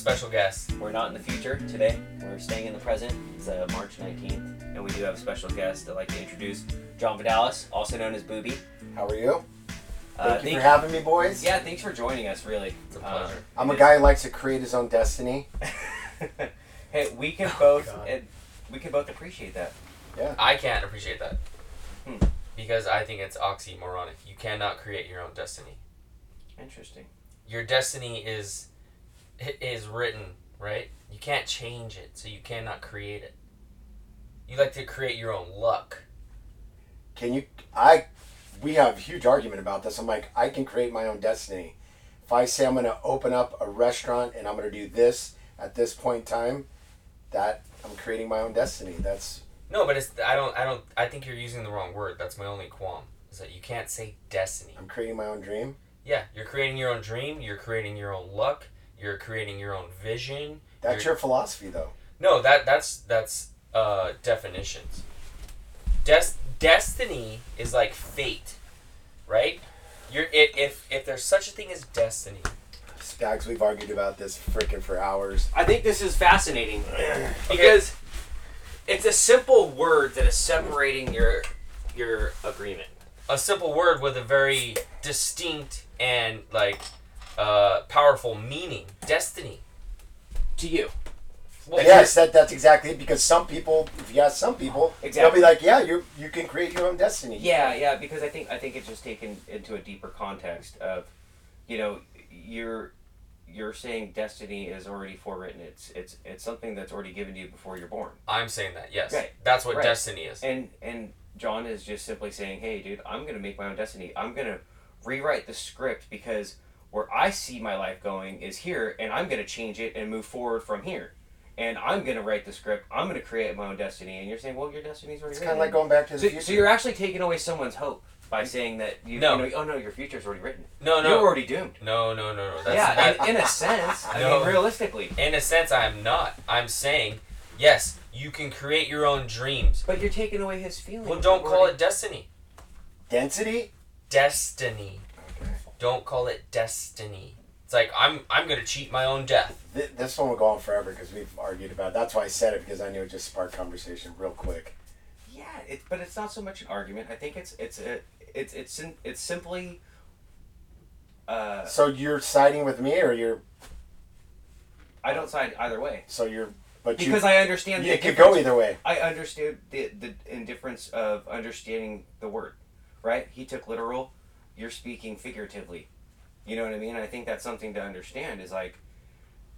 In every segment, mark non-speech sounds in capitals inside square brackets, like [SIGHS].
special guest. We're not in the future today. We're staying in the present. It's uh, March 19th, and we do have a special guest I'd like to introduce Jon Vidales, also known as Boobie. How are you? Uh, Thank you for having me, boys. Yeah, thanks for joining us, really. It's a pleasure. I'm a guy who likes to create his own destiny. [LAUGHS] hey, we can Oh, both God. and we can both appreciate that. Yeah. I can't appreciate that. Hmm. Because I think it's oxymoronic. You cannot create your own destiny. Interesting. Your destiny is is written, right? You can't change it, so you cannot create it. You like to create your own luck. Can you? I. We have a huge argument about this. I'm like, I can create my own destiny. If I say I'm going to open up a restaurant and I'm going to do this at this point in time, that I'm creating my own destiny. That's No, but it's I don't I don't I think you're using the wrong word. That's my only qualm. Is that you can't say destiny. I'm creating my own dream. Yeah, you're creating your own dream, you're creating your own luck, you're creating your own vision. That's You're- your philosophy, though. No, that that's that's uh definitions. Des- destiny is like fate, right? You're i- if if there's such a thing as destiny. Spags, we've argued about this freaking for hours. I think this is fascinating [CLEARS THROAT] because it's a simple word that is separating your your agreement. A simple word with a very distinct and like uh powerful meaning. Destiny. To you. Well, yes, that, that's exactly it. Because some people, if you ask some people, exactly. they'll Exactly. be like, "Yeah, you you can create your own destiny." Yeah, yeah, because I think I think it's just taken into a deeper context of, you know, you're you're saying destiny is already forewritten. It's it's it's something that's already given to you before you're born. I'm saying that. Yes. Right. That's what Right. destiny is. And and Jon is just simply saying, "Hey, dude, I'm gonna make my own destiny. I'm gonna rewrite the script because where I see my life going is here, and I'm gonna change it and move forward from here." And I'm gonna write the script. I'm gonna create my own destiny. And you're saying, "Well, your destiny's already written. It's kind of like going back to the So, future. so you're actually taking away someone's hope by saying that you, No. you know, oh no, your future's already written. No, no, You're already doomed. No, no, no, no. That's yeah, that, in, in a sense. I No. mean, realistically. in a sense I am not. I'm saying, yes, you can create your own dreams. But you're taking away his feelings. Well, don't call already- it destiny. density. Destiny. Okay. Don't call it destiny. It's like I'm I'm gonna cheat my own death. Th- This one will go on forever because we've argued about. It. That's why I said it because I knew it just sparked conversation real quick. Yeah, it, but it's not so much an argument. I think it's it's a it's it's it's simply. Uh, So you're siding with me, or you're I don't side either way so you're but because you, I understand the it could go either way. I understood the the indifference of understanding the word, right? He took literal. You're speaking figuratively. You know what I mean? I think that's something to understand. Is like,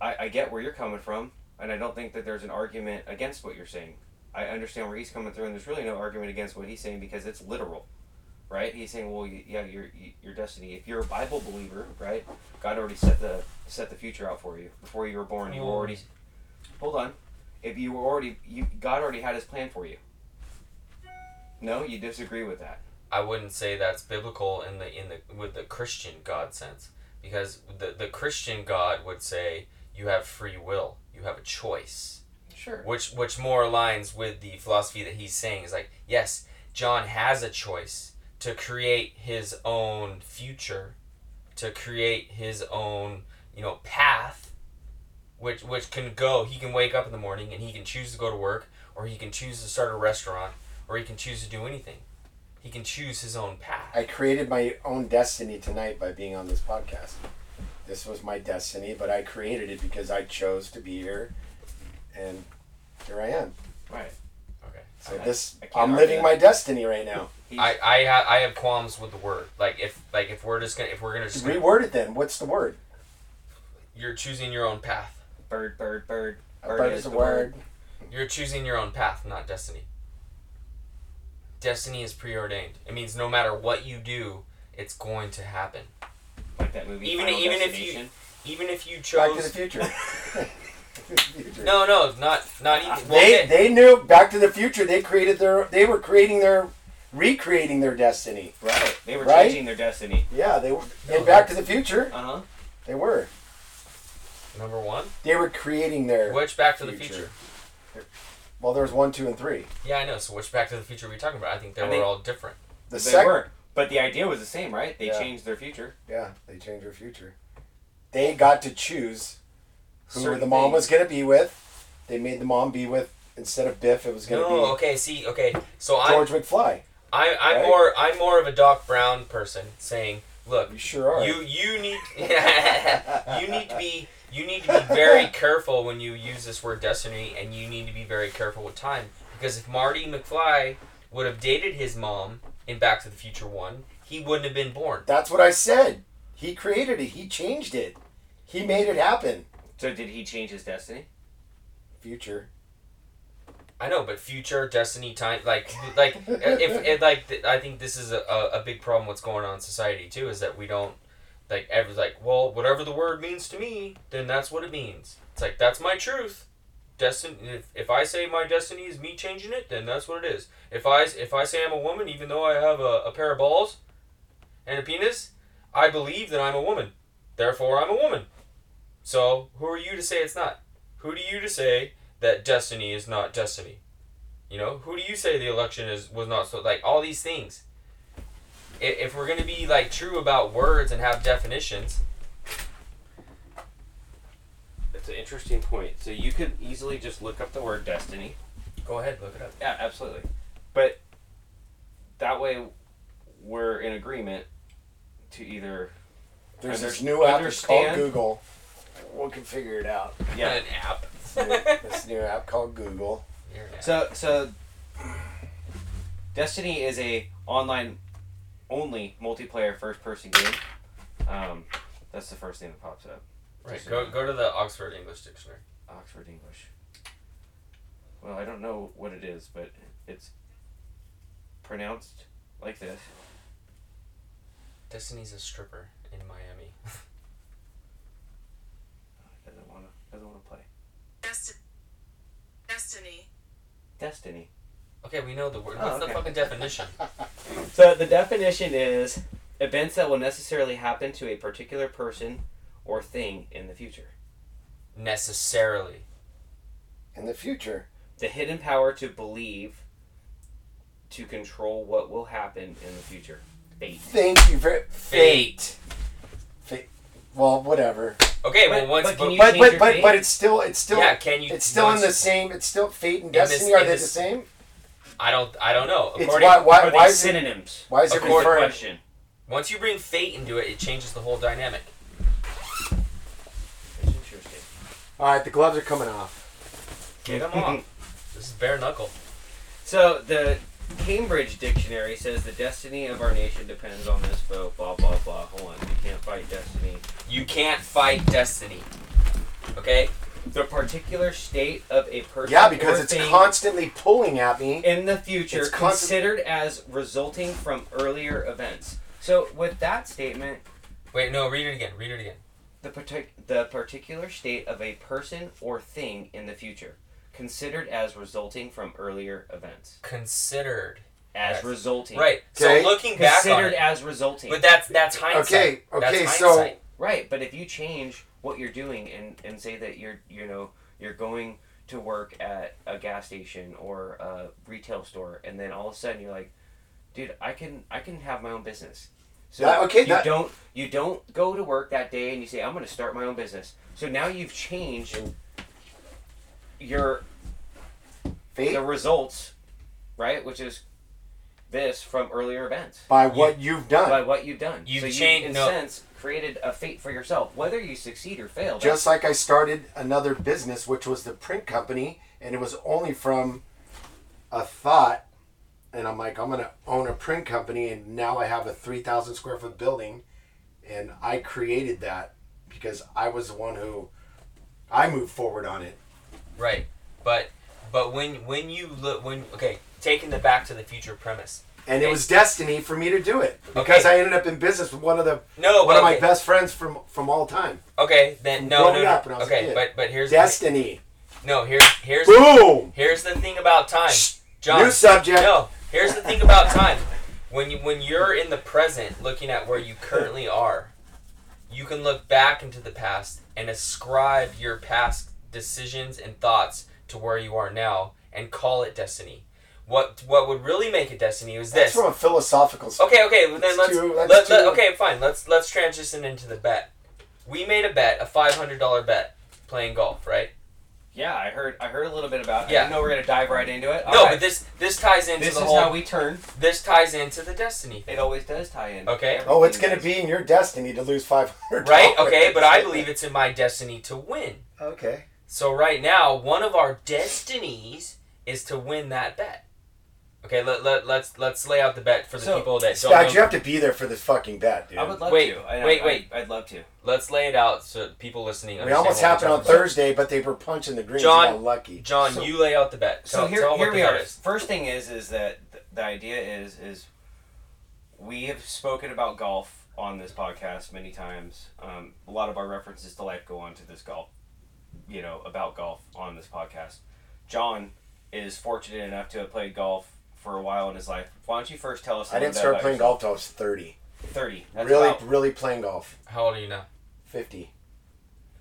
I, I get where you're coming from, and I don't think that there's an argument against what you're saying. I understand where he's coming through, and there's really no argument against what he's saying because it's literal, right? He's saying, well, yeah, your your destiny. If you're a Bible believer, right? God already set the set the future out for you before you were born. You were Mm. already. Hold on. If you were already, you God already had His plan for you. No, you disagree with that. I wouldn't say that's biblical in the in the with the Christian God sense because the the Christian God would say you have free will, you have a choice. Sure. which which more aligns with the philosophy that he's saying is like yes john has a choice to create his own future to create his own you know path which which can go he can wake up in the morning and he can choose to go to work or he can choose to start a restaurant or he can choose to do anything he can choose his own path I created my own destiny tonight by being on this podcast. This was my destiny, but I created it because I chose to be here, and here I am. Right. okay So I- this, I I'm living that. my destiny right now. I I, ha- I have qualms with the word like if like if we're just gonna if we're gonna just gonna, Reword it then. What's the word? you're choosing your own path bird, bird, bird. A bird is a the word. You're choosing your own path, not destiny. Destiny is preordained. It means no matter what you do, it's going to happen. Like that movie. Even- Final even if you- Even if you Back chose to the. Back to the future. [LAUGHS] No, no, not not even well, they okay. they knew Back to the Future. They created their. They were creating their, recreating their destiny. Right. They were Right? changing their destiny. Yeah, they were. No, in Back to the Future, Uh huh. they were. number one. They were creating their. Which Back to the Future. Future? Well, there was one, two, and three. Yeah, I know. So which Back to the Future are we talking about? I think they I were think- all different. The they second. were. But the idea was the same, right? They Yeah. changed their future. Yeah, they changed their future. They got to choose. who certain the mom things. was gonna be with. They made the mom be with instead of Biff. It was gonna be. No, okay, see, okay. So be I'm George McFly. I, I'm right? more I'm more of a Doc Brown person saying, look, You sure are. you you need [LAUGHS] you need to be you need to be very [LAUGHS] careful when you use this word destiny, and you need to be very careful with time because if Marty McFly would have dated his mom in Back to the Future One, he wouldn't have been born. That's what I said. He created it. He changed it. He made it happen. So did he change his destiny? Future. I know, but future destiny time, like, like [LAUGHS] if, if like, th- I think this is a, a, a big problem. What's going on in society too is that we don't, like, everyone's like, well, whatever the word means to me, then that's what it means. It's like that's my truth. Destiny. If, if I say my destiny is me changing it, then that's what it is. If I if I say I'm a woman, even though I have a, a pair of balls, and a penis, I believe that I'm a woman. Therefore, I'm a woman. So who are you to say it's not? Who do you to say that destiny is not destiny? You know, who do you say the election is was not so like all these things? If, if we're gonna be like true about words and have definitions, That's an interesting point. So you could easily just look up the word destiny. go ahead, look it up. Yeah, absolutely. But that way, we're in agreement to either There's Under- this new app it's called Google. We can figure it out. yeah. An app. This new, this new app called Google. You're an app. So so Destiny is a online only multiplayer first person game. Um, that's the first thing that pops up. right, Just go go to the Oxford English Dictionary. Oxford English. Well, I don't know what it is, but it's pronounced like this. Destiny's a stripper in Miami. [LAUGHS] Doesn't wanna doesn't wanna play. Desti- Destiny. Destiny. Okay, we know the word. Oh, What's okay. the fucking definition? [LAUGHS] So the definition is events that will necessarily happen to a particular person or thing in the future. Necessarily. In the future. The hidden power to believe to control what will happen in the future. Fate. Thank you very Fate. Fate. Well, whatever. Okay, But- well once but can but- you But but but but it's still it's still yeah, can you? it's still in the same. It's still fate and this- destiny. Are they this- the same? I don't. I don't know. It's why why why is it synonyms? why is it According- referring? Question. once you bring fate into it, it changes the whole dynamic. That's interesting. All right, the gloves are coming off. Get them off. [LAUGHS] This is bare knuckle. So the Cambridge Dictionary says the destiny of our nation depends on this vote. Blah blah blah. Hold on, you can't fight destiny. You can't fight destiny. Okay. The particular state of a person Yeah, because or it's thing constantly pulling at me. in the future It's constant- considered as resulting from earlier events. So with that statement, Wait, no. Read it again. Read it again. the partic- the particular state of a person or thing in the future considered as resulting from earlier events. Considered. As Yes. resulting. Right. Okay. So looking back on Considered it, as resulting. but that's that's hindsight. Okay, okay, That's so- Right, but if you change what you're doing and, and say that you're you know you're going to work at a gas station or a retail store, and then all of a sudden you're like, dude, I can I can have my own business. So That- okay, you that- don't you don't go to work that day and you say I'm going to start my own business. So now you've changed your Fate the results, right? Which is this from earlier events by what you've done. by what you've done. You've so you, changed- in no. sense, created a fate for yourself, whether you succeed or fail. Just like I started another business, which was the print company, and it was only from a thought. And I'm like, I'm gonna own a print company, and now I have a three thousand square foot building, and I created that because I was the one who I moved forward on it. Right. But but when when you look when okay taking the Back to the Future premise. And it was destiny for me to do it because Okay. I ended up in business with one of the No, one but of my best friends from from all time. Okay, then no, no, no. up when I was a okay, but but here's Destiny. no here's here's Boom. here's the thing about time, Jon. New subject. No, here's the thing about time. When you when you're in the present, looking at where you currently are, you can look back into the past and ascribe your past decisions and thoughts to where you are now and call it destiny. What what would really make it destiny is That's this. from a philosophical. s- Okay, okay, well, then let's too- that's let, let- too- okay, fine. Let's let's transition into the bet. We made a bet, a five hundred dollar bet. playing golf, right? Yeah, I heard. I heard a little bit about. it. Yeah. I know we're gonna dive right into it. no, All right. but this this ties into this the is how we turn. this ties into the destiny thing, It always does tie in. Okay. Oh, it's going to does. be in your destiny to lose five hundred. right? Okay, but I believe [LAUGHS] it's in my destiny to win. Okay. So right now, one of our destinies is to win that bet. Okay, let, let, let's let's lay out the bet for the So, people that don't Scott, know. you have to be there for the fucking bet, dude. I would love Wait, to. I, wait, I, wait. I'd love to. Let's lay it out so people listening. we understand almost what we're happened on talking about. Thursday, but they were punching the greens. Jon- and got lucky. Jon, So- you lay out the bet. So here, tell 'em here what we the are. is. First thing is, is that th- the idea is, is we have spoken about golf on this podcast many times. Um, a lot of our references to life go on to this golf, you know, about golf on this podcast. John is fortunate enough to have played golf for a while in his life. Why don't you first tell us? I didn't start playing yourself? golf till I was thirty. Thirty. That's really, about- really playing golf. How old are you now? Fifty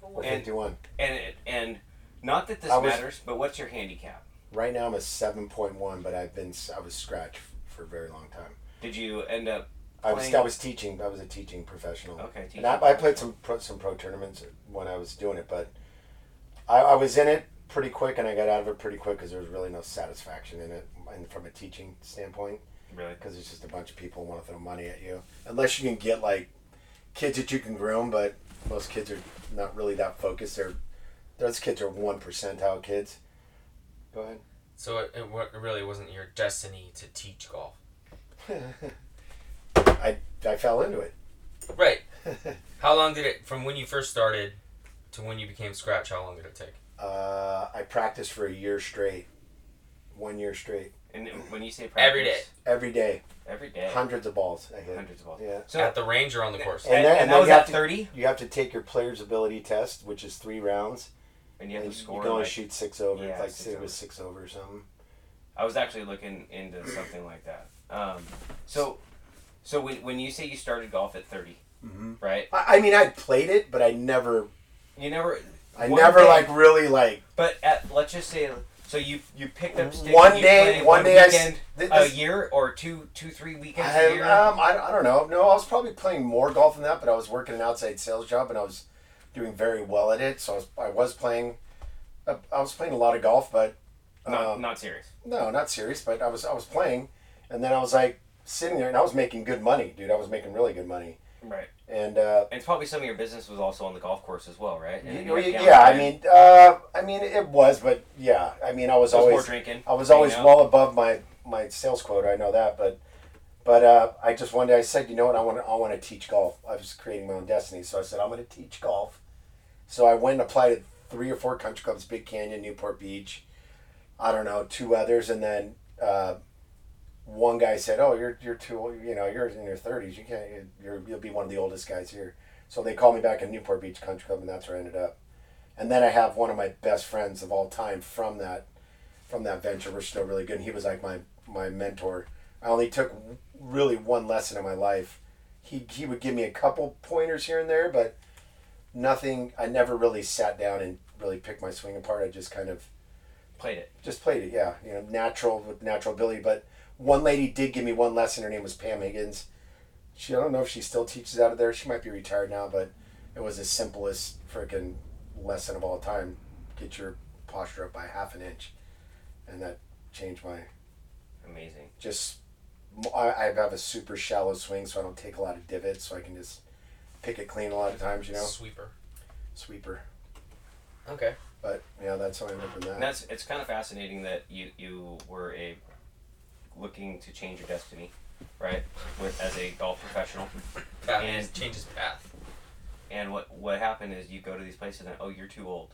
or And- fifty-one. and and not that this was- matters, but what's your handicap? Right now I'm a seven point one, but I've been I was scratched for a very long time. Did you end up? I was I was teaching. I was a teaching professional. Okay, teaching And I, I played some pro, some pro tournaments when I was doing it, but I, I was in it pretty quick, and I got out of it pretty quick because there was really no satisfaction in it, and from a teaching standpoint, Really? because it's just a bunch of people want to throw money at you, unless you can get like kids that you can groom, but most kids are not really that focused. They're those kids are one percentile kids. Go ahead. So it, it, it really wasn't your destiny to teach golf. [LAUGHS] I I fell into it. Right. [LAUGHS] How long did it from when you first started to when you became scratch? How long did it take? Uh, I practiced for a year straight, one year straight, And when you say practice, Every day. every day, every day, hundreds of balls I hit. hundreds of balls. Yeah. So At the range or on the course? and, And then- and and that was you at thirty, You have to take your player's ability test, which is three rounds. and you have and to you score. can only like- shoot six over. Yeah, like six it over. was six over or something. I was actually looking into something like that. Um, so, so when, when you say you started golf at 30 Mm-hmm. right? I, I mean, I played it, but I never, You never. I never day- like really like. But at let's just say, so you you picked up sticks. One day- one day I weekend th- a year or two two three weekends I, a year. um, I, I don't know. No, I was probably playing more golf than that, but I was working an outside sales job and I was doing very well at it. So I was, I was playing, uh, I was playing a lot of golf, but not um, not serious. no, not serious. But I was I was playing, and then I was like sitting there and I was making good money, dude. I was making really good money, Right. and uh, And it's probably some of your business was also on the golf course as well, right? And Y- you yeah, I mean, uh, I mean, it was, but yeah, I mean, I was was more always, drinking. I was always know? well above my my sales quota. I know that, but, but uh, I just one day I said, you know what, I want to, I want to teach golf. I was creating my own destiny, so I said I'm going to teach golf. So I went and applied at three or four country clubs: Big Canyon, Newport Beach, I don't know, two others, and then. One guy said, "Oh, you're you're too old. You know, you're in your thirties. You can't. You're you'll be one of the oldest guys here." So they called me back in Newport Beach Country Club, and that's where I ended up. And then I have one of my best friends of all time from that from that venture. We're still really good. And he was like my my mentor. I only took really one lesson in my life. He he would give me a couple pointers here and there, but nothing. I never really sat down and really picked my swing apart. I just kind of Played it. just played it. Yeah, you know, natural with natural ability. But one lady did give me one lesson. Her name was Pam Higgins. She I don't know if she still teaches out of there. She might be retired now, but it was the simplest freaking lesson of all time. Get your posture up by half an inch, and that changed my Amazing. just. I, I have a super shallow swing, so I don't take a lot of divots, so I can just pick it clean a lot of times. You know, Sweeper. sweeper. Okay. But yeah, that's how I ended up in that. And that's it's kind of fascinating that you you were a looking to change your destiny, right? With as a golf professional. Path. And- changes path. And what what happened is you go to these places and oh you're too old,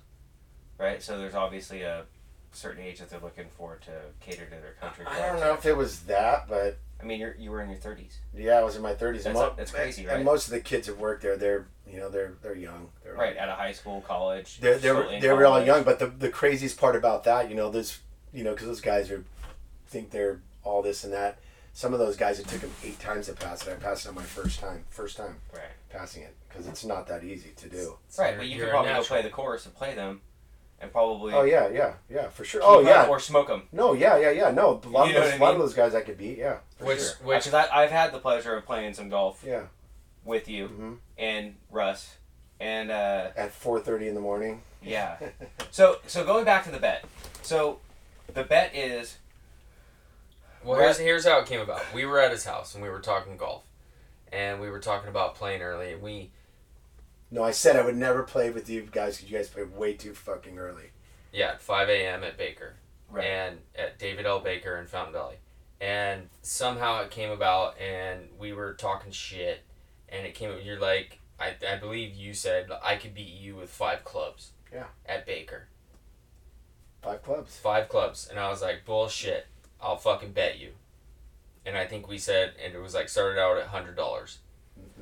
right? So there's obviously a certain age that they're looking for to cater to their country. I don't know if it was that, but I mean, you're you were in your thirties, Yeah, I was in my thirties. That's- that's crazy, right? And most of the kids that work there, they're you know they're they're young. They're all- right? At a high school, college. They're they still were they were all young, but the the craziest part about that, you know, there's you know because those guys are think they're all this and that. Some of those guys it took them eight times to pass it. I passed it on my first time, first time Right. passing it because it's not that easy to do. Right, but you you're could a probably go natural. play the course and play them, and probably. Oh yeah, yeah, yeah, for sure. keep Oh up yeah, Or smoke them. no, yeah, yeah, yeah. No, a lot You of know those, what I a lot of mean? those guys I could beat. Yeah, for Which sure. which Because I've had the pleasure of playing some golf Yeah. with you hmm and Russ, and uh, At four thirty in the morning. yeah. [LAUGHS] So so going back to the bet. So the bet is Well, here's here's how it came about. We were at his house and we were talking golf, and we were talking about playing early. And we No, I said I would never play with you guys because you guys play way too fucking early. yeah, at five a.m. at Baker right. and at David L. Baker in Fountain Valley, and somehow it came about, and we were talking shit, and it came. Up you're like, I I believe you said I could beat you with five clubs. Yeah. At Baker, Five clubs. five clubs, and I was like, bullshit. I'll fucking bet you. And I think we said, and it was like started out at hundred dollars.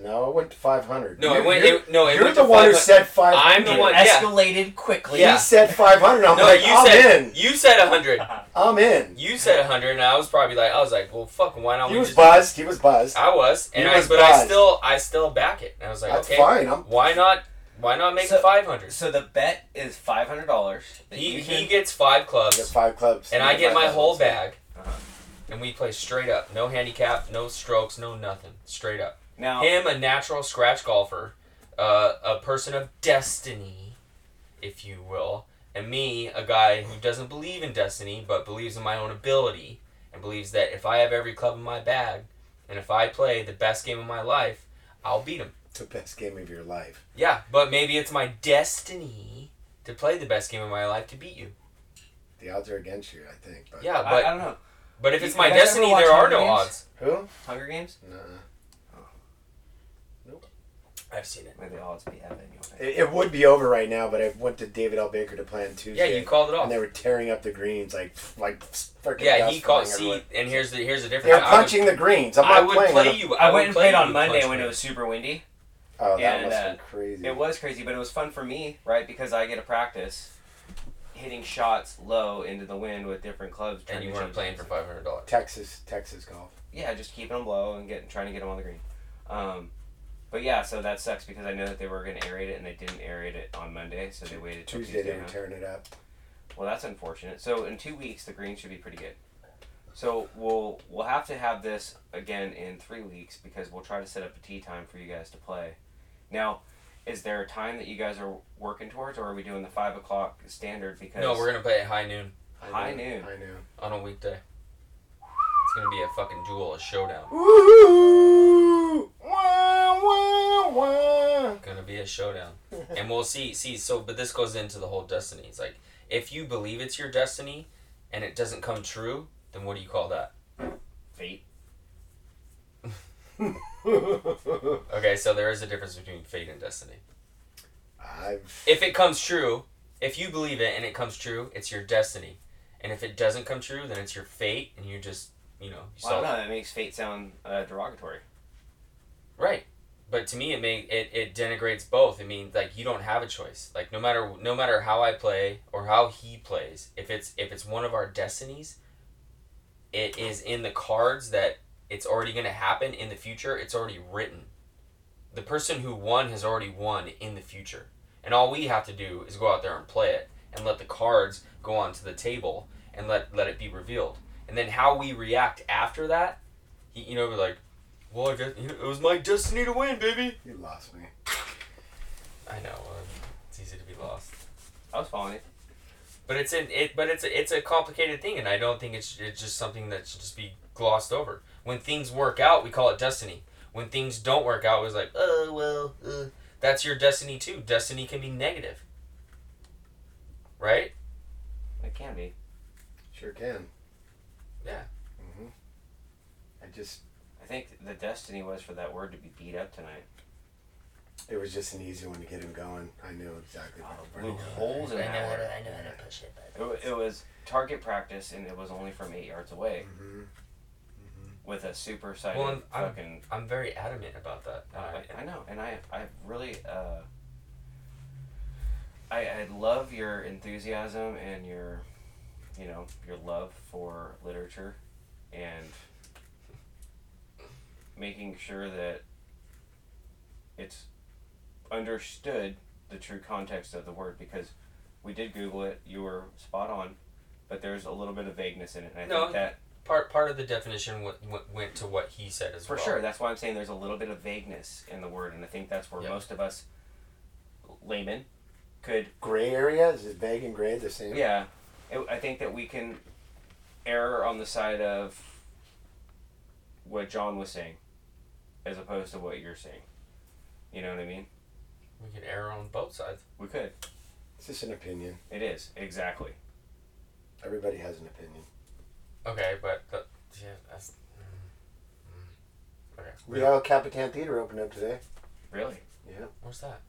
No, it went to five hundred. No, it went. It, no, it You're went the to one who 500. said five I'm hundred. the one- yeah. escalated quickly. Yeah. He said five hundred. I'm No, like, you I'm said in. you said hundred. [LAUGHS] I'm in. You said hundred, and I was probably like, I was like, well, fuck, why not? He we was just- buzzed. He was buzzed. I was, and He I, was but I still, I still back it. And I was like, That's okay, fine. I'm. why not? Why not make So- it five hundred? So the bet is five hundred dollars. He he gets five I clubs, get five clubs. and I get my clubs. whole bag. And we play straight up, no handicap, no strokes, no nothing, straight up. now. Him, a natural scratch golfer, uh, a person of destiny, if you will, and me, a guy who doesn't believe in destiny but believes in my own ability and believes that if I have every club in my bag and if I play the best game of my life, I'll beat him. The best game of your life. Yeah, but maybe it's my destiny to play the best game of my life to beat you. The odds are against you, I think. But Yeah, I, but I don't know. But if You- it's you my guys ever destiny, watch there are Hunger no Games? odds. who? Hunger Games. Nuh-uh. I've seen it. May the odds be heaven. you know. It, it would be over right now, but I went to David L. Baker to play on Tuesday. Yeah, you called it off. And they were tearing up the greens like like freaking. Yeah, dust he called. See, everywhere. and here's the here's the difference. They were I would- punching the greens. I'm I not would playing. play you. I would went and play played you on with Monday punch when it was super windy. Oh, that and, must uh, have been crazy. It was crazy, but it was fun for me, right? Because I get to practice hitting shots low into the wind with different clubs. and you weren't playing for five hundred dollars. Texas, Texas golf. Yeah, just keeping them low and getting trying to get them on the green. Um, but yeah, so that sucks because I know that they were going to aerate it and they didn't aerate it on Monday, so they waited till Tuesday they Tuesday. were tearing it up. Well, that's unfortunate. So in two weeks, the green should be pretty good. So we'll we'll have to have this again in three weeks because we'll try to set up a tee time for you guys to play. Now, is there a time that you guys are working towards, or are we doing the five o'clock standard? Because No, we're gonna play at high noon High noon. High noon. on a weekday. It's gonna be a fucking duel, a showdown. Woo! Wah, wah, wah. Gonna be a showdown, [LAUGHS] and we'll see. See, so but this goes into the whole destiny. It's like if you believe it's your destiny, and it doesn't come true, then what do you call that? fate. [LAUGHS] [LAUGHS] Okay, so there is a difference between fate and destiny. I've If it comes true, if you believe it and it comes true, it's your destiny. And if it doesn't come true, then it's your fate, and you just, you know, you Well, I don't know. That makes fate sound uh, derogatory. right. But to me, it may it, it denigrates both. I mean, like you don't have a choice. Like no matter no matter how I play or how he plays, if it's if it's one of our destinies, it is in the cards that it's already going to happen in the future. It's already written. The person who won has already won in the future, and all we have to do is go out there and play it and let the cards go onto the table and let let it be revealed. And then how we react after that, he, you know, we're like, well, I guess you know, it was my destiny to win, baby. you lost me. I know uh, it's easy to be lost, I was following you. but it's in it. But it's a, it's a complicated thing, and I don't think it's it's just something that should just be glossed over. When things work out, we call it destiny. When things don't work out, it's like, oh well, uh, that's your destiny too. Destiny can be negative, right? It can be. Sure can. Yeah. hmm I just I think the destiny was for that word to be beat up tonight. it was just an easy one to get him going. I knew exactly what was Blew running. holes in that word. I know how to push it. It, it was target practice, and it was only from eight yards away hmm with a super sighted Well, I'm- fucking. I'm very adamant about that. Uh, I- I know, and I I really uh. I I love your enthusiasm and your, you know, your love for literature, and making sure that it's understood the true context of the word because we did Google it. You were spot on, but there's a little bit of vagueness in it, and I No, think that part part of the definition went, went, went to what he said as For well. For sure. That's why I'm saying there's a little bit of vagueness in the word, and I think that's where Yeah. most of us laymen could Gray area is it vague and gray the same? Yeah, it, I think that we can err on the side of what Jon was saying, as opposed to what you're saying. You know what I mean? We could err on both sides. We could. It's just an opinion. It is exactly. Everybody has an opinion. Okay, but the, yeah, that's. mm, mm. Okay. Real Capitan Theater opened up today. Really. Yeah. What's that?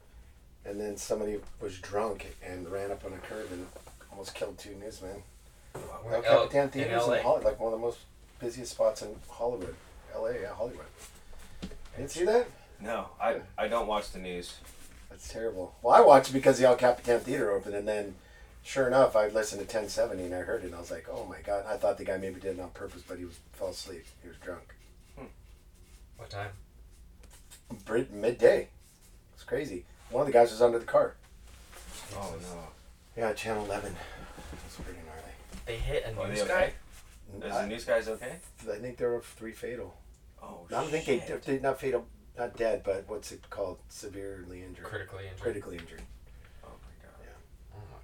And then somebody was drunk and ran up on a curb and almost killed two newsmen. Where- El Capitan in Theater is in Hollywood, like one of the most busiest spots in Hollywood. LA, yeah, Hollywood. Didn't see that? No, I I don't watch the news. That's terrible. Well, I watched it because the El Capitan Theater opened, and then, sure enough, I listened to 1070 and I heard it, and I was like, oh my god. I thought the guy maybe did it on purpose, but he was fell asleep. He was drunk. Hmm. What time? Brid- midday. It's crazy. One of the guys was under the car. Oh no. Yeah, Channel 11. That's pretty gnarly. They hit a Are news guy. okay? Is the I, news guys okay? I think there were three fatal. Oh I don't think they, they not fatal, not dead, but what's it called? Severely injured. Critically injured. Critically injured. Oh my god. Oh my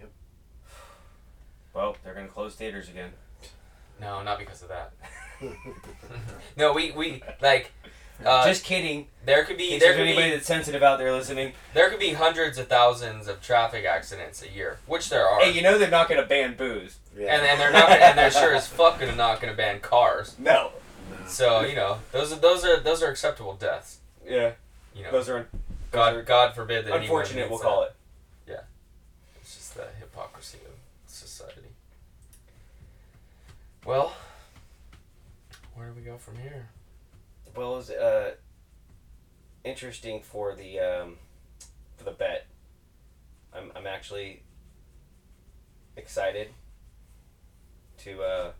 gosh. Well, they're gonna close theaters again. No, not because of that. [LAUGHS] no, we we like. Uh, Just kidding. there could be There there could anybody be that's sensitive out there listening. there could be hundreds of thousands of traffic accidents a year, which there are. Hey, you know they're not gonna ban booze. Yeah. and and they're not and they're sure as fuck gonna not gonna ban cars. No. So you know those are those are those are acceptable deaths. Yeah. You know, Those are God God forbid that unfortunate. We'll that. call it. Yeah. It's just the hypocrisy of society. Well, where do we go from here? Well, it's uh, interesting for the um, for the bet. I'm I'm actually excited to uh,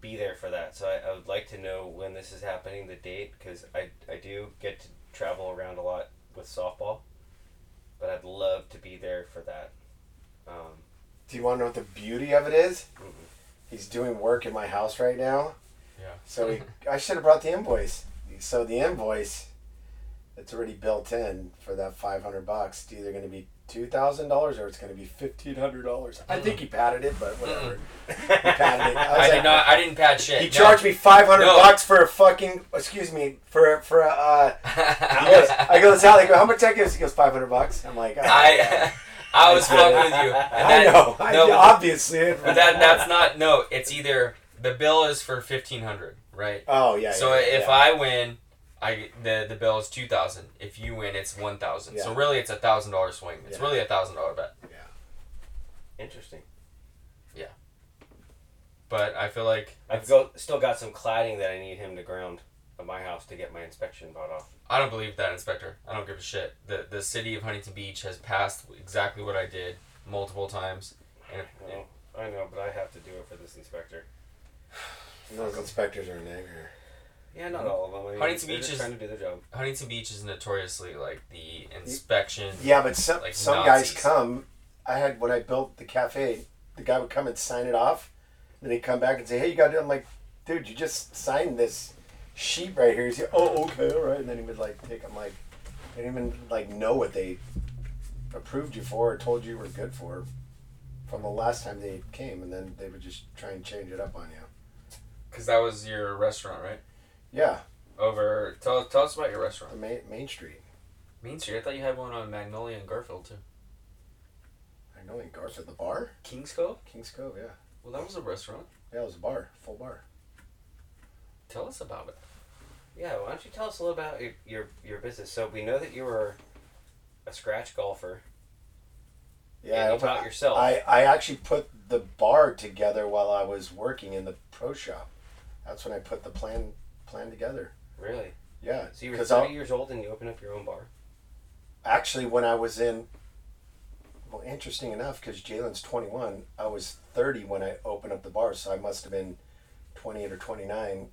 be there for that. So I, I would like to know when this is happening, the date, because I I do get to travel around a lot with softball, but I'd love to be there for that. Um, Do you want to know what the beauty of it is? Mm-mm. He's doing work in my house right now. Yeah. So he, [LAUGHS] I should have brought the invoice. So the invoice, it's already built in for that five hundred bucks. It's either going to be two thousand dollars or it's going to be fifteen hundred dollars. I think he padded it, but whatever. he padded it. I, [LAUGHS] was I like, did not. I didn't pad shit. He no. charged me five hundred No. bucks for a fucking. Excuse me for for a. Uh, [LAUGHS] goes, I go, Sally, I go, how much that gives? He goes, five hundred bucks. I'm like, I I was fucking with you. And [LAUGHS] I that- know. I, no, but- obviously. But that that's not no. It's either the bill is for fifteen hundred, right? Oh yeah. so yeah, if yeah. I win, I the the bill is two thousand. If you win, it's one thousand. So really, it's a thousand dollar swing. It's Yeah. really a thousand dollar bet. Yeah. Interesting. Yeah. But I feel like I've go, still got some cladding that I need him to ground at my house to get my inspection bought off. I don't believe that inspector. I don't give a shit. The the city of Huntington Beach has passed exactly what I did multiple times, and if, Well, I know, but I have to do it for this inspector. And [SIGHS] those inspectors are a nightmare. Yeah, not all of them. I mean, Huntington they're Beach just is- trying to do their job. Huntington Beach is notoriously like the inspection. Yeah, but some Like some guys come. I had when I built the cafe, the guy would come and sign it off, then he'd come back and say, "Hey, you got to." I'm like, "Dude, you just signed this sheet right here." He's like, "Oh, okay, all right." And then he would like take. I'm like, I didn't even like know what they approved you for or told you were good for from the last time they came, and then they would just try and change it up on you. Because that was your restaurant, right? Yeah, Over. Tell, tell us about your the restaurant. Main, Main Street. Main Street. I thought you had one on Magnolia and Garfield too. Magnolia know in Garfield, the bar, Kings Cove. Kings Cove. Yeah, Well, that was a restaurant. yeah, it was a bar, full bar. Tell us about it. Yeah, why don't you tell us a little about your, your, your business? So we know that you were a scratch golfer. Yeah, I you taught yourself. I, I actually put the bar together while I was working in the pro shop. That's when I put the plan plan together. really? Yeah, So you were 'cause 30 I'll- years old and you opened up your own bar? actually when I was in. Well, interesting enough, because Jalen's twenty one, I was thirty when I opened up the bar, so I must have been twenty eight or twenty nine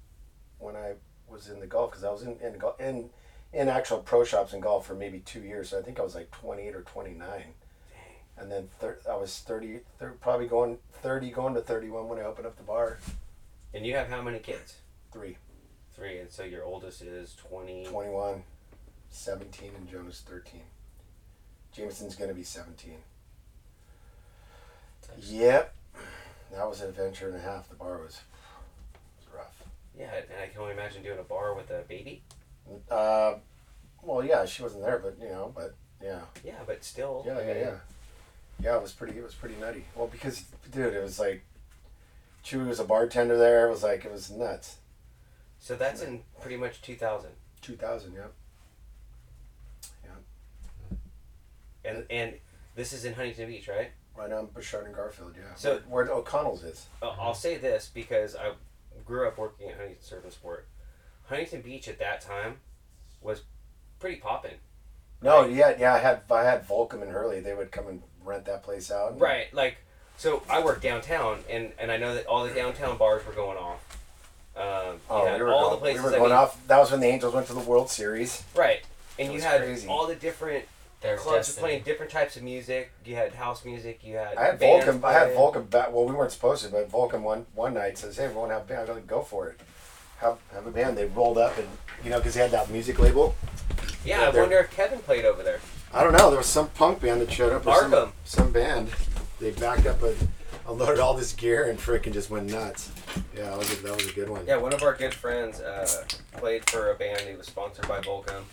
when I was in the golf, because I was in in, in in actual pro shops in golf for maybe two years. So I think I was like twenty eight or twenty nine. And then thir- I was 30, thir- probably going 30, going to 31 when I opened up the bar. And you have how many kids? Three. Three. And so your oldest is 20. 21. seventeen, and Jonah's thirteen. Jameson's gonna be seventeen. Yep, that was an adventure and a half. The bar was. Yeah, and I can only imagine doing a bar with a baby. Uh, well, yeah, she wasn't there, but you know, but yeah, Yeah, but still. yeah, yeah, yeah, yeah. It was pretty. It was pretty nutty. Well, because dude, it was like, Chewy was a bartender there. It was like it was nuts. So that's in pretty much 2000. Two thousand, yeah. Yeah. And and this is in Huntington Beach, right? Right on Bouchard and Garfield, yeah. So- where, where O'Connell's is. I'll say this because I grew up working at Huntington Surf and Sport. Huntington Beach at that time was pretty popping. No, yeah, yeah. I had I had Volcom and Hurley. They would come and rent that place out. Right, like so I worked downtown, and and I know that all the downtown bars were going off. Um, Oh, we were all going, the places. we were I mean, off. That was when the Angels went to the World Series. right, and you had crazy. all the different Their clubs destiny. playing different types of music. You had house music. You had I had bands Volcom. I had playing. Volcom back. Well, we weren't supposed to, but Volcom one one night says, "Hey, everyone have a band. I go, go for it. Have have a band." They rolled up and you know because they had that music label. Yeah, Yeah, I they're- wonder if Kevin played over there. I don't know. There was some punk band that showed up. Or some, Arkham. some band. They backed up and unloaded all this gear and freaking just went nuts. Yeah, that was a, that was a good one. Yeah, one of our good friends uh, played for a band. He was sponsored by Volcom,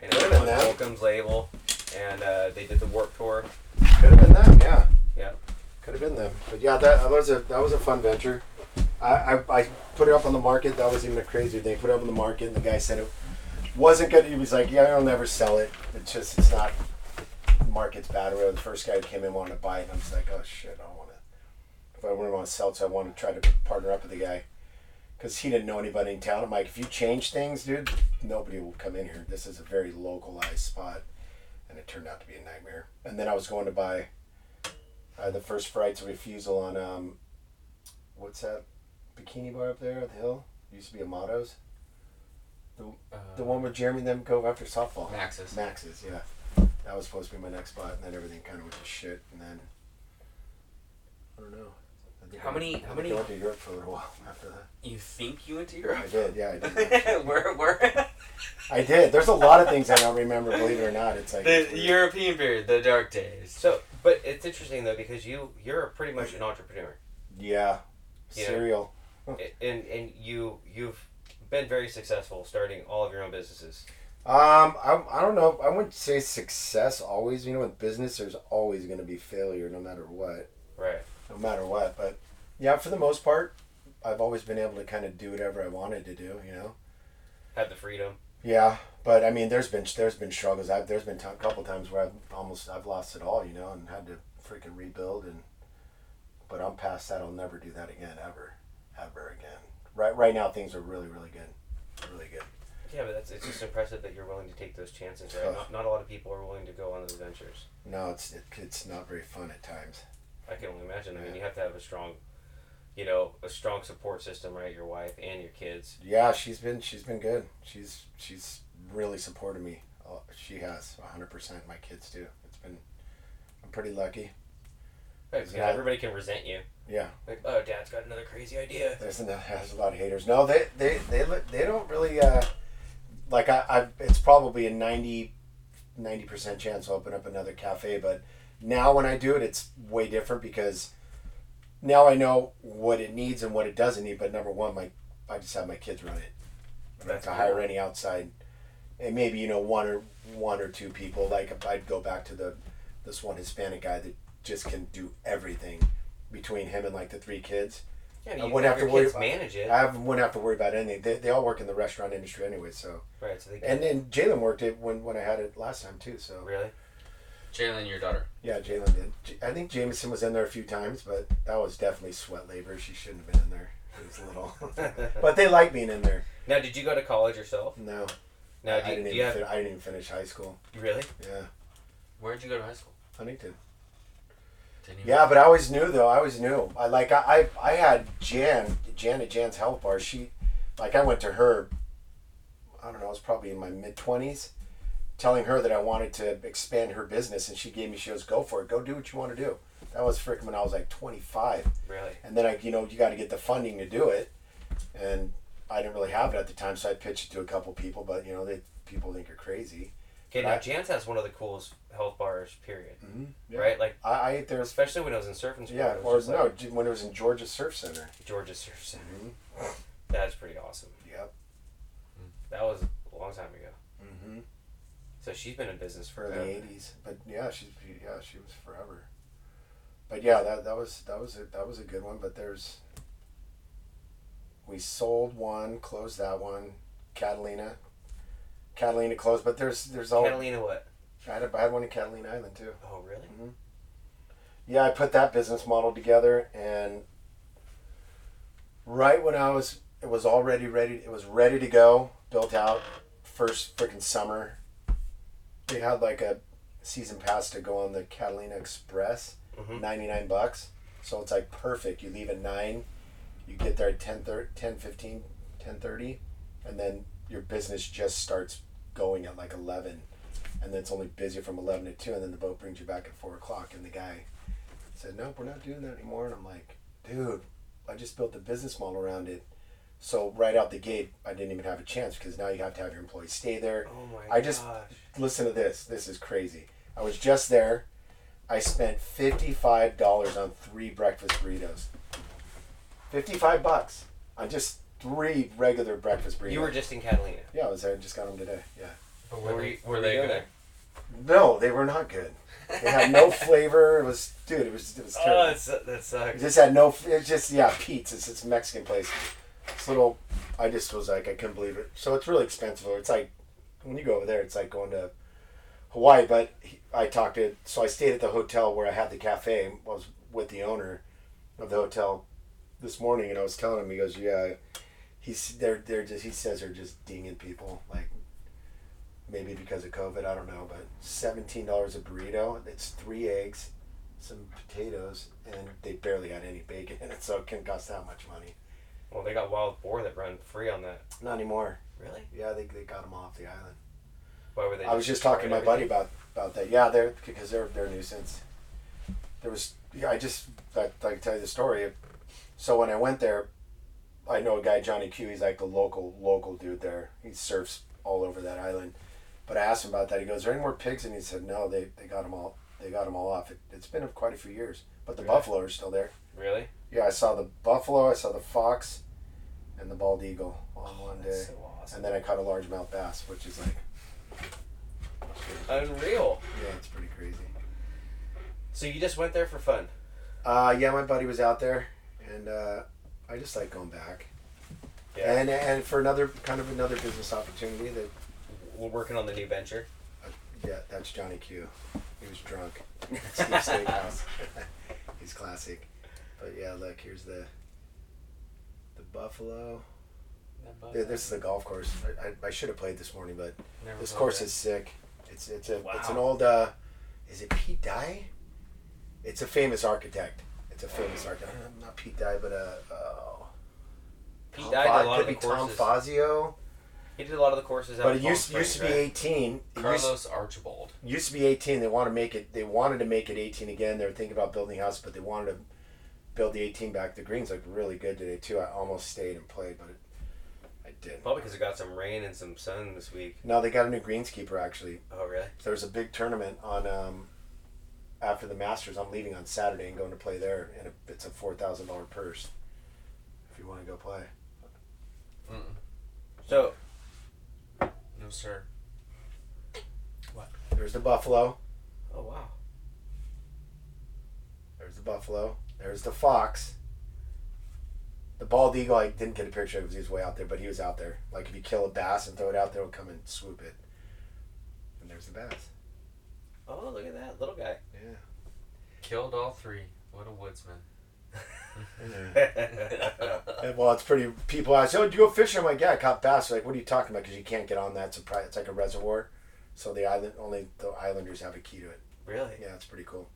and it was on. Volcom's label, and uh, they did the Warped Tour. Could have been them. Yeah. Yeah. Could have been them. But yeah, that, was a that was a fun venture. I, I, I put it up on the market. That was even a crazy thing. Put it up on the market, and the guy said it wasn't good. He was like, "Yeah, I'll never sell it. It's just it's not. The market's bad." Or whatever. The first guy who came in wanted to buy it, and I was like, "Oh shit, I don't want to." If I wouldn't want to sell it, so I want to try to partner up with the guy because he didn't know anybody in town. I'm like, if you change things, dude, nobody will come in here. This is a very localized spot, it turned out to be a nightmare. And then I was going to buy uh, the first rights of Refusal on um, what's that bikini bar up there at the hill? Used to be Amato's. Uh, The one where Jeremy and them go after softball. Max's. Max's, yeah. That was supposed to be my next spot, and then everything kind of went to shit. And then I don't know. I think How many- how many- I went to Europe for a little while after that. You think you went to Europe? I did, yeah, I did. [LAUGHS] where, where? I did. There's a lot of things I don't remember, believe it or not. It's like the it's. European period, the dark days. So, but it's interesting though because you you're pretty much an entrepreneur, yeah, Yeah. cereal. and and you you've been very successful starting all of your own businesses. Um, I, I don't know. I wouldn't say success always. You know, with business, there's always going to be failure, no matter what. Right. No matter what. But yeah, for the most part, I've always been able to kind of do whatever I wanted to do. You know. Had the freedom. Yeah, but I mean, there's been there's been struggles. I've there's been a couple times where I've almost I've lost it all. You know, and had to freaking rebuild. And but I'm past that. I'll never do that again, ever, ever again. Right right now, things are really really good, really good. Yeah, but that's it's just impressive that you're willing to take those chances. Right. Not, not a lot of people are willing to go on those ventures. No, it's it, it's not very fun at times. I can only imagine. I mean, you have to have a strong, you know, a strong support system, right? Your wife and your kids. Yeah, she's been she's been good. She's she's really supported me. Uh, She has hundred percent. My kids too. It's been I'm pretty lucky. Right, Yeah. everybody can resent you. Yeah, Like, oh, Dad's got another crazy idea. there's a, there's a lot of haters. No, they they they they don't really uh, like I, I. It's probably a 90 percent chance I'll open up another cafe. But now when I do it, it's way different because now I know what it needs and what it doesn't need. But number one, my I just have my kids run it. I don't have to hire any outside, and maybe you know one or one or two people. Like if I'd go back to the this one Hispanic guy that just can do everything between him and like the three kids. Yeah, I you wouldn't have to worry about- manage it. I wouldn't have to worry about anything. They, they all work in the restaurant industry anyway. So right. So they and then Jalen worked it when when I had it last time too. So really. Jalen, your daughter. yeah, Jalen did. J- I think Jameson was in there a few times, but that was definitely sweat labor. She shouldn't have been in there. It was little, [LAUGHS] but they like being in there. now, did you go to college yourself? No, Now, I do, you- didn't do even. you have fin- I didn't even finish high school. really? Yeah, Where'd you go to high school? Huntington. Didn't Yeah, but I always knew though. I always knew. I like I I, I had Jan Jan at Jan's Health Bar. She like I went to her. I don't know. I was probably in my mid twenties, telling her that I wanted to expand her business, and she gave me. She goes, "Go for it. Go do what you want to do." That was freaking when I was like twenty five, Really? and then I you know you got to get the funding to do it, and I didn't really have it at the time, so I pitched it to a couple people, but you know, they people think you're crazy. Okay, now. Jan's has one of the coolest health bars. Period. Mm-hmm. Right, like I, I ate there. especially when I was in surfing school. Yeah, or no, like when it was in Georgia Surf Center. Georgia Surf Center. Mm-hmm. That's pretty awesome. Yep. That was a long time ago. Mm-hmm. So she's been in business for the '80s, but yeah, she's yeah, she was forever. But yeah, that that was that was a, that was a good one. But there's we sold one, closed that one, Catalina. Catalina closed, but there's there's all Catalina. What? I had, a, I had one in Catalina Island too. Oh, really? Yeah, I put that business model together, and right when I was, it was already ready. It was ready to go, built out. First freaking summer, they had like a season pass to go on the Catalina Express, Mhm. ninety nine bucks. So it's like perfect. You leave at nine, you get there at 10, 10 15, 10 30, and then your business just starts going at like eleven, and then it's only busy from eleven to two, and then the boat brings you back at four o'clock, and the guy said, "Nope, we're not doing that anymore." And I'm like, "Dude, I just built a business model around it." So right out the gate, I didn't even have a chance because now you have to have your employees stay there. Oh my I just- gosh. Listen to this. This is crazy. I was just there. I spent fifty five dollars on three breakfast burritos. Fifty five bucks on just three regular breakfast burritos. You were just in Catalina. yeah, I was there. I Just got them today. Yeah. But Were were, you- they, were were they you good? No, they were not good. They had no [LAUGHS] flavor. It was, dude. It was, it was oh, terrible. Oh, that's, that It sucks. just had no. It's just yeah, Pete's. It's it's a Mexican place. Little. I just was like I couldn't believe it. So it's really expensive. It's like when you go over there, it's like going to Hawaii. But he, I talked to. So I stayed at the hotel where I had the cafe. I Was with the owner of the hotel this morning, and I was telling him. He goes, "Yeah, he's they're they're just." He says they're just dinging people like. Maybe because of COVID, I don't know, but seventeen dollars a burrito. It's three eggs, some potatoes, and they barely had any bacon in it, so it can cost that much money. Well, they got wild boar that run free on that. Not anymore. Really? Yeah, they, they got them off the island. Why were they? I was just talking to my buddy about about that. Yeah, they're because they're they're a nuisance. There was yeah, I just I, I can tell you the story. So when I went there, I know a guy Johnny Q. He's like the local local dude there. He surfs all over that island. But I asked him about that. He goes, "Are there any more pigs?" And he said, "No, they, they got them all. They got them all off. It, it's been quite a few years, but the Really? buffalo are still there." Really? Yeah, I saw the buffalo, I saw the fox, and the bald eagle on one day. That's so awesome. And then I caught a largemouth bass, which is like, Unreal. yeah, it's pretty crazy. So you just went there for fun? Uh, yeah, my buddy was out there, and uh, I just like going back. Yeah. And and for another kind of another business opportunity that, We're working on the new venture. yeah, that's Johnny Q. He was drunk. Steve [LAUGHS] Steakhouse. [LAUGHS] He's classic. But yeah, look, here's the the buffalo. Yeah, This is a golf course. I, I, I should have played this morning, but Never This course that. is sick. It's it's a it's an old uh, is it Pete Dye? It's a famous architect. It's a famous architect. Uh, Not Pete Dye, but uh, oh, Pete Tom Dye did a lot could of the be Tom. Fazio. He did a lot of the courses But it used Palm used to be right? eighteen. It used, Carlos Archibald. used to be eighteen. They want to make it. They wanted to make it eighteen again. They were thinking about building a house, but they wanted to build the eighteen back. The greens look really good today too. I almost stayed and played, but it, I didn't. Probably because it got some rain and some sun this week. No, they got a new greenskeeper actually. Oh, really? there was a big tournament on um, after the Masters. I'm leaving on Saturday and going to play there, and it- it's a four thousand dollar purse. If you want to go play, Mm-mm. So, No sir. What? There's the buffalo. oh wow. There's the buffalo. There's the fox. The bald eagle, I didn't get a picture of because he was way out there, but he was out there. Like if you kill a bass and throw it out there, it'll come and swoop it. And there's the bass. Oh, look at that little guy. Yeah. Killed all three. What a woodsman. [LAUGHS] And, well, it's pretty. People ask, "Oh, do you go fishing?" I'm like, "Yeah, I caught bass." They're like, what are you talking about? Because you can't get on that. It's a pri- It's like a reservoir, so the island only the islanders have a key to it. really? Yeah, it's pretty cool.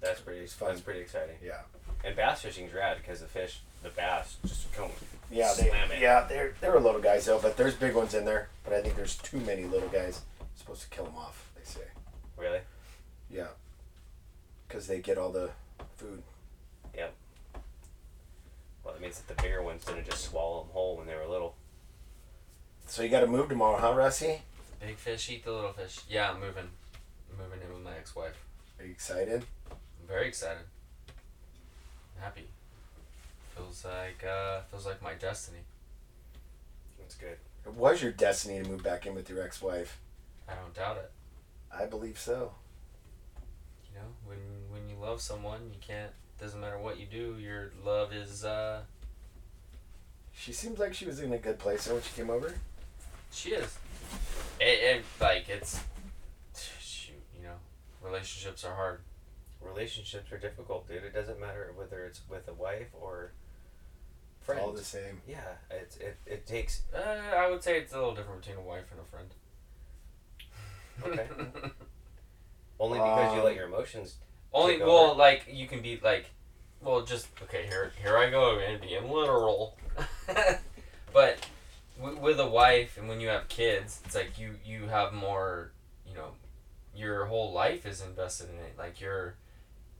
That's pretty. fun. That's pretty exciting. Yeah. And bass fishing's rad because the fish, the bass, just come. Yeah, they, Slam it. yeah, they're they're little guys though, but there's big ones in there. But I think there's too many little guys. supposed to kill them off. They say. Really? Yeah. Because they get all the food. Yep. Well, that means that the bigger ones didn't just swallow them whole when they were little. So you got to move tomorrow, huh, Rusty? Big fish eat the little fish. Yeah, I'm moving. I'm moving in with my ex-wife. Are you excited? I'm very excited. I'm happy. Feels like uh, feels like my destiny. That's good. It was your destiny to move back in with your ex-wife. I don't doubt it. I believe so. You know, when when you love someone, you can't. Doesn't matter what you do. Your love is. uh She seems like she was in a good place when she came over. She is. It, it like it's. Shoot, you know, relationships are hard. Relationships are difficult, dude. It doesn't matter whether it's with a wife or It's all the same. Yeah, it's it, it takes Uh, I would say it's a little different between a wife and a friend. Okay. [LAUGHS] only because you Um, let your emotions. Only Take well, over. like you can be like, well, just okay. Here, here I go again, being literal. [LAUGHS] but w- with a wife and when you have kids, it's like you you have more. You know, your whole life is invested in it. Like you're,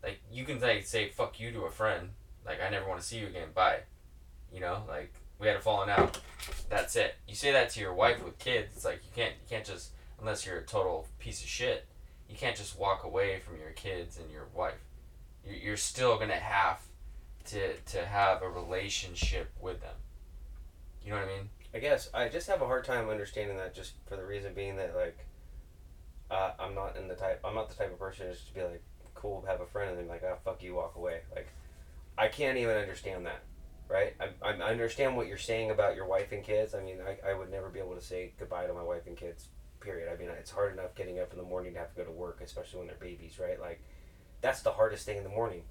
like you can like say fuck you to a friend. Like I never want to see you again. Bye. You know, like we had a falling out. That's it. You say that to your wife with kids. It's like you can't you can't just unless you're a total piece of shit you can't just walk away from your kids and your wife. You're, you're still gonna have to to have a relationship with them. You know what I mean? I guess I just have a hard time understanding that, just for the reason being that like, uh, I'm not in the type. I'm not the type of person just to be like, cool, to have a friend, and then like, ah, fuck you, walk away. Like, I can't even understand that. Right? I, I understand what you're saying about your wife and kids. I mean, I, I would never be able to say goodbye to my wife and kids period. I mean, it's hard enough getting up in the morning to have to go to work, especially when they're babies, right? Like, that's the hardest thing in the morning,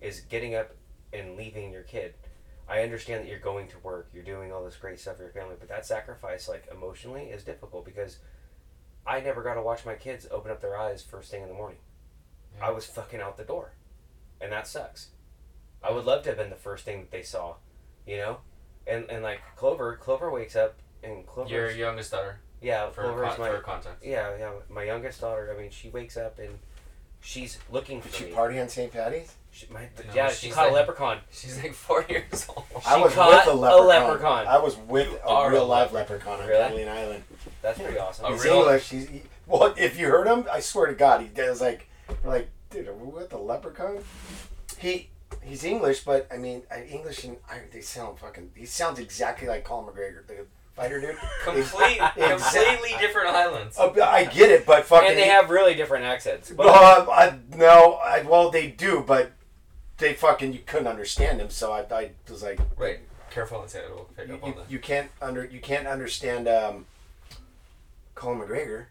is getting up and leaving your kid. I understand that you're going to work, you're doing all this great stuff for your family, but that sacrifice, like emotionally, is difficult because I never got to watch my kids open up their eyes first thing in the morning. Yeah. I was fucking out the door, and that sucks. I would love to have been the first thing that they saw, you know, and and like Clover, Clover wakes up and Clover, Your youngest daughter, yeah, for Clover con- is my for context. yeah, yeah, my youngest daughter. I mean, she wakes up and she's looking Did for she me. party on St. Patty's? She, my, No, yeah, she she's caught a like- leprechaun. She's like four [LAUGHS] years old. I was caught with a a leprechaun. leprechaun. I was with You a real a live leprechaun. leprechaun on Really? Catalina Island. That's pretty awesome. A He's real- English. He's he, well. If you heard him, I swear to God, he was like, we're like, dude, are we with the leprechaun? He he's English, but I mean, I- English and I, they sound fucking. He sounds exactly like Conor McGregor, the fighter dude. [LAUGHS] Complete, [LAUGHS] completely different islands. Uh, I get it, but fucking. and they have really different accents. But Well, I, no, I, well they do, but they fucking you couldn't understand him, so I, I was like, Right. Careful, it's it'll pick you, up on you, that. you can't under you can't understand um, Colin McGregor.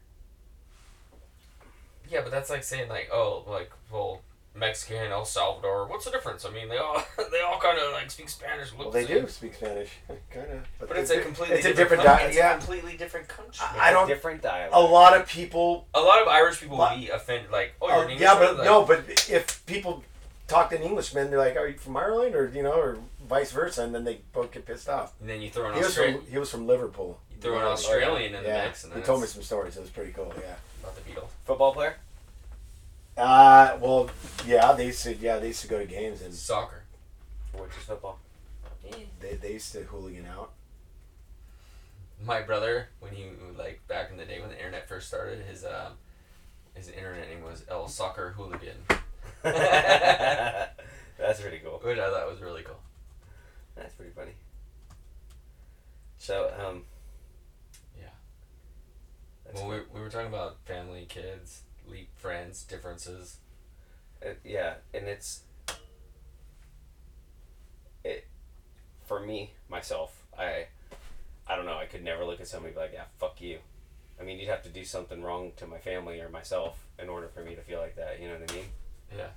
Yeah, but that's like saying like, oh, like, well, Mexican, El Salvador. What's the difference? I mean, they all [LAUGHS] they all kind of like speak Spanish. Well, look they do speak Spanish, [LAUGHS] kind of. But it's a completely it's a different, different coun- di- it's yeah. a completely different country. I- I don't- different dialect. A lot of people. A lot of Irish people Lot- be offended, like, oh, you're oh, an yeah, but Like, no, but if people talk to an Englishman, they're like, "Are you from Ireland?" or you know, or vice versa, and then they both get pissed off. And then you throw an He was from he was from Liverpool. you throw an Australian in the Yeah, mix, and he told me some stories. It was pretty cool. Yeah. about the Beatles. Football player? Uh, well, yeah, they used to yeah they used to go to games and Soccer. Which is football. they, they used to hooligan out. My brother, when he like back in the day when the internet first started, his um, his internet name was El Soccer Hooligan, [LAUGHS] That's pretty cool. which I thought was really cool. That's pretty funny. So, um, Yeah. that's well, cool. we, we were talking about family, kids, leap, friends, differences. It, yeah, and it's it for me myself. I I don't know. I could never look at somebody and be like, "Yeah, fuck you." I mean, you'd have to do something wrong to my family or myself in order for me to feel like that. You know what I mean? Yeah.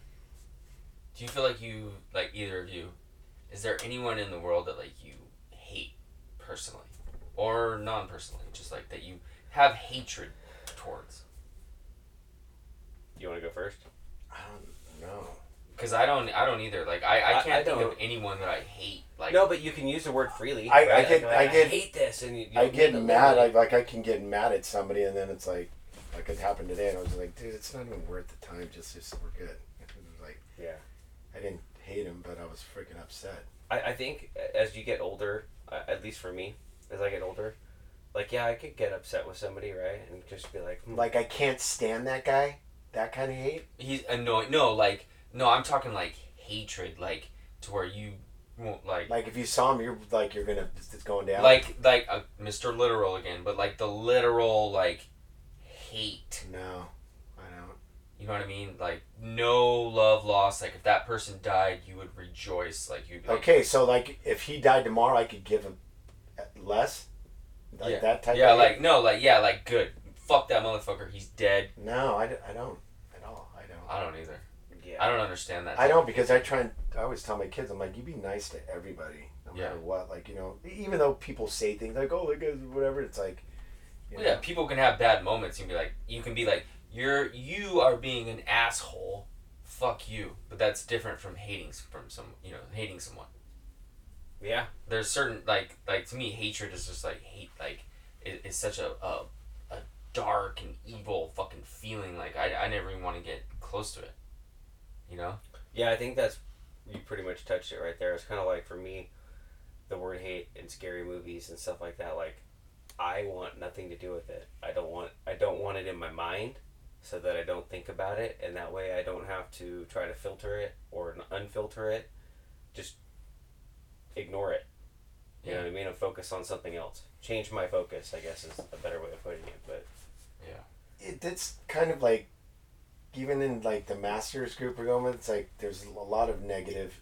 Do you feel like you like either of you? Is there anyone in the world that like you hate personally, or non-personally, just like that you have hatred towards? You want to go first? I don't know. Because I don't, I don't either. Like I, I I- can't I think don't- anyone that I hate. Like no, but you can use the word freely. I- I right? get- Like, I get- hate this, and you, you I get mad. I, like I can get mad at somebody, and then it's like, like it happened today, and I was like, dude, it's not even worth the time. Just, just we're good. [LAUGHS] It was like yeah. I didn't hate him, but I was freaking upset. I, I think as you get older, uh, at least for me, as I get older, like yeah, I could get upset with somebody, right, and just be like, hmm, Like I can't stand that guy. That kind of hate. He's annoying. No, like no, I'm talking like hatred, like to where you won't like Like if you saw him, you're like you're gonna it's going down. like like uh, Mr. Literal again, but like the literal like hate. no, I don't. You know what I mean? Like no love lost. Like if that person died, you would rejoice. Like you'd be like, Okay, so like if he died tomorrow, I could give him less. Like yeah, that type. yeah, of like no, like yeah, like good. Fuck that motherfucker. He's dead. no, I, d- I don't at all. I don't. I don't either. yeah, I don't understand that. I don't because I try and I always tell my kids I'm like you be nice to everybody no Yeah. matter what like you know even though people say things like oh that whatever it's like Well, yeah, people can have bad moments. You can be like, you can be like, you're you are being an asshole. Fuck you. But that's different from hating from some, you know, hating someone. Yeah, There's certain like like to me, hatred is just like hate. Like it, it's such a, a a dark and evil fucking feeling. Like I I never even want to get close to it. You know. yeah. I think that's you pretty much touched it right there. It's kind of like for me, the word hate in scary movies and stuff like that. Like, I want nothing to do with it. I don't want I don't want it in my mind, so that I don't think about it, and that way I don't have to try to filter it or unfilter it. Just ignore it. You know what I mean? And focus on something else. Change my focus, I guess, is a better way of putting it. But yeah, it, it's kind of like even in like the masters group we're going with it's like there's a lot of negative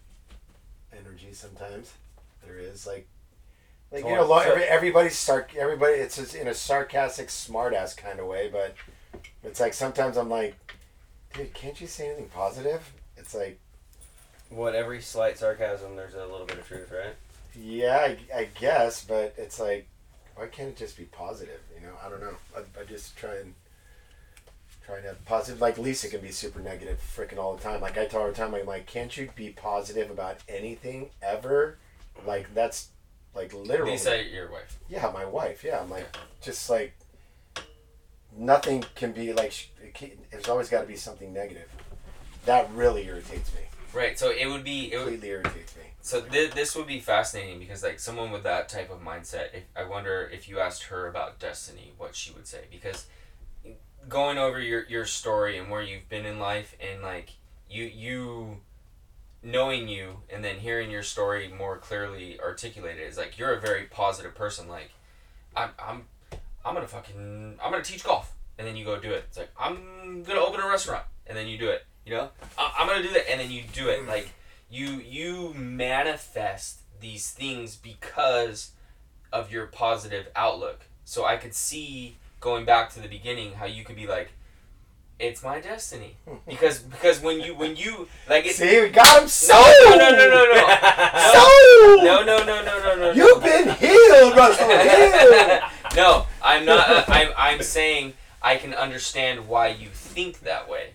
energy sometimes there is like like you know, lo- every, everybody's sarc- everybody it's just in a sarcastic smartass kind of way but it's like sometimes I'm like dude can't you say anything positive it's like what every slight sarcasm, there's a little bit of truth, right? Yeah, I, I guess, but it's like, why can't it just be positive? You know, I don't know. I, I just try and try and have positive. Like Lisa can be super negative, freaking all the time. Like I tell her all the time, I'm like, can't you be positive about anything ever? Like that's like literally. Lisa, your wife. Yeah, my wife. Yeah, I'm like, just like nothing can be like. can't- There's always got to be something negative. That really irritates me. Right. So it would be it would Completely irritates me. So th- this would be fascinating because like someone with that type of mindset, if, I wonder if you asked her about destiny, what she would say. Because going over your, your story and where you've been in life and like you you knowing you and then hearing your story more clearly articulated is like you're a very positive person. Like I'm I'm I'm gonna fucking I'm gonna teach golf and then you go do it. It's like I'm gonna open a restaurant and then you do it. You know I- I'm gonna do that and then you do it. Like you you manifest these things because of your positive outlook. So I could see going back to the beginning how you could be like it's my destiny [LAUGHS] because because when you when you like it's See, we got him. no sold! no no no no no Sold! no no no no no no You've been healed, Russell. [LAUGHS] Healed. no I'm not uh, I'm I'm saying I can understand why you think that way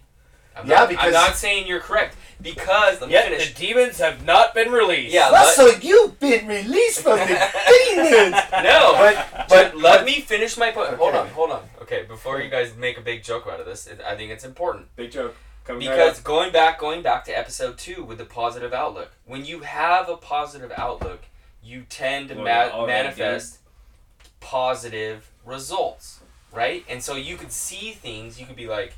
I'm Yeah, not, because- I'm not saying you're correct because let me Yet finish the demons have not been released. Yeah, Russell, you've been released from the [LAUGHS] demons. no But But but let me finish my point. Hold on, hold on. Okay, before you guys make a big joke out of this, it, I think it's important Big joke. Coming because going back, going back to episode two with the positive outlook. When you have a positive outlook, you tend to Well, ma- all right, manifest positive results, right? And so you could see things. You could be like,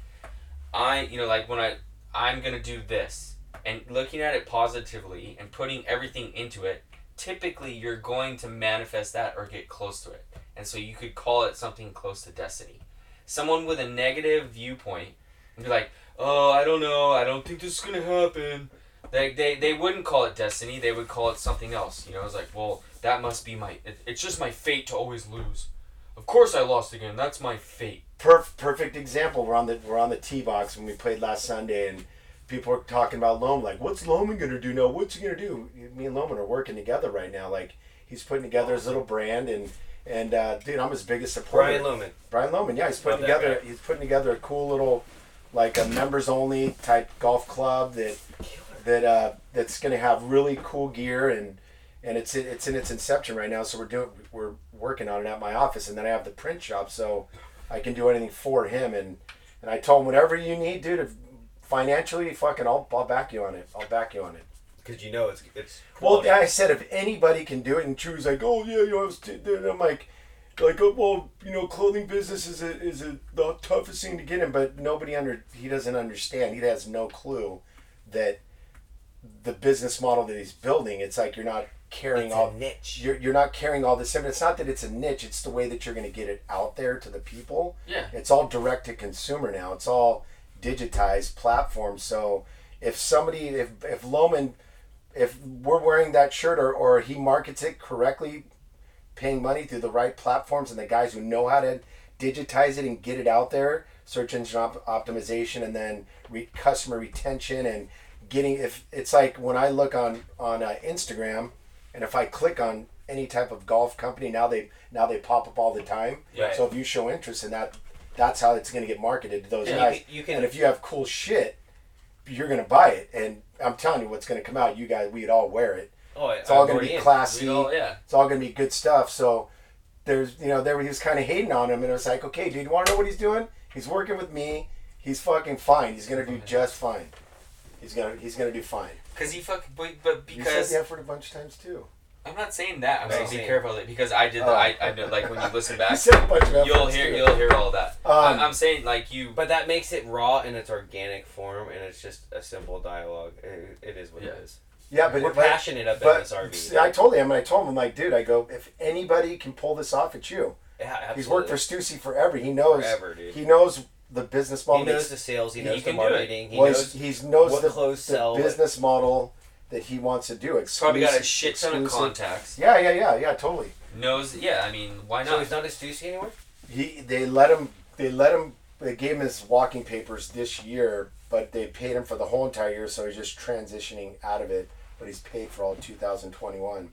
I, you know, like when I, I'm gonna do this, and looking at it positively and putting everything into it. Typically, you're going to manifest that or get close to it. And so you could call it something close to destiny. Someone with a negative viewpoint and be like, oh, I don't know, I don't think this is going to happen. They, they, they wouldn't call it destiny, they would call it something else. You know, it's like, well, that must be my, it, it's just my fate to always lose. Of course I lost again, that's my fate. perf- perfect example. We're on the we're on the tee box when we played last Sunday, and people were talking about Loman. Like, what's Loman gonna do now? What's he gonna do? Me and Loman are working together right now. Like, he's putting together his little brand, and and uh, dude, I'm his biggest supporter. Brian Loman. Brian Loman, yeah, he's putting Love that together. He's putting together a cool little, like a members only type golf club that that uh, that's going to have really cool gear and and it's in, it's in its inception right now. So we're doing we're working on it at my office, and then I have the print shop, so I can do anything for him. And and I told him whatever you need, dude. If financially, fucking, I'll I'll back you on it. I'll back you on it. because you know it's it's. Well. I said if anybody can do it, and Drew's like, oh yeah, you know, I was t-, and I'm like, like, oh, well, you know, clothing business is a, is a, the toughest thing to get in, but nobody under he doesn't understand. He has no clue that the business model that he's building. It's like you're not carrying It's all a niche. You're, you're not carrying all this. in. It's not that it's a niche. It's the way that you're going to get it out there to the people. Yeah. It's all direct to consumer now. It's all digitized platforms. So if somebody, if if Loman, if we're wearing that shirt or or he markets it correctly, paying money through the right platforms and the guys who know how to digitize it and get it out there, search engine op- optimization, and then re- customer retention and getting. If it's like when I look on on uh, Instagram, and if I click on any type of golf company now they now they pop up all the time. Right. So if you show interest in that, that's how it's going to get marketed to those you guys. can- you can- and if you have cool shit, you're going to buy it. And I'm telling you, what's going to come out. You guys, we'd all wear it. oh, It's all going to be classy. All, yeah. It's all going to be good stuff. So there's, you know, there he was kind of hating on him, and it was like, okay, dude, you want to know what he's doing? He's working with me. He's fucking fine. He's going to do just fine. He's gonna he's gonna do fine. Cause he fuck, but, but You said because the effort a bunch of times too. I'm not saying that. I'm No, saying be careful of it because I did. Oh. I I know like when you listen [LAUGHS] You back, said a bunch of you'll hear too. you'll hear all that. Um, I, I'm saying like you. But that makes it raw in its organic form, and it's just a simple dialogue. It, it is what Yeah. it is. yeah, but We're but- passionate up in this RV. see, I told him, and I told him, I'm like, dude, I go, if anybody can pull this off, it's you. yeah, absolutely. He's worked for absolutely. Stussy forever. He knows. Forever, dude. He knows the business model. He knows that's- the sales. He He knows the can do it. marketing. He knows. he's, he knows what the, clothes the sell. business model that he wants to do. He's probably got a shit ton of contacts. Yeah, yeah, yeah, yeah, totally. Knows. Yeah. I mean, why not? so not? he's not a Stussy anymore. He they let him they let him they gave him his walking papers this year, but they paid him for the whole entire year, so he's just transitioning out of it. But he's paid for all 2021.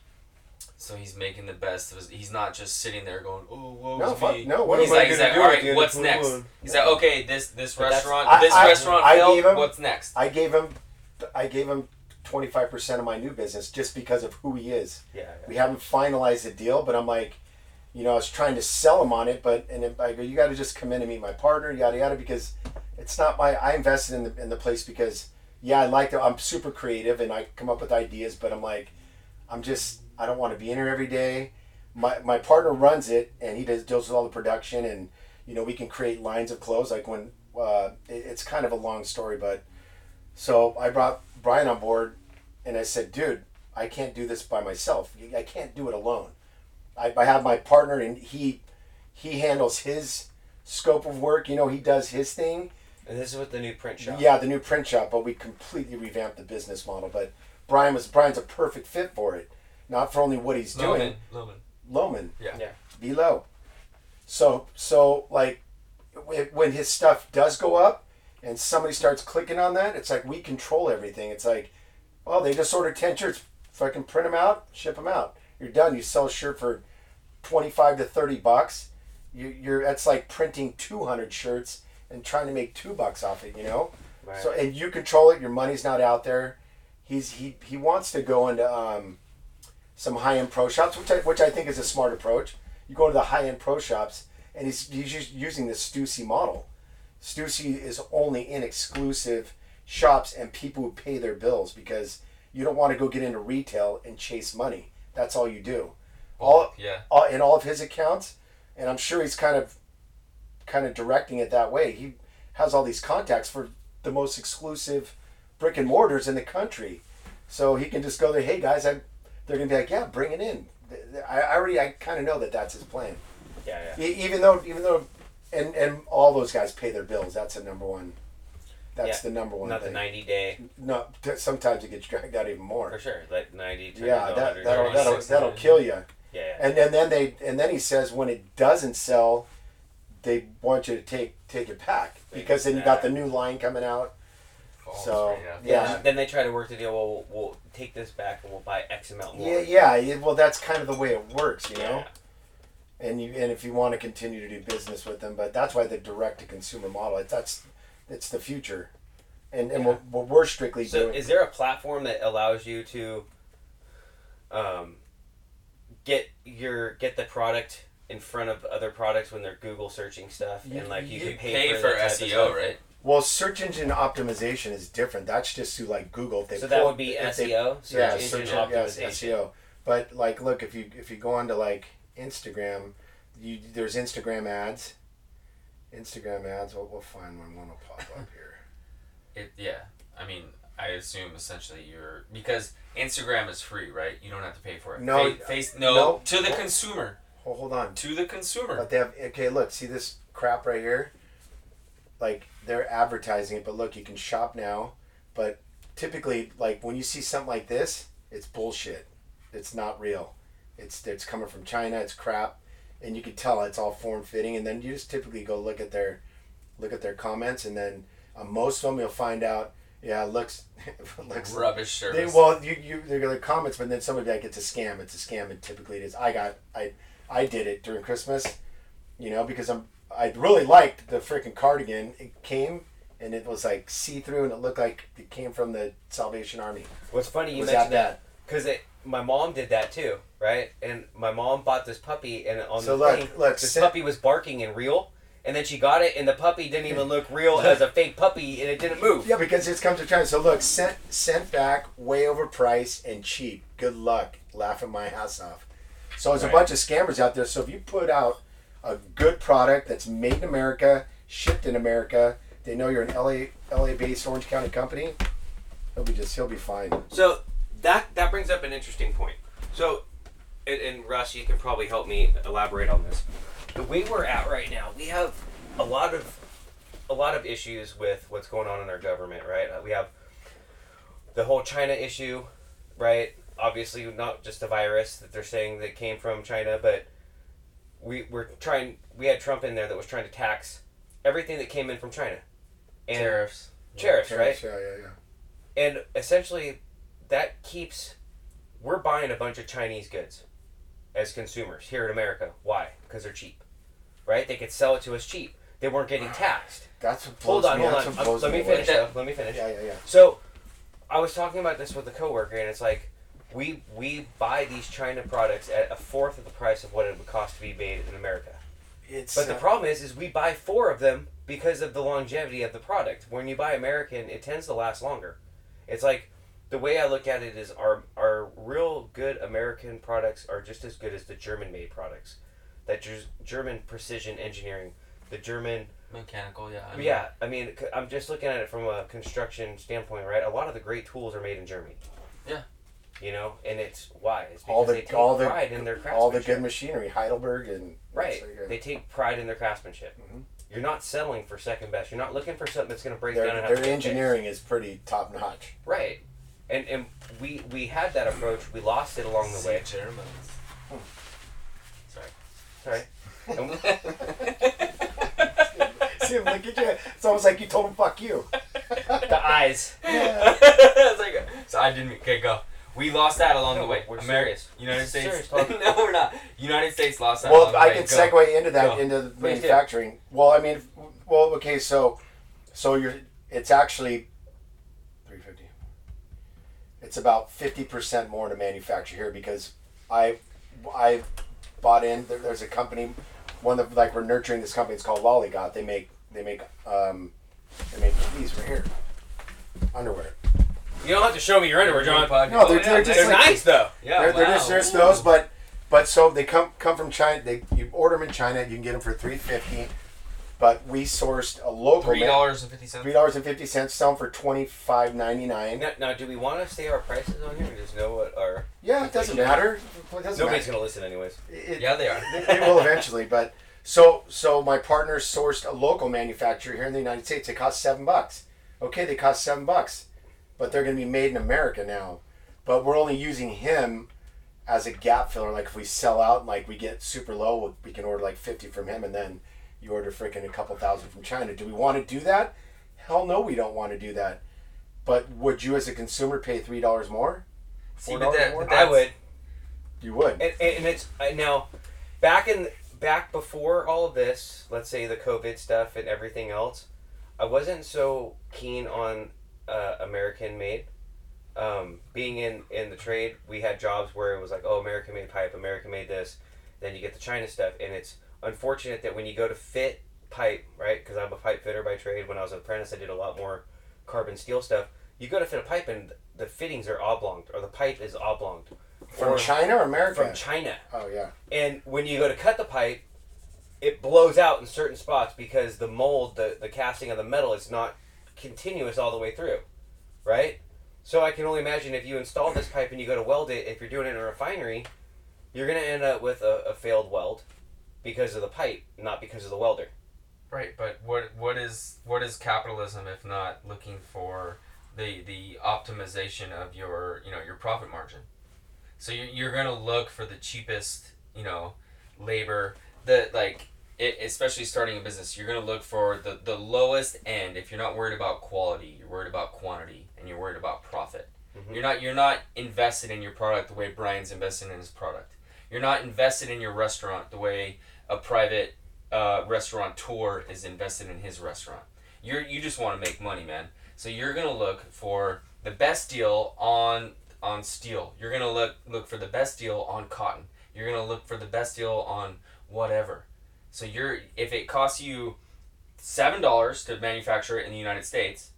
So he's making the best of his. He's not just sitting there going, "Oh, woe No, is fuck, me." no, what he's am I like, he's like, do all at right, the end what's next? 21? He's like, okay, this this But restaurant, I- this I- restaurant I failed. gave him- what's next? I gave him I gave him 25% of my new business just because of who he is. Yeah. We haven't finalized the deal, but I'm like, you know, I was trying to sell him on it, but and if I go, you got to just come in and meet my partner, yada yada, because it's not my. I invested in the in the place because yeah, I like to. I'm super creative and I come up with ideas, but I'm like, I'm just I don't want to be in here every day. My my partner runs it and he does deals with all the production and you know we can create lines of clothes like when uh, it, it's kind of a long story, but so I brought Brian on board and I said, dude, I can't do this by myself. I can't do it alone. I, I have my partner and he he handles his scope of work. You know, he does his thing. And this is with the new print shop. Yeah, the new print shop, but we completely revamped the business model. But Brian was Brian's a perfect fit for it. Not for only what he's doing. Loman. Loman. Yeah. Yeah. Below. So so like when when his stuff does go up and somebody starts clicking on that, it's like we control everything. It's like, well, they just order ten shirts, fucking print them out, ship them out. You're done. You sell a shirt for twenty five to thirty bucks. You, you're that's like printing two hundred shirts and trying to make two bucks off it. You know. Right. So and you control it. Your money's not out there. He's he he wants to go into um, some high end pro shops, which I which I think is a smart approach. You go to the high end pro shops, and he's he's just using the Stussy model. Stussy is only in exclusive shops and people who pay their bills because you don't want to go get into retail and chase money. That's all you do. All Yeah. all, in all of his accounts, and I'm sure he's kind of kind of directing it that way. He has all these contacts for the most exclusive brick and mortars in the country, so he can just go there. Hey guys, I, they're gonna be like, yeah, bring it in. I, I already, I kind of know that that's his plan. yeah, yeah. E- even though, even though, and and all those guys pay their bills. That's the number one. That's Yeah. the number one Not the thing. ninety day No, t- sometimes it gets dragged out even more. for sure. Like ninety. Yeah, that 100, that'll that'll 36, that'll kill you. Yeah, yeah. And then then they and then he says when it doesn't sell, they want you to take take it back because then you got the new line coming out. Falls, So right, yeah. yeah. yeah, Then they try to work the deal. Well, we'll, we'll take this back and we'll buy X amount more. yeah, yeah. yeah, Well, that's kind of the way it works, you know. Yeah. And you and if you want to continue to do business with them, but that's why the direct to consumer model. It, that's it's the future, and and what, what we're strictly So, doing. is there a platform that allows you to um, get your get the product in front of other products when they're Google searching stuff, You- and like you, You can pay, pay for, for that type of SEO, right? Well, search engine optimization is different. That's just through like Google. If they So that would be if they- SEO, search yeah, engine search en- yes. SEO. But like, look if you if you go onto like Instagram, you there's Instagram ads. Instagram ads. We'll, we'll find one. One will pop up here. [LAUGHS] It yeah. I mean, I assume essentially you're because Instagram is free, right? You don't have to pay for it. No, Fa- uh, face no, no. to the consumer. Oh, hold on. To the consumer. But they have okay. Look, see this crap right here. Like they're advertising it, but look, you can shop now. But typically, like when you see something like this, it's bullshit. It's not real. It's it's coming from China. It's crap, and you can tell it's all form fitting. And then you just typically go look at their look at their comments, and then on most of them you'll find out. Yeah, it looks [LAUGHS] looks Rubbish they, service. well, you you they're gonna comments, but then somebody like it's a scam. It's a scam, and typically it is. I got I I did it during Christmas, you know, because I'm I really liked the freaking cardigan. It came and it was like see through, and it looked like it came from the Salvation Army. What's funny you Was mentioned that because my mom did that too, right? And my mom bought this puppy, and on So the look, thing, look, this sit- puppy was barking and real. And then she got it, and the puppy didn't even look real [LAUGHS] as a fake puppy, and it didn't move. Yeah, because it's come to China. So look, sent sent back, way overpriced and cheap. Good luck, laughing my ass off. So there's Right. a bunch of scammers out there. So if you put out a good product that's made in America, shipped in America, they know you're an LA LA based Orange County company. He'll be just he'll be fine. So that that brings up an interesting point. So, and, and Russ, you can probably help me elaborate on this. The way we're at right now, we have a lot of a lot of issues with what's going on in our government, right? We have the whole China issue, right? Obviously, not just a virus that they're saying that came from China, but we we're trying. We had Trump in there that was trying to tax everything that came in from China, and Tariffs. tariffs, right? Yeah, yeah, yeah. And essentially, that keeps we're buying a bunch of Chinese goods as consumers here in America. Why? Because they're cheap, right? They could sell it to us cheap. They weren't getting taxed. That's what Hold on, me. hold That's on. what blows let me finish. Though. Let me finish. Yeah, yeah, yeah. So, I was talking about this with a coworker, and it's like we we buy these China products at a fourth of the price of what it would cost to be made in America. It's But the uh, problem is, is we buy four of them because of the longevity of the product. When you buy American, it tends to last longer. It's like the way I look at it is our our real good American products are just as good as the German made products. That Ger- German precision engineering, the German Mechanical, yeah. I mean, yeah. I mean, c- I'm just looking at it from a construction standpoint, right? A lot of the great tools are made in Germany. Yeah. You know, and it's why it's because all the they take all the pride in their craftsmanship. all the good machinery, Heidelberg and Right. so They take pride in their craftsmanship. Mhm. You're not settling for second best. You're not looking for something that's going to break their, down and their to be engineering is pretty top notch. Right. And and we we had that approach. We lost it along the way. Germans. Sorry. Sorry. [LAUGHS] And we- See him look at you. It's almost like you told him "fuck you." the eyes. [LAUGHS] It's like- so I didn't. Okay, go. We lost that along No, the way. we're Ameri- serious. United States. Serious [LAUGHS] no, we're not. United States lost that. along Well, the I way. can Go. segue into that Go. into the do. manufacturing. Well, I mean, well, okay, so so you're it's actually three fifty. It's about fifty percent more to manufacture here because I I bought in. There, there's a company, one of like we're nurturing this company. It's called Lollygot. They make they make um they make these right here, underwear. You don't have to show me your underwear, John. No, oh, they're- they're just They're like- nice though. Yeah, they're, wow. they're just there's those, but but so they come come from China. They you order them in China. You can get them for three fifty, but we sourced a local Three dollars and fifty cents. three dollars and fifty cents. Sell them for twenty five ninety nine. Now, now, do we want to say our prices on here? Or just know what our Yeah, it doesn't matter. It doesn't nobody's matter. gonna listen anyways. It, Yeah, they are. it, it will eventually, but so so my partner sourced a local manufacturer here in the United States. It cost seven bucks. Okay, they cost seven bucks, but they're going to be made in America now. But we're only using him as a gap filler. Like if we sell out, like we get super low, we can order like fifty from him, and then you order freaking a couple thousand from China. Do we want to do that? Hell no, we don't want to do that. But would you, as a consumer, pay three dollars more? See, Four but dollars that, more? but I would. You would. and, and it's uh, now back in back before all of this let's say the covid stuff and everything else i wasn't so keen on uh, american made um, being in in the trade we had jobs where it was like oh american made pipe american made this then you get the china stuff and it's unfortunate that when you go to fit pipe, right? Because I'm a pipe fitter by trade. When I was an apprentice, I did a lot more carbon steel stuff. You go to fit a pipe, and the fittings are oblong, or the pipe is oblong. From Or- China or America? From China. oh yeah. And when you go to cut the pipe, it blows out in certain spots because the mold, the, the casting of the metal is not continuous all the way through. Right? So I can only imagine if you install this pipe and you go to weld it, if you're doing it in a refinery, you're going to end up with a, a failed weld because of the pipe, not because of the welder. Right, but what what is what is capitalism if not looking for the the optimization of your you know your profit margin? So you're, you're gonna look for the cheapest you know labor the like it, especially starting a business you're gonna look for the the lowest end if you're not worried about quality you're worried about quantity and you're worried about profit. Mhm. You're not you're not invested in your product the way Brian's invested in his product. You're not invested in your restaurant the way a private uh, restaurateur is invested in his restaurant. You're you just want to make money, man. So you're gonna look for the best deal on on steel. You're gonna look look for the best deal on cotton. You're gonna look for the best deal on whatever. So you're if it costs you seven dollars to manufacture it in the United States,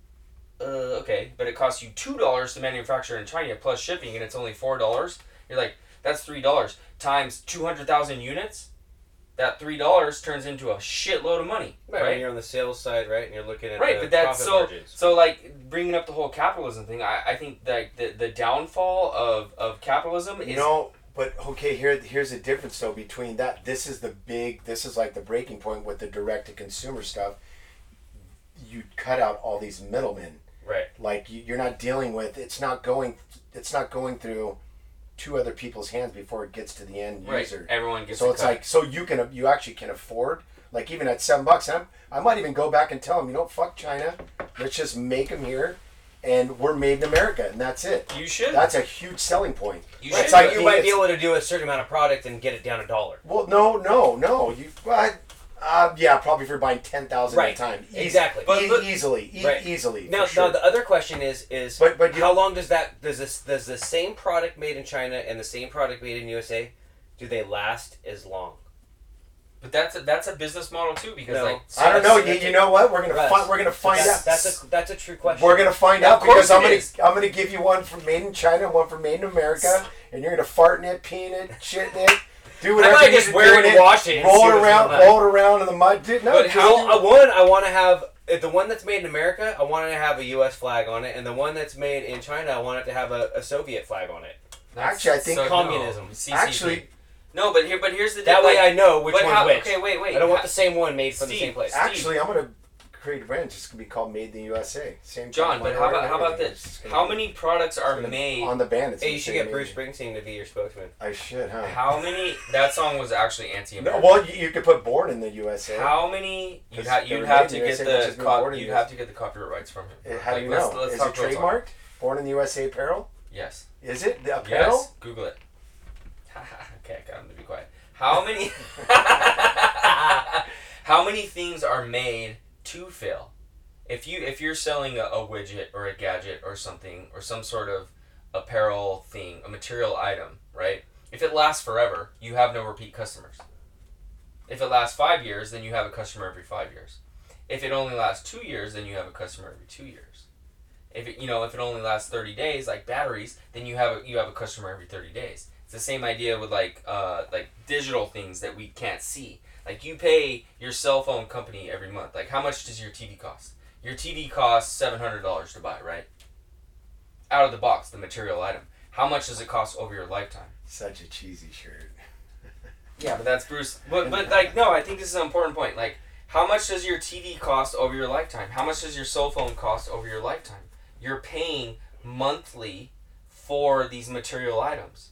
uh, okay, but it costs you two dollars to manufacture in China plus shipping, and it's only four dollars. You're like, that's three dollars times two hundred thousand units. That three dollars turns into a shitload of money, Right. right? When you're on the sales side, right, and you're looking at Right, the but that's profit so margins. so like bringing up the whole capitalism thing. I, I think that the, the downfall of, of capitalism is No, but okay, here here's the difference though between that. This is the big. This is like the breaking point with the direct to consumer stuff. You cut out all these middlemen. Right. Like you, you're not dealing with. It's not going. It's not going through two other people's hands before it gets to the end right. user. Everyone gets So a it's cut. like so you can you actually can afford like even at seven bucks. I'm, I might even go back and tell them you know fuck China, let's just make them here, and we're made in America and that's it. you should. That's a huge selling point. you Right, should. so like you might be able to do a certain amount of product and get it down a dollar. Well, no, no, no. You, well, I, uh, yeah, probably if you're buying ten thousand Right. at a time, Eas- Exactly. But e- look- easily, e- Right. easily. Now, sure. now the other question is is But- but how long does that does this does the same product made in China and the same product made in USA do they last as long? But that's a, that's a business model too because No. like I don't know. You, you know what? We're gonna Russ, find. We're gonna find that's, out. That's a that's a true question. we're gonna find Of out course because I'm it gonna is. I'm gonna give you one from made in China, one from made in America, and you're gonna fart in it, pee in it, shit in it, do whatever might you just do wear it in wash it roll it around, roll it around in the mud. Dude, no, But how- I, one I want to have uh, the one that's made in America. I want it to have a U.S. flag on it, and the one that's made in China, I want it to have a, a Soviet flag on it. that's Actually, I think so- no, communism. CCP. Actually, no, but here but here's the deal. That way like, I know which but one's how, which. Okay, wait, wait. I don't want the same one made from the same place. actually, I'm gonna create a brand. It's just gonna be called Made in the USA. Same. John, but how about how about this? It's gonna How be- many products are gonna- made? on the band? It's Hey, you should get Bruce Springsteen to be your spokesman. I should, huh? How many? That song was actually anti-American. well, you, you could put "Born in the USA." How many? You'd, ha- you'd have to in get the co- you'd have to get the copyright rights from him. How do you let's- know? let's Is it real trademarked? Born in the USA apparel? Yes. Is it the apparel? Yes. Google it. [LAUGHS] [LAUGHS] okay, I got him to be quiet. How many? [LAUGHS] how many things are made to fail? If you if you're selling a, a widget or a gadget or something or some sort of apparel thing, a material item, right? If it lasts forever, you have no repeat customers. If it lasts five years, then you have a customer every five years. If it only lasts two years, then you have a customer every two years. If it you know if it only lasts thirty days, like batteries, then you have a, you have a customer every thirty days. It's the same idea with like uh, like digital things that we can't see. Like you pay your cell phone company every month. Like how much does your TV cost? Your TV costs seven hundred dollars to buy, right? Out of the box, the material item. How much does it cost over your lifetime? Such a cheesy shirt. [LAUGHS] Yeah, but that's Bruce. But but [LAUGHS] like no, I think this is an important point. Like, how much does your TV cost over your lifetime? How much does your cell phone cost over your lifetime? You're paying monthly for these material items,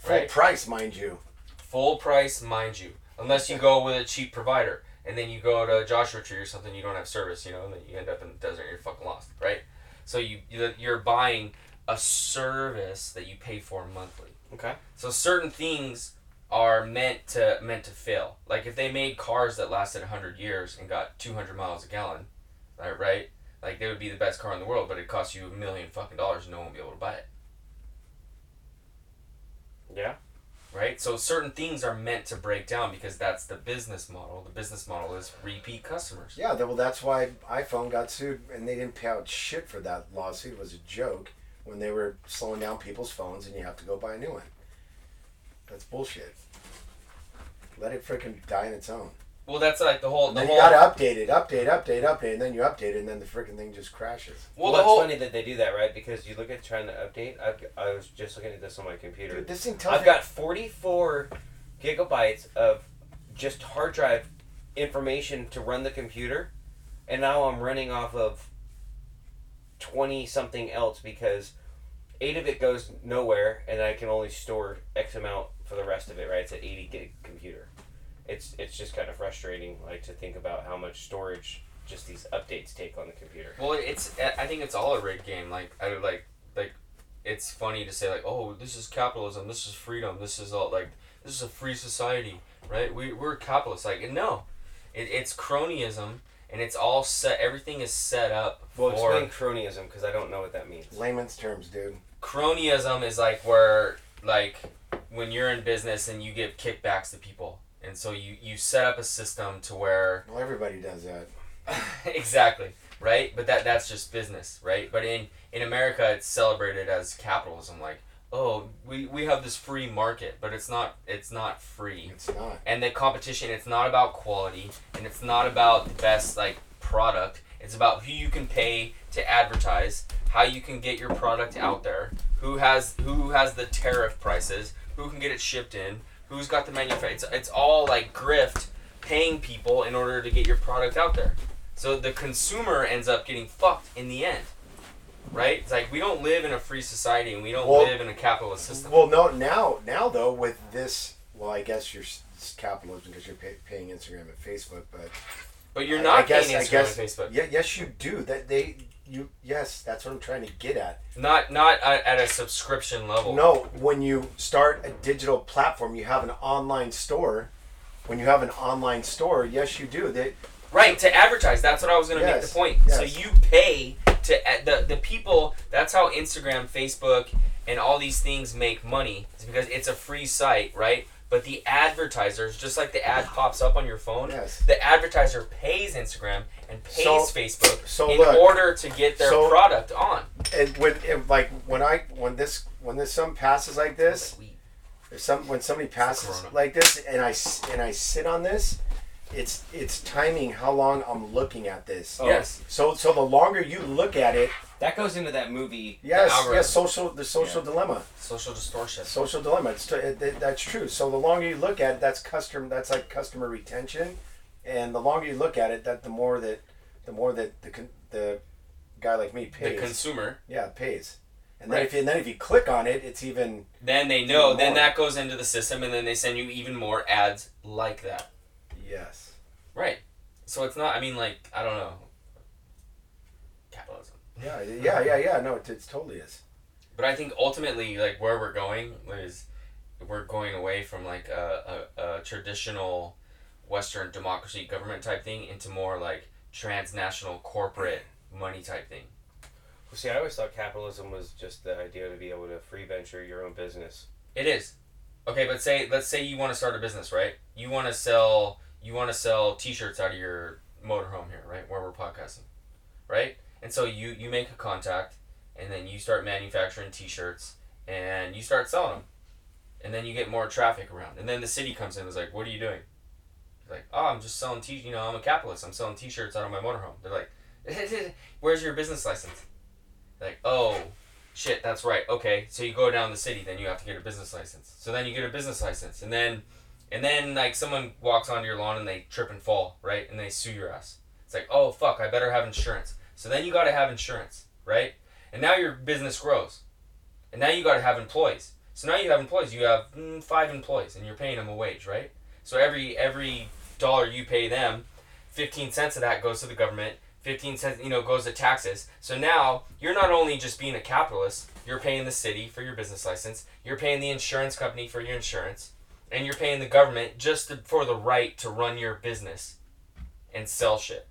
Full right? price, mind you. Full price, mind you. Unless you go with a cheap provider, and then you go to Joshua Tree or something, you don't have service, you know, and then you end up in the desert, and you're fucking lost, right? So you you- you're buying a service that you pay for monthly. Okay. So certain things are meant to meant to fail. Like if they made cars that lasted 100 years and got 200 miles a gallon, right? right? Like they would be the best car in the world, but it costs you a million fucking dollars and no one would be able to buy it. Yeah. right? So certain things are meant to break down because that's the business model. The business model is repeat customers. Yeah, well, that's why iPhone got sued, and they didn't pay out shit for that lawsuit. It was a joke when they were slowing down people's phones, and you have to go buy a new one. That's bullshit. Let it freaking die on its own. Well, that's like the whole And the then whole you gotta update it, update, update, update, and then you update it, and then the freaking thing just crashes. well, Well, the it's whole funny that they do that, right? Because you look at trying to update. I've, I was just looking at this on my computer. Dude, this thing tells I've you- got 44 gigabytes of just hard drive information to run the computer, and now I'm running off of 20 something else because eight of it goes nowhere, and I can only store X amount for the rest of it. Right? It's an 80 gig computer. It's it's just kind of frustrating, like to think about how much storage just these updates take on the computer. Well, it's I think it's all a rigged game. Like I like like it's funny to say like oh this is capitalism, this is freedom, this is all like this is a free society, right? We we're capitalists. Like no, it, it's cronyism and it's all set. Everything is set up Well, for explain cronyism because I don't know what that means. layman's terms, dude. cronyism is like where like when you're in business and you give kickbacks to people and so you you set up a system to where Well, everybody does that. [LAUGHS] exactly right but that that's just business right but in in america it's celebrated as capitalism like oh we we have this free market but it's not it's not free It's not. and the competition it's not about quality and it's not about the best like product it's about who you can pay to advertise how you can get your product out there who has who has the tariff prices who can get it shipped in who's got the manufacturer it's, it's all like grift paying people in order to get your product out there. So the consumer ends up getting fucked in the end right? It's like we don't live in a free society and we don't Well- live in a capitalist system. Well, no, now, now though, with this, well, I guess you're capitalism because you're pay, paying Instagram and Facebook, but but you're not I guess, paying I Instagram guess, and Facebook. Yeah, yes, you do. That they, you, yes, that's what I'm trying to get at. Not not at, at a subscription level. No, when you start a digital platform, you have an online store. When you have an online store, yes, you do. They, Right to advertise. That's what I was going to make the point. So you pay to uh, the the people. That's how Instagram, Facebook, and all these things make money. It's because it's a free site, right? But the advertisers, just like the ad pops up on your phone, Yes. the advertiser pays Instagram and pays So- Facebook so in look, order to get their so- product on. and when, like when I, when this, when this some passes like this, if some when somebody passes like this and I and I sit on this, it's it's timing how long I'm looking at this. Oh. Yes. So so the longer you look at it, That goes into that movie. yes, algorithm. yes, social the social dilemma, Social distortion. social dilemma. It's it, it- that's true. So the longer you look at it, that's customer that's like customer retention, and the longer you look at it, that the more that the more that the the guy like me pays. The consumer. yeah, pays. And then Right. if you, and then if you click on it, it's even Then they know. Then that goes into the system, and then they send you even more ads like that. yes. Right. So it's not. I mean, like I don't know. Capitalism. Yeah, yeah, yeah, yeah. No, it, it totally is. But I think ultimately, like where we're going is, we're going away from like a, a, a traditional Western democracy government type thing into more like transnational corporate money type thing. Well, see, I always thought capitalism was just the idea to be able to free venture your own business. It is. Okay, but say let's say you want to start a business, right? You want to sell you want to sell T-shirts out of your motorhome here, right? Where we're podcasting, right? And so you you make a contact, and then you start manufacturing T-shirts, and you start selling them, and then you get more traffic around, and then the city comes in and is like, "What are you doing?" You're like, "Oh, I'm just selling T. You know, I'm a capitalist. I'm selling T-shirts out of my motorhome." They're like, [LAUGHS] "Where's your business license?" Like, oh, shit, that's right. Okay, so you go down the city, then you have to get a business license. So then you get a business license, and then, and then like someone walks onto your lawn and they trip and fall, right, and they sue your ass. It's like, oh fuck, I better have insurance. So then you got to have insurance, right? And now your business grows, and now you got to have employees. So now you have employees. You have mm, five employees, and you're paying them a wage, right? So every every dollar you pay them, fifteen cents of that goes to the government. 15 cents, you know, goes to taxes. So now you're not only just being a capitalist, you're paying the city for your business license, you're paying the insurance company for your insurance, and you're paying the government just to, for the right to run your business and sell shit.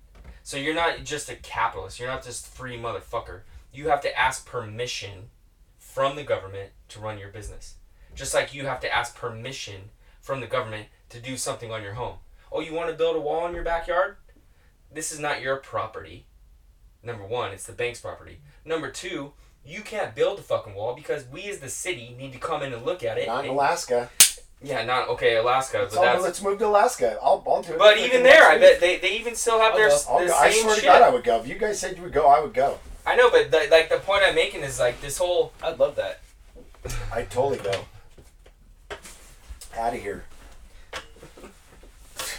So you're not just a capitalist, you're not just free motherfucker. You have to ask permission from the government to run your business. Just like you have to ask permission from the government to do something on your home. Oh, you want to build a wall in your backyard? This is not your property. Number one, it's the bank's property. Number two, you can't build a fucking wall because we as the city need to come in and look at it. Not in Alaska. Yeah, not okay, Alaska, Let's, but let's move to Alaska. I'll, I'll do it. But even there, I bet they, they even still have I'll their go. s- I'll the go. I swear to. God, I would go. If you guys said you would go, I would go. I know, but the, like the point I'm making is like this whole I'd love that. [LAUGHS] I'd totally go. Out of here. is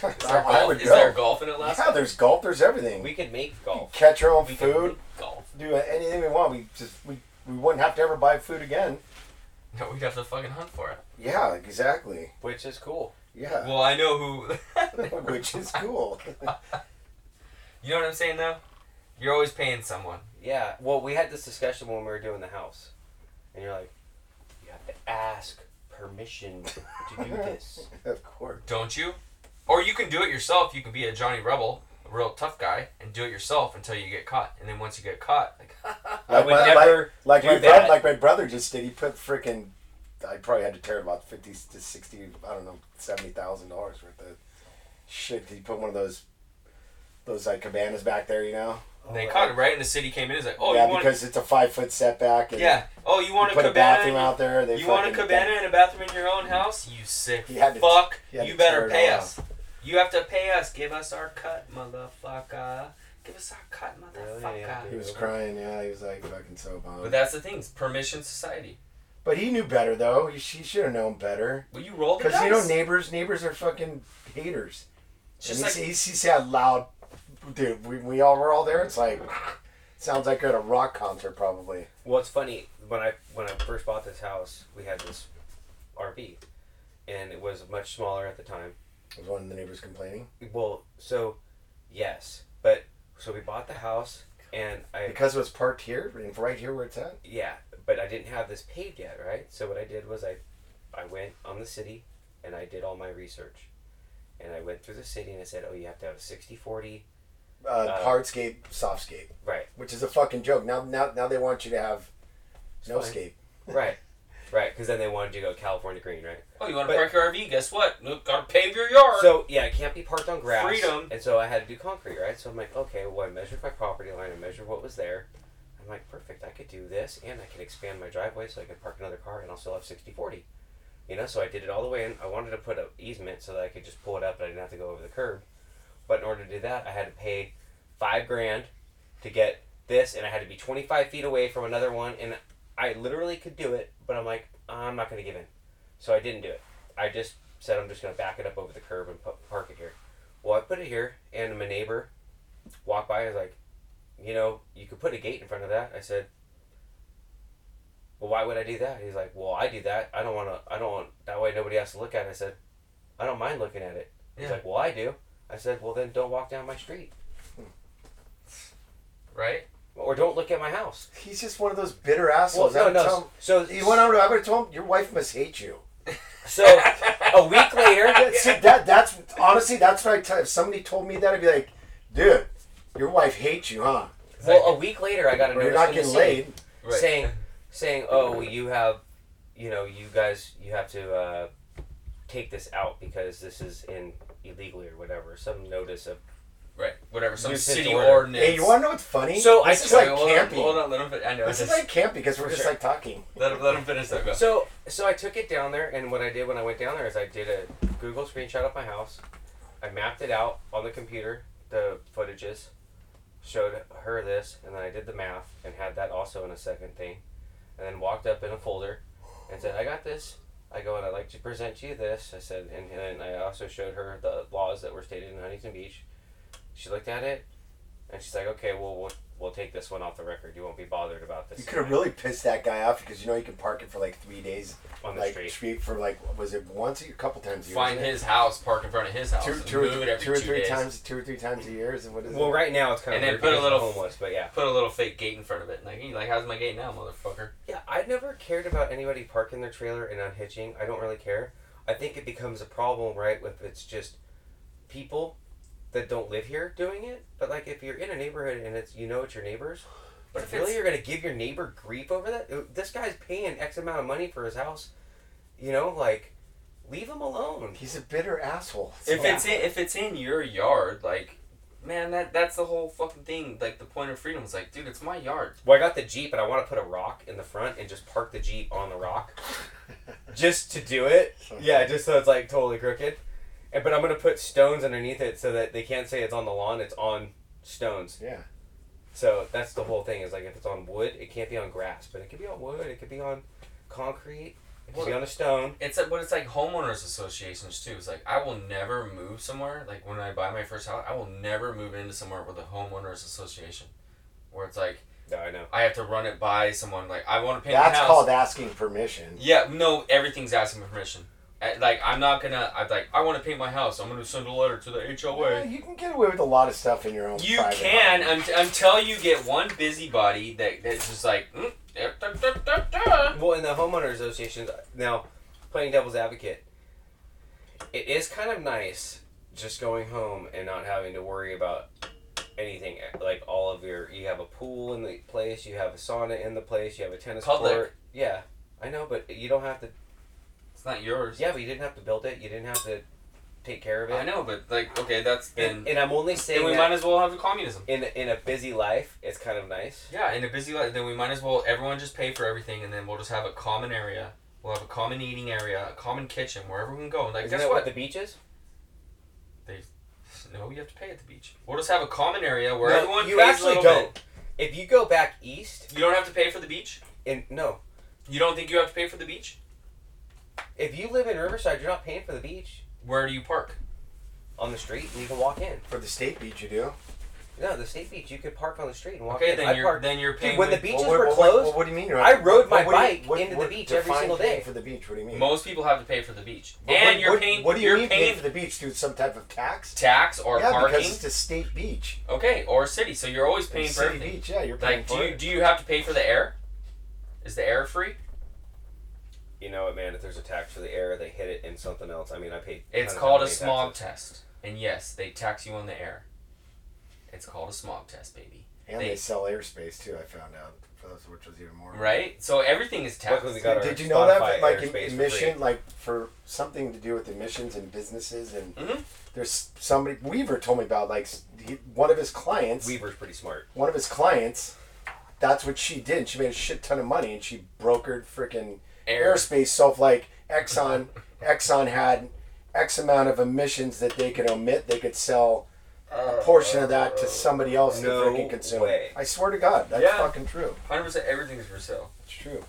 [LAUGHS] there, I golf, would is go. there golf in Alaska? Yeah, there's golf. There's everything. We could make golf. catch our own We food. make golf. Do anything we want. We just we, we wouldn't have to ever buy food again. No, we'd have to fucking hunt for it. Yeah, exactly. Which is cool. Yeah, Well, I know who. [LAUGHS] which is cool. [LAUGHS] You know what I'm saying though? You're always paying someone. Yeah. Well, we had this discussion when we were doing the house, and you're like, you have to ask permission to do [LAUGHS] this. of course. Don't you? Or you can do it yourself. You can be a Johnny Rebel, a real tough guy, and do it yourself until you get caught. And then once you get caught, like, I Like would my, never like, do like my that. brother, like my brother just did. He put freaking. I probably had to tear about fifty to sixty. I don't know, seventy thousand dollars worth of shit. He put one of those, those like cabanas back there. You know. and they caught him right, and the city came in. It's like, oh, yeah, you want? because it's a five foot setback. And yeah. Oh, you want you a put a cabana? bathroom out there. They you want a fucking- cabana and a bathroom in your own house? You sick He had to- fuck. he had You to better pay all us. You have to pay us. Give us our cut, motherfucker. Give us our cut, Really? Yeah, He was crying. Yeah, he was like fucking so bummed. But that's the thing. it's Permission society. But he knew better though. He, he should have known better. Well, you rolled the Because you know neighbors, neighbors are fucking haters. It's And just he, like he, he said how loud, dude. We, we all were all there. It's like sounds like you're at a rock concert probably. Well, it's funny when I when I first bought this house, we had this RV, and it was much smaller at the time. Was one of the neighbors complaining Well, so yes, but so we bought the house, and I because it was parked here right here where it's at. yeah, but I didn't have this paved yet, right? So what I did was I I went on the city, and I did all my research, and I went through the city, and I said, oh, you have to have a 60-40. Uh, Uh, hardscape, softscape, Right, which is a fucking joke. Now, now, now they want you to have no scape. right, right, because then they wanted you to go California green, right? Oh, you want to But- park your RV? Guess what? Look, gotta pave your yard. So yeah, it can't be parked on grass. Freedom. And so I had to do concrete, right? So I'm like, okay, well I measured my property line, I measured what was there. I'm like, perfect, I could do this and I can expand my driveway so I could park another car and I'll still have 60 40. You know, so I did it all the way in. I wanted to put an easement so that I could just pull it up and I didn't have to go over the curb. But in order to do that, I had to pay five grand to get this and I had to be 25 feet away from another one and I literally could do it, but I'm like, I'm not going to give in. So I didn't do it. I just said I'm just going to back it up over the curb and park it here. Well, I put it here, and my neighbor walked by. and was like, you know, you could put a gate in front of that. I said, well, why would I do that? He's like, well, I do that. I don't want to. I don't want that way. Nobody has to look at it. I said, I don't mind looking at it. He's Yeah. like, well, I do. I said, well, then don't walk down my street, hmm. right? Or don't look at my house. He's just one of those bitter assholes. I no, no. tell him- So he went on. I would have told him your wife must hate you. so a week later, [LAUGHS] See, that that's honestly that's what I tell. If somebody told me that, I'd be like, dude, your wife hates you, huh? well, a week later, I got a Or you're notice not from the getting city. laid. Right. saying [LAUGHS] saying oh you have you know you guys you have to uh, take this out because this is in illegally or whatever some notice of right, whatever. Some Nuisance city order. ordinance. Hey, you want to know what's funny? So I this is like hold on, camping. hold on, let him fin- I know. This is like camping because we're For just sure. like talking. let him let him finish that. Go. so so I took it down there and what I did when I went down there is I did a Google screenshot of my house I mapped it out on the computer the footages showed her this and then I did the math and had that also in a second thing and then walked up in a folder and said I got this I go and I'd like to present to you this I said and, and I also showed her the laws that were stated in Huntington Beach she looked at it and she's like okay well we'll, we'll take this one off the record you won't be bothered about this You could have really pissed that guy off because you know you can park it for like three days, on the like street street for like was it once a year, couple times a year? Find isn't it? his house, park in front of his house, two, and two, move or, it every two or two three days. times, two or three times a year. Is what is well it? right now it's kind And of then put a little- homeless but yeah Put a little fake gate in front of it. Like, hey, like, how's my gate now, motherfucker? Yeah, I've never cared about anybody parking their trailer and unhitching. I don't really care. I think it becomes a problem, right, if it's just people that don't live here doing it. But like if you're in a neighborhood and it's you know it's your neighbors, But if really it's- you're gonna give your neighbor grief over that? This guy's paying X amount of money for his house. You know, like leave him alone. He's a bitter asshole. If it's in, if it's in your yard, like, man, that that's the whole fucking thing. Like the point of freedom is like, dude, it's my yard. Well, I got the Jeep and I want to put a rock in the front and just park the Jeep on the rock. [LAUGHS] just to do it. Yeah, just so it's like totally crooked. And, but I'm going to put stones underneath it so that they can't say it's on the lawn, it's on stones. yeah. So that's the whole thing is like if it's on wood, it can't be on grass, but it could be on wood, it could be on concrete, it could be on a stone. It's like, but it's like homeowners associations too. It's like I will never move somewhere. Like when I buy my first house, I will never move into somewhere with a homeowners association, where it's like No, I know. I have to run it by someone. Like I want to paint That's my house. called asking permission. Yeah, no, everything's asking permission. Like I'm not gonna. I'm like I want to paint my house. I'm gonna send a letter to the Yeah, HOA. you can get away with a lot of stuff in your own. You private can un- until you get one busybody that that's just like. Mm, da, da, da, da, da. Well, in the homeowner associations, now playing devil's advocate, it is kind of nice just going home and not having to worry about anything. Like all of your, you have a pool in the place, you have a sauna in the place, you have a tennis Public. court. Yeah, I know, but you don't have to. It's not yours. Yeah, but you didn't have to build it. You didn't have to take care of it. I know, but like, okay, that's then. And, and I'm only saying Then we might as well have communism. in in a busy life, it's kind of nice. Yeah, in a busy life, then we might as well everyone just pay for everything, and then we'll just have a common area. We'll have a common eating area, a common kitchen, where everyone can go. Like, Isn't guess that what? what the beach is? No, you have to pay at the beach. We'll just have a common area where No, everyone you actually don't. bit. If you go back east, You don't have to pay for the beach. And no, You don't think you have to pay for the beach? If you live in Riverside, you're not paying for the beach. Where do you park? on the street and you can walk in. For the state beach, you do. No, the state beach you could park on the street and walk Okay, in. then I you're parked- then you're paying. Dude, when the with- beaches Well, were what- closed, what- what do you mean? you're I rode my what- what do you- bike what- into the beach every define single paying day. For the beach, what do you mean? most people have to pay for the beach, But and what- you're what- paying. What do you you're mean paying paying for the beach through some type of tax? tax or yeah, parking. because it's a state beach. Okay, or city. So you're always paying It's for city everything. beach, yeah, you're paying Like, for do you it. do you have to pay for the air? Is the air free? You know what, man? If there's a tax for the air, they hit it in something else. I mean, I paid. It's called a smog taxes. test, and yes, they tax you on the air. It's called a smog test, baby. And They- they sell airspace too. I found out for those, which was even more. Right? So everything is taxed. Luckily, got Did you know that? Spotify Like airspace for emission, like for something to do with emissions and businesses, and Mhm. there's somebody Weaver told me about like he, one of his clients. Weaver's pretty smart. one of his clients. That's what she did. She made a shit ton of money, and she brokered freaking Air. airspace. So if like Exxon, [LAUGHS] Exxon had X amount of emissions that they could omit, they could sell a oh, portion of oh, that to somebody else No to freaking consume. way. I swear to God, that's Yeah. fucking true. 100% everything's for sale. It's true.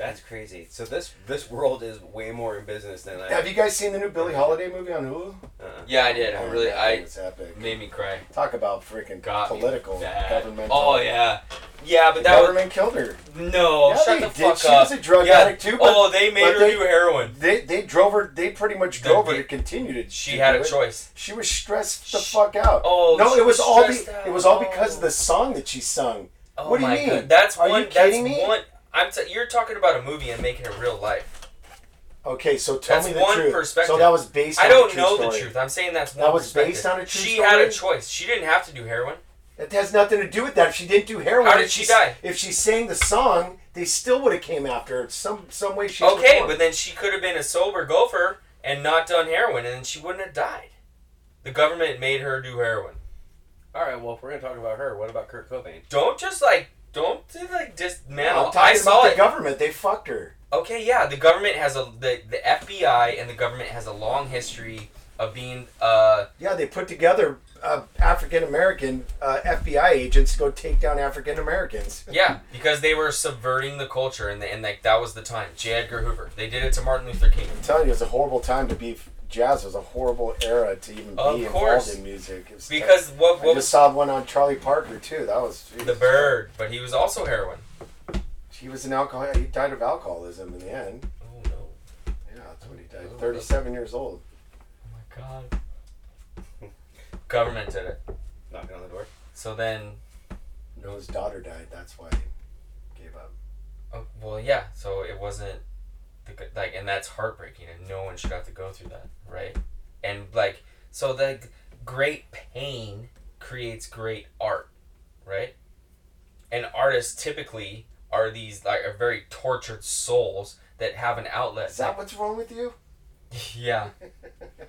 That's crazy. So this this world is way more in business than I. Have you guys seen the new Billie Holiday movie on Hulu? Uh-uh. Yeah, I did. I Oh, really, that I thing was epic. made me cry. Talk about freaking Got me political bad. governmental. Oh yeah, yeah, but The that was government killed her. no. Yeah, shut they the did. fuck She up. was a drug yeah. addict too, but- oh, they made but her they- do heroin. They they drove her. They pretty much The- drove her the- to continue to. She to had do a it. choice. She was stressed the Sh- fuck out. Oh, no, she it was, was all be, stressed out. it was all because of the song that she sung. Oh What do you my mean? God. That's Are you one. kidding that's me? one. I'm. T- you're talking about a movie and making it real life. Okay, so tell That's me the one truth. perspective. So that was based. I on don't a true know story. the truth. I'm saying that's one. That was perspective. based on a true She story? had a choice. She didn't have to do heroin. It has nothing to do with that. If she didn't do heroin, How did if she die? If she sang the song, they still would have came after her some some way. Shape, or Okay, form. but then she could have been a sober gopher and not done heroin, and she wouldn't have died. The government made her do heroin. All right. Well, if we're gonna talk about her, what about Kurt Cobain? Don't just like don't like just man. I'm I saw about the it. government. They fucked her. Okay, yeah, the government has a the, the FBI and the government has a long history of being uh Yeah, they put together uh, African American uh, FBI agents to go take down African Americans. [LAUGHS] yeah because they were subverting the culture and the, and like that was the time. J. Edgar Hoover. They did it to Martin Luther King. I'm telling you, it was a horrible time to be jazz. Was a horrible era to even be Of course. involved in music. It was Because what I what just was saw one on Charlie Parker too. That was the bird? But he was also heroin. He was an alcohol. He died of alcoholism in the end. Oh no! Yeah, that's when he died. Oh, Thirty-seven years old. Oh my god! Government did it. Knocking on the door. So then No, his daughter died. That's why he gave up. Oh, well, yeah. So it wasn't the good, like, and that's heartbreaking, and no one should have to go through that, right? And like, so the great pain creates great art, right? And artists typically are these like are very tortured souls that have an outlet. Is that what's wrong with you? [LAUGHS] yeah,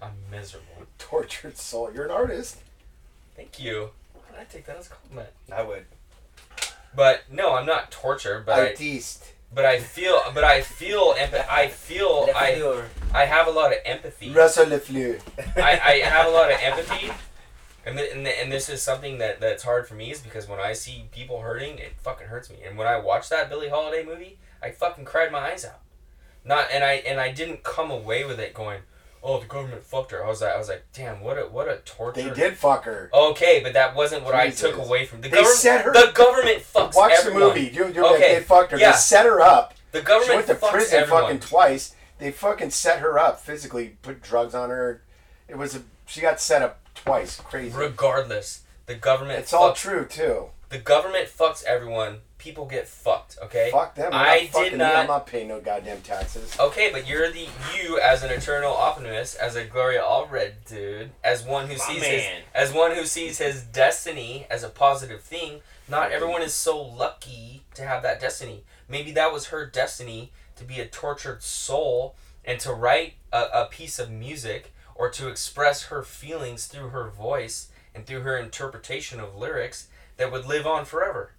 I'm miserable. [LAUGHS] Tortured soul. You're an artist. Thank you. I take that as a compliment. I would. But no, I'm not tortured. But I, Artiste. But I feel, but I feel, empa- I feel, I, I have a lot of empathy. Russell Lefleur. I, I [LAUGHS] have a lot of empathy, and, th- and, th- and this is something that, that's hard for me is because when I see people hurting, it fucking hurts me. And when I watched that Billie Holiday movie, I fucking cried my eyes out. Not and I and I didn't come away with it going, oh the government fucked her. I was like I was like damn what a what a torture. They did fuck her. Okay, but that wasn't what I took away from the They government. set her- The government fucks Watch everyone. the movie. You, you're Okay, they fucked her. yeah. They set her up. The She government went to fucks prison everyone. fucking twice. They fucking set her up physically, put drugs on her. It was a she got set up twice. Crazy. Regardless, the government. it's all true too. The government fucks everyone. People get fucked. Okay. Fuck them. I not fucking did me. I'm not. not paying no goddamn taxes. Okay, but you're the you as an eternal optimist, as a Gloria Allred dude, as one who My sees his as one who sees his destiny as a positive thing. Not everyone is so lucky to have that destiny. Maybe that was her destiny to be a tortured soul and to write a, a piece of music or to express her feelings through her voice and through her interpretation of lyrics that would live on forever.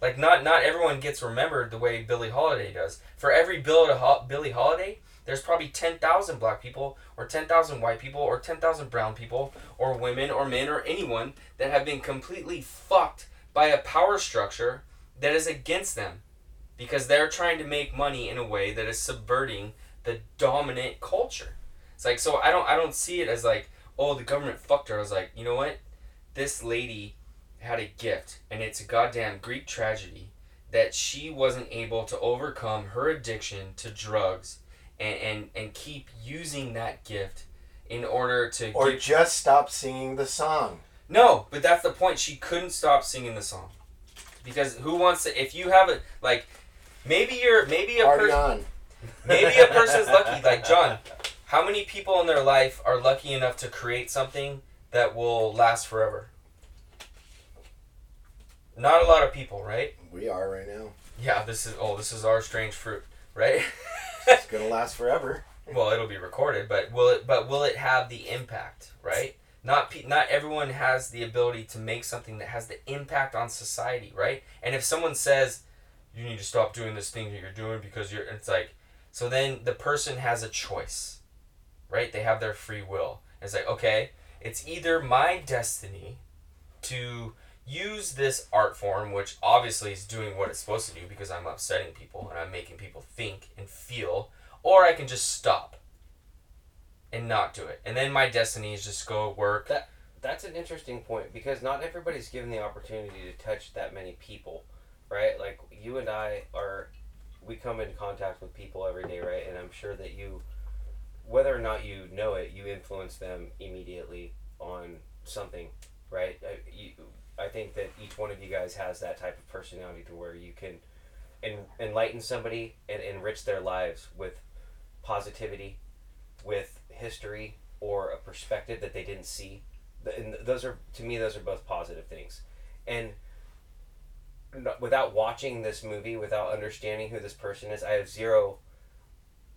Like not not everyone gets remembered the way Billie Holiday does. For every Bill Ho- Billie Holiday, there's probably ten thousand black people, or ten thousand white people, or ten thousand brown people, or women, or men, or anyone that have been completely fucked by a power structure that is against them, because they're trying to make money in a way that is subverting the dominant culture. It's like so I don't I don't see it as like oh the government fucked her. I was like you know what, this lady had a gift, and it's a goddamn Greek tragedy that she wasn't able to overcome her addiction to drugs and, and, and keep using that gift in order to Or give- just stop singing the song. no but that's the point. She couldn't stop singing the song. Because who wants to if you have a like maybe you're maybe a person maybe a [LAUGHS] person's lucky. Like john how many people in their life are lucky enough to create something that will last forever not a lot of people right We are right now. Yeah, this is oh, this is our strange fruit, right? It's gonna last forever. well, it'll be recorded, but will it? But will it have the impact, right? Not pe- not everyone has the ability to make something that has the impact on society, right? And if someone says you need to stop doing this thing that you're doing because you're, it's like, so then the person has a choice, right? They have their free will. It's like okay, it's either my destiny to use this art form, which obviously is doing what it's supposed to do because I'm upsetting people and I'm making people think and feel, or I can just stop and not do it. And then my destiny is just go work. That- That's an interesting point because not everybody's given the opportunity to touch that many people, right? Like you and I are, we come into contact with people every day, right? And I'm sure that you, whether or not you know it, you influence them immediately on something, right? I, you, I think that each one of you guys has that type of personality to where you can en- enlighten somebody and enrich their lives with positivity, with history, or a perspective that they didn't see. And those are, to me, those are both positive things. And without watching this movie, without understanding who this person is, I have zero.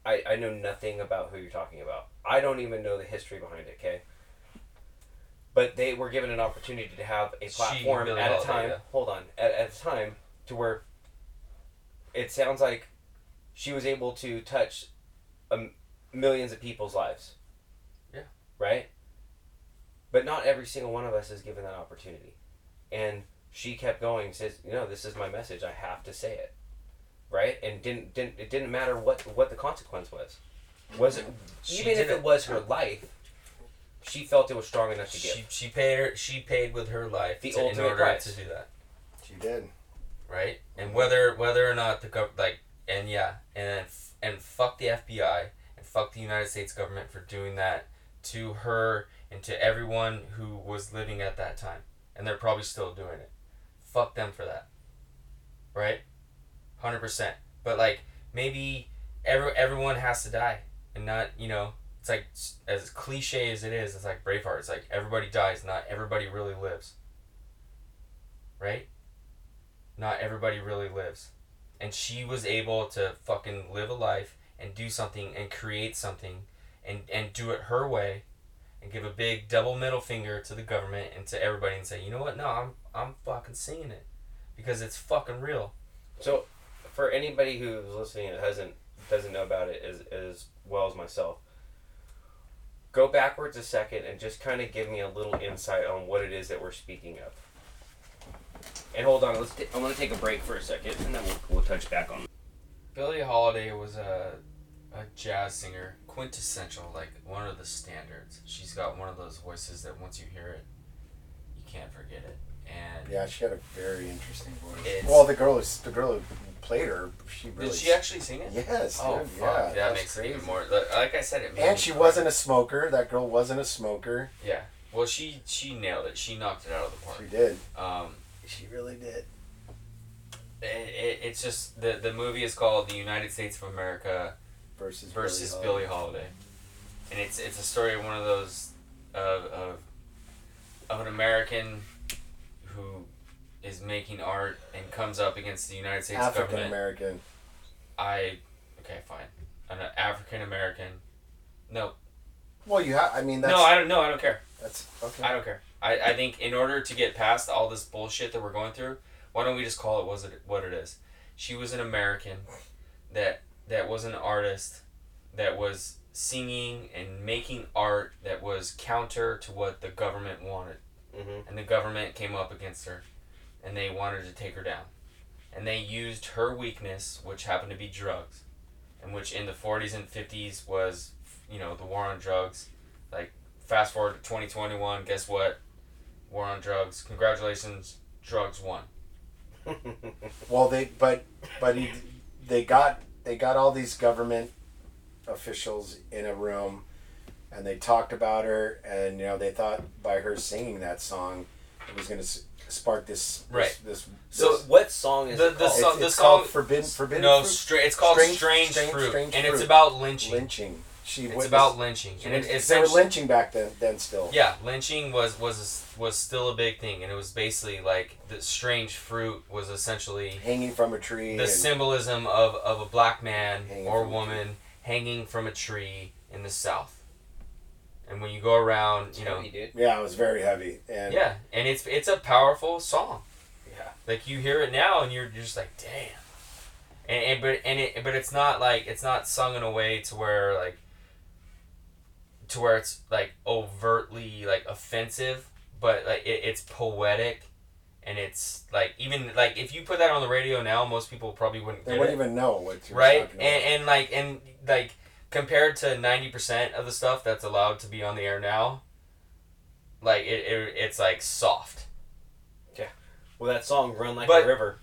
I, I know nothing about who you're talking about. I don't even know the history behind it, okay? But they were given an opportunity to have a platform at a time. yeah. Hold on, at, at a time to where it sounds like she was able to touch um, millions of people's lives. Yeah. Right? But not every single one of us is given that opportunity. And she kept going, says, you know, this is my message. I have to say it. Right? And didn't didn't it didn't matter what what the consequence was. Was it even if it was her life, she felt it was strong enough to give. She, she paid her. She paid with her life The to, in ultimate order price. to do that, She did. right? And whether whether or not the government like and yeah, and and fuck the FBI and fuck the United States government for doing that to her and to everyone who was living at that time, and they're probably still doing it. Fuck them for that, right? Hundred percent. But like maybe every everyone has to die, and not you know it's like as cliche as it is, it's like Braveheart. It's like everybody dies, not everybody really lives. Right? Not everybody really lives. and she was able to fucking live a life and do something and create something and and do it her way and give a big double middle finger to the government and to everybody and say you know what no i'm i'm fucking seeing it because it's fucking real So, for anybody who's listening and hasn't doesn't know about it as as well as myself, go backwards a second and just kind of give me a little insight on what it is that we're speaking of. And hold on, let's. T- I'm gonna take a break for a second, and then we'll, we'll touch back on. billie holiday was a a jazz singer quintessential like one of the standards she's got one of those voices that once you hear it you can't forget it and Yeah, she had a very interesting voice. Well, the girl who's the girl who played her, she really. did she actually sing it Yes. Oh dude, fuck! yeah, that makes it even more. Like I said, it. made And she wasn't a smoker. That girl wasn't a smoker. Yeah. Well, she she nailed it. She knocked it out of the park. She did. Um, She really did. it, it, it's just the the movie is called The United States of America Versus versus Billie Billie Holiday, and it's it's a story of one of those of of of an American is making art and comes up against the United States African government. American. I okay fine, an African American. No, Well, you have. I mean, that's no, I don't. No, I don't care. that's okay. I don't care. I, I think in order to get past all this bullshit that we're going through, why don't we just call it was it what it is? She was an American that that was an artist that was singing and making art that was counter to what the government wanted. Mm-hmm. And the government came up against her and they wanted to take her down. And they used her weakness, which happened to be drugs, and which in the 40s and 50s was, you know, the war on drugs. Like, fast forward to 2021, guess what? War on drugs. Congratulations, drugs won. [LAUGHS] Well, they but but he, they got they got all these government officials in a room, and they talked about her, and you know they thought by her singing that song, it was going to spark this this, Right. this this, So, this- what song is The- it the called? song- it's, the it's called song- forbidden forbidden no, stra- it's called Strange- Strange, Strange- Fruit, Strange and it's about lynching. lynching. She It's witnessed- about lynching, and it, it's they were lynching back then. Then still. Yeah, lynching was was was still a big thing, and it was basically like the strange fruit was essentially hanging from a tree. the symbolism of, of a black man or woman hanging from a tree in the south. And when you go around, you know, Heavy, dude. yeah, it was very heavy. And yeah, and it's it's a powerful song. Yeah. Like you hear it now, and you're, you're just like, damn. And, and but and it but it's not like it's not sung in a way to where like to where it's like overtly like offensive, but like it, it's poetic, and it's like even like if you put that on the radio now, most people probably wouldn't they get wouldn't it even know what you're right talking and, and like and like compared to 90% of the stuff that's allowed to be on the air now like it, it it's like soft yeah Well, that song "Run Like But- a River."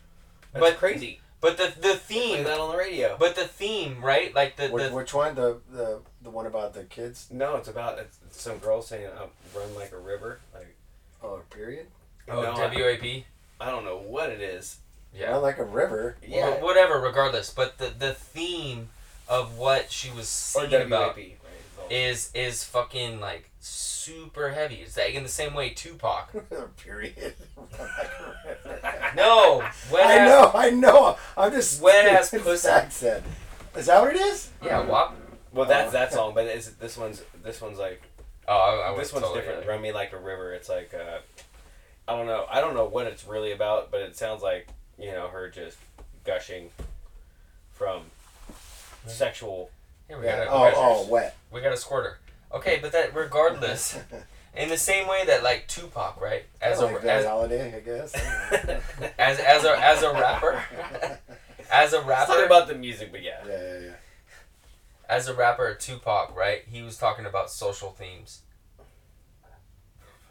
That's but- crazy. but the the theme that on the radio. but the theme right like the, which, the which one? The the the one about the kids? No, it's about it's, it's some girl saying uh, "Run like a river." Like Oh, period. oh, no, I, WAP I don't know what it is. yeah Not like a river. Yeah, Wh- whatever regardless but the the theme of what she was or singing about Right? is is fucking like super heavy it's like in the same way Tupac [LAUGHS] period. [LAUGHS] no wet I ass- know, I know. I'm just Wet ass it's pussy. accent. Is that what it is? yeah WAP Well, that's [LAUGHS] that song, but is this one's this one's like oh I, I was this one's totally different. right. Run me like a river. It's like uh, I don't know. I don't know what it's really about, but it sounds like you know her just gushing from sexual. Here we Yeah. got a, Oh, we got a- oh, wet. we got a squirter. Okay, but that regardless, [LAUGHS] in the same way that like Tupac, right? As a like Billie as, Holiday, I guess. [LAUGHS] [LAUGHS] as as a as a rapper, as a It's not rapper, about the music, but yeah. yeah, yeah, yeah. as a rapper, Tupac, right? He was talking about social themes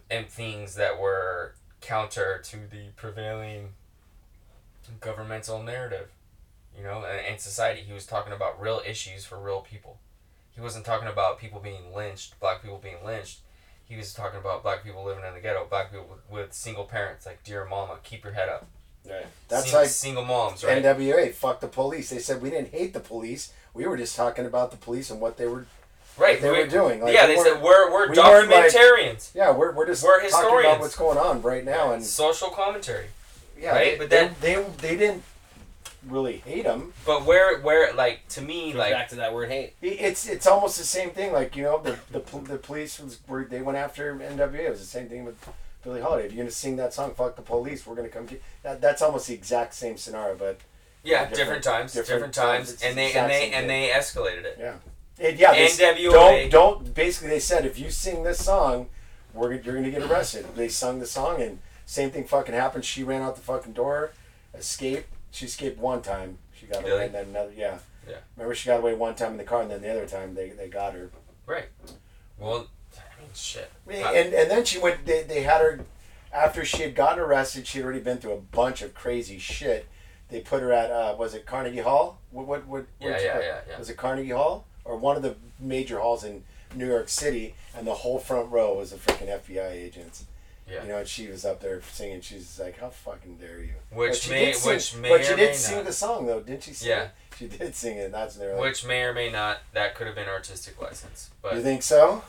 and things that were counter to the prevailing governmental narrative, you know, and, and society. He was talking about real issues for real people. He wasn't talking about people being lynched, black people being lynched. He was talking about black people living in the ghetto, black people with, with single parents, like dear mama, keep your head up. Right. That's Sing- like single moms, right? NWA. Fuck the police. They said we didn't hate the police. We were just talking about the police and what they were. right. they we- were doing, like, yeah, we they said we're we're we weren't, like- documentarians. Yeah, we're, we're just We're talking historians. about what's going on right now, and social commentary. yeah, right? they, But they, then- they they didn't really hate him. But where where like to me Goes like back to that word hate. It's it's almost the same thing. Like you know, the the, the police was were they went after NWA. It was the same thing with Billie Holiday. If you're gonna sing that song, "Fuck the police," we're gonna come get that. That's almost the exact same scenario, but yeah different- different, times different different, times, times, it's and they and they and they escalated it. yeah, it, yeah. They, NWA. don't don't. Basically, they said if you sing this song, we're you're gonna get arrested. They sung the song, and same thing fucking happened. She ran out the fucking door, escaped. She escaped one time. She got away, and then another. Yeah. Yeah. Remember, she got away one time in the car, and then the other time they, they got her. Right. Well, I mean shit. And and then she went. They, they had her after she had gotten arrested. She had already been through a bunch of crazy shit. They put her at uh, was it Carnegie Hall? What what what? Yeah, yeah, yeah, yeah. Was it Carnegie Hall or one of the major halls in New York City? And the whole front row was the freaking FBI agents. Yeah. You know, and she was up there singing. She's like, "How fucking dare you?" Which may- sing- which may but she did sing not. the song though, didn't she? Sing Yeah. it? she did sing it. and That's like, Which may or may not that could have been artistic license, but you think so?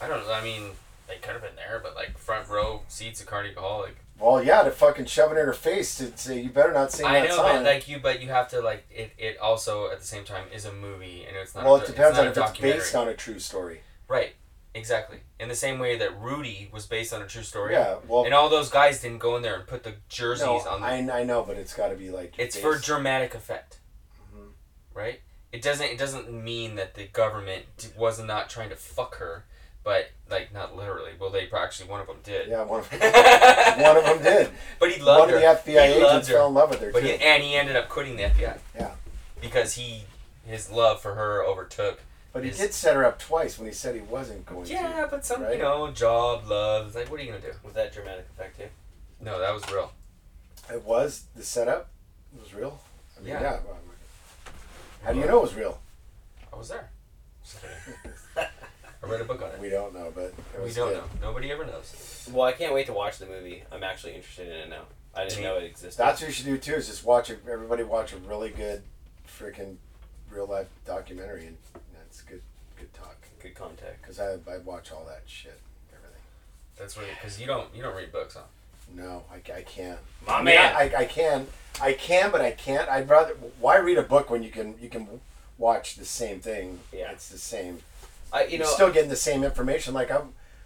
I don't know. I mean, they could have been there, but like front row seats at Carnegie Hall, like Well, yeah, to fucking shove it in her face to say you better not sing I that know, song. but like you, but you have to like it. It also at the same time is a movie, and it's not. well, a, it depends on if it's based on a true story. Right. Exactly. In the same way that Rudy was based on a true story. Yeah, well, And all those guys didn't go in there and put the jerseys no, on. The, I, I know, but it's got to be like it's based- for dramatic effect. Mhm. Right. It doesn't. It doesn't mean that the government was not trying to fuck her, but like not literally. Well, they actually one of them did. Yeah, one of them, [LAUGHS] one of them did. But he loved One of her. the FBI He agents fell in love with her But too. he, and he ended up quitting the FBI. Yeah. Because he his love for her overtook. But he did set her up twice when he said he wasn't going to. Yeah, but some right? you know job, love. It's like, what are you gonna do? Was that dramatic effect too? No, that was real. It was the setup. It was real. I mean, Yeah. yeah. well, How do you know it was real? I was there. [LAUGHS] I read a book on it. We don't know, but it We don't good. know. Nobody ever knows. Well, I can't wait to watch the movie. I'm actually interested in it now. I didn't know it existed. That's what you should do too. Is just watch it. Everybody watch a really good, freaking, real life documentary, and that's good. Good talk. Good contact. Because I I watch all that shit. Everything. That's what because you don't you don't read books, huh? No, I, I can't. My man. I, I can, I can, but I can't. I'd rather. Why read a book when you can you can watch the same thing? Yeah. it's the same. I, you You know, still getting the same information. Like I,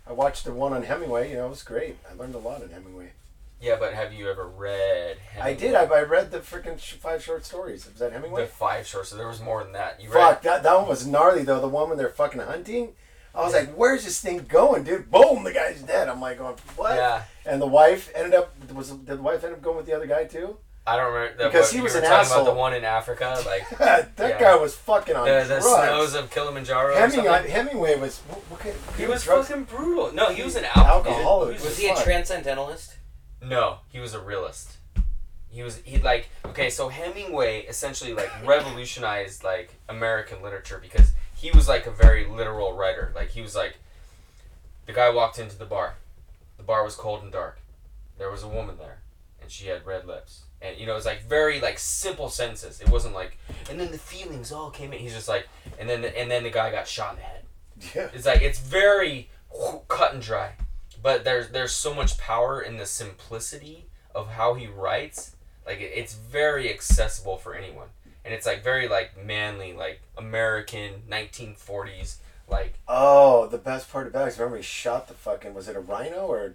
I watched the one on Hemingway. You know, it was great. I learned a lot on Hemingway. Yeah, but have you ever read? I did. I, I read the freaking sh- five short stories. Was that Hemingway? the five short. So there was more than that. You read? Fuck that. That one was gnarly though. The one when they're fucking hunting. I was like, "Where's this thing going, dude?" Boom, the guy's dead. I'm like, going, "What?" Yeah, And the wife ended up was did the wife end up going with the other guy too? I don't remember the, Because what, he you was were an talking about asshole. the one in Africa, like [LAUGHS] that Yeah. guy was fucking on the, the drugs. snows of Kilimanjaro. or Hemingway. Hemingway was what, what kind, He was drugs? fucking brutal. No, he was an Alcoholic. alcoholic. was he a transcendentalist? No, he was a realist. He was he like okay, so Hemingway essentially like [LAUGHS] revolutionized like American literature because he was like a very literal writer. Like he was like the guy walked into the bar. The bar was cold and dark. There was a woman there and she had red lips. And you know, it was like very like simple sentences. It wasn't like and then the feelings all came in. He's just like and then and then the guy got shot in the head. Yeah. It's like it's very cut and dry, but there's there's so much power in the simplicity of how he writes. Like it, it's very accessible for anyone, and it's like very like manly, like American 1940s. Like Oh, the best part about it is remember he shot the fucking was it a rhino or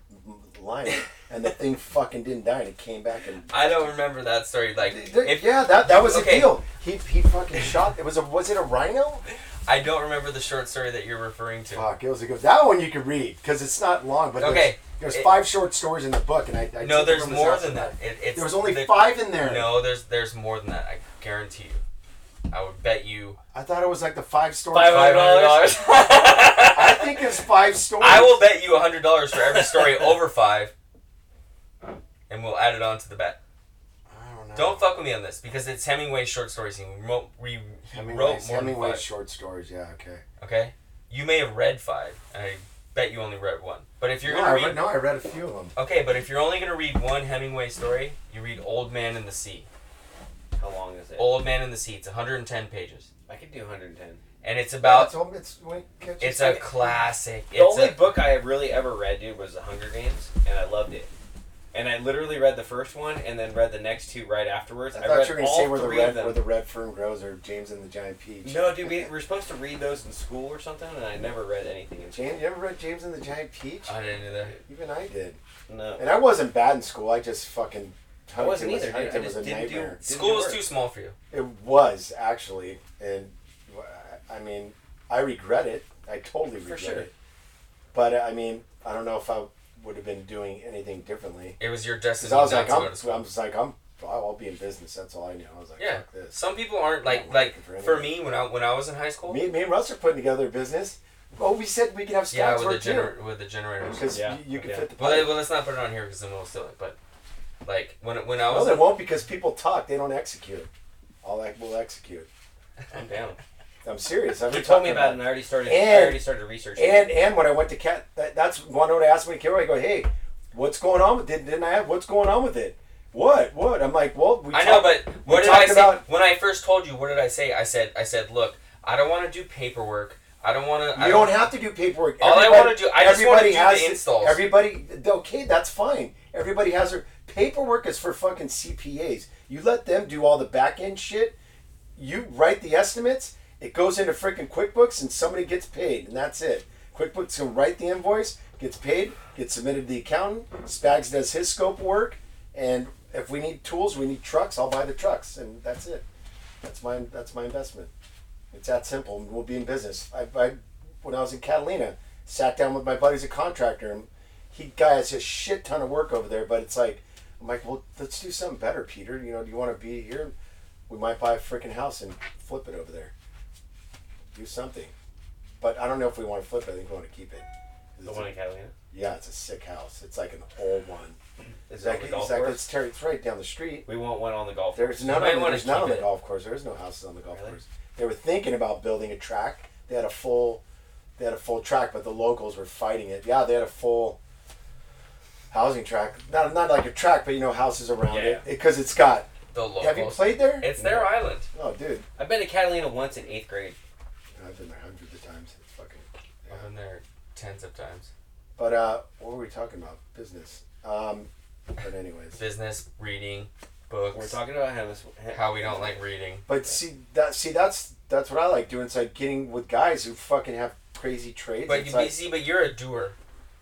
a lion, [LAUGHS] and the thing fucking didn't die and it came back and. I don't remember that story. Like if yeah, that that was Okay. the deal. He he fucking shot. It was a was it a rhino? I don't remember the short story that you're referring to. Fuck, it was a good. That one you could read because it's not long, but Okay, there's, there's it- five short stories in the book, and I, I no, there's more than and that. It, it's There was only the- five in there. No, there's there's more than that. I guarantee you. I would bet you I thought it was like the five stories. Five hundred $500. [LAUGHS] I think it's five stories. I will bet you hundred dollars for every story over five, and we'll add it on to the bet. I don't fuck with me on this because it's Hemingway's short stories. He wrote, re, he wrote Hemingway's, more than Hemingway's five. short stories. Yeah, okay. Okay, you may have read five, I bet you only read one. But if you're no, gonna I read, read, no, I read a few of them. okay, but if you're only gonna read one Hemingway story, you read Old Man in the Sea. How long is it? Old Man in the Sea. It's 110 pages, I could do 110. and it's Yeah, about. it's, it's, when it catches- It's a classic. The It's only a, book I have really ever read, dude, was The Hunger Games, and I loved it. And I literally read the first one and then read the next two right afterwards. I I, thought read you were gonna say where the red where the red fern grows or James and the Giant Peach. No, dude, we were supposed to read those in school or something, and I never read anything in James, you ever read James and the Giant Peach? I didn't do that. Even I did. No, And I wasn't bad in school. I just fucking. I wasn't Huntington was- either, dude. I Huntington was a didn't do- nightmare. Didn't School was too small for you. It was actually, and I mean, I regret it. I totally For regret sure. it. But I mean, I don't know if I would have been doing anything differently. It was your destiny I was not like, to I'm, go to school. I'm just like, I'm, I'll be in business. That's all I knew. I was like, Yeah. fuck this. Some people aren't like like for for me when I when I was in high school. Me, me and Russ are putting together a business. Oh, we said we could have yeah, scouts with the work too. gener- with the generators. Because Yeah, you, you can yeah. fit the Well, pipe. let- well, let's not put it on here because then we'll steal it. But like when when I no, was they in- won't because people talk. They don't execute. All that will execute. [LAUGHS] I'm down. I'm serious. I've You told me talking about it, and I already started. I already started researching. And and when I went to cat, that, that's one note I asked when I came. I go, hey, what's going on with it? Didn't I have what's going on with it? What? What? I'm like, well, we I know, talked- but what did I say about- when I first told you? What did I say? I said I said look, I don't want to do paperwork. I don't want to. you don't have to do paperwork. All I wanna do- I just wanna everybody do has the to- installs. Everybody, okay, that's fine. Everybody has their paperwork is for fucking CPAs. You let them do all the back end shit. You write the estimates. It goes into freaking QuickBooks, and somebody gets paid, and that's it. QuickBooks can write the invoice, gets paid, gets submitted to the accountant. Spags does his scope work, and if we need tools, we need trucks. I'll buy the trucks, and that's it. That's my that's my investment. It's that simple. We'll be in business. I, I when I was in Catalina, sat down with my buddy's a contractor, and he guy has a shit ton of work over there. But it's like, I'm like, well, let's do something better, Peter. You know, do you want to be here? We might buy a freaking house and flip it over there. Do something. But I don't know if we want to flip it. I think we want to keep it. the one in Catalina. yeah, it's a sick house. It's like an old one. Is that like, the it's, golf course? it's, ter- it's right down the street. We want one on the golf There's course. none, on there's none on the it. golf course. There is no houses on the golf Really? course. They were thinking about building a track. They had a full, they had a full track, but the locals were fighting it. Yeah, they had a full housing track. Not not like a track, but you know houses around Yeah. it because it's got. the locals. Have you played there? It's their No. island. Oh, dude, I've been to Catalina once in eighth grade. I've been there hundreds of times. It's fucking. Yeah. I've been there tens of times. But uh, what were we talking about? Business. Um, but anyways. [LAUGHS] Business, reading, books. We're talking about Hemis. how we don't like reading. But see that see that's that's what I like doing. It's like getting with guys who fucking have crazy trades. But it's you like, see, but you're a doer.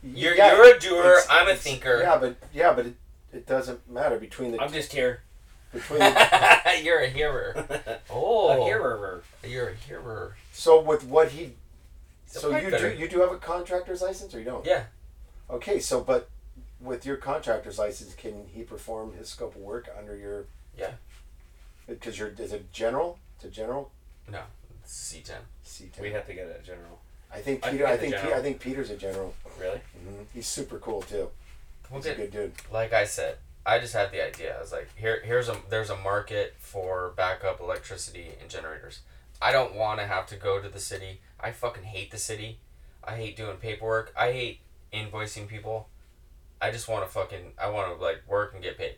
You're yeah, you're a doer. I'm a thinker. Yeah, but yeah, but it, it doesn't matter between the I'm just here. between [LAUGHS] the, you're a hearer. [LAUGHS] oh, a Oh, hearer. You're a hearer. So with what he He's a so pipe you fitter. do you do have a contractor's license or you don't? Yeah. Okay, so but with your contractor's license, can he perform his scope of work under your? Yeah. Because you're is it general? It's a general No, C10. C ten. We have to get a general. I think I Peter. can I get the think Pe- general. I think Peter's a general. Really? hmm He's super cool too. Well, He's a good. good dude. Like I said, I just had the idea. I was like, here, here's a there's a market for backup electricity and generators. I don't want to have to go to the city. I fucking hate the city. I hate doing paperwork. I hate invoicing people. I just want to fucking I want to like work and get paid,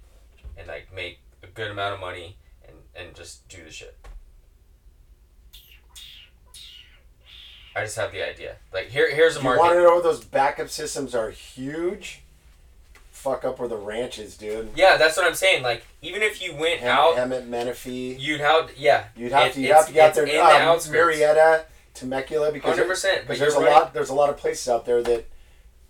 and like make a good amount of money and and just do the shit. I just have the idea. Like here, here's a market. You want to know those backup systems are huge? Fuck up where the ranch is, dude. Yeah, that's what I'm saying. Like even if you went Hem- out, Hemet, Menifee. you'd have yeah. You'd have it- to. You it's- have to get out it's there. in the Um, outskirts. Murrieta, Temecula, because Hundred there- percent. But there's a right. lot. There's a lot of places out there that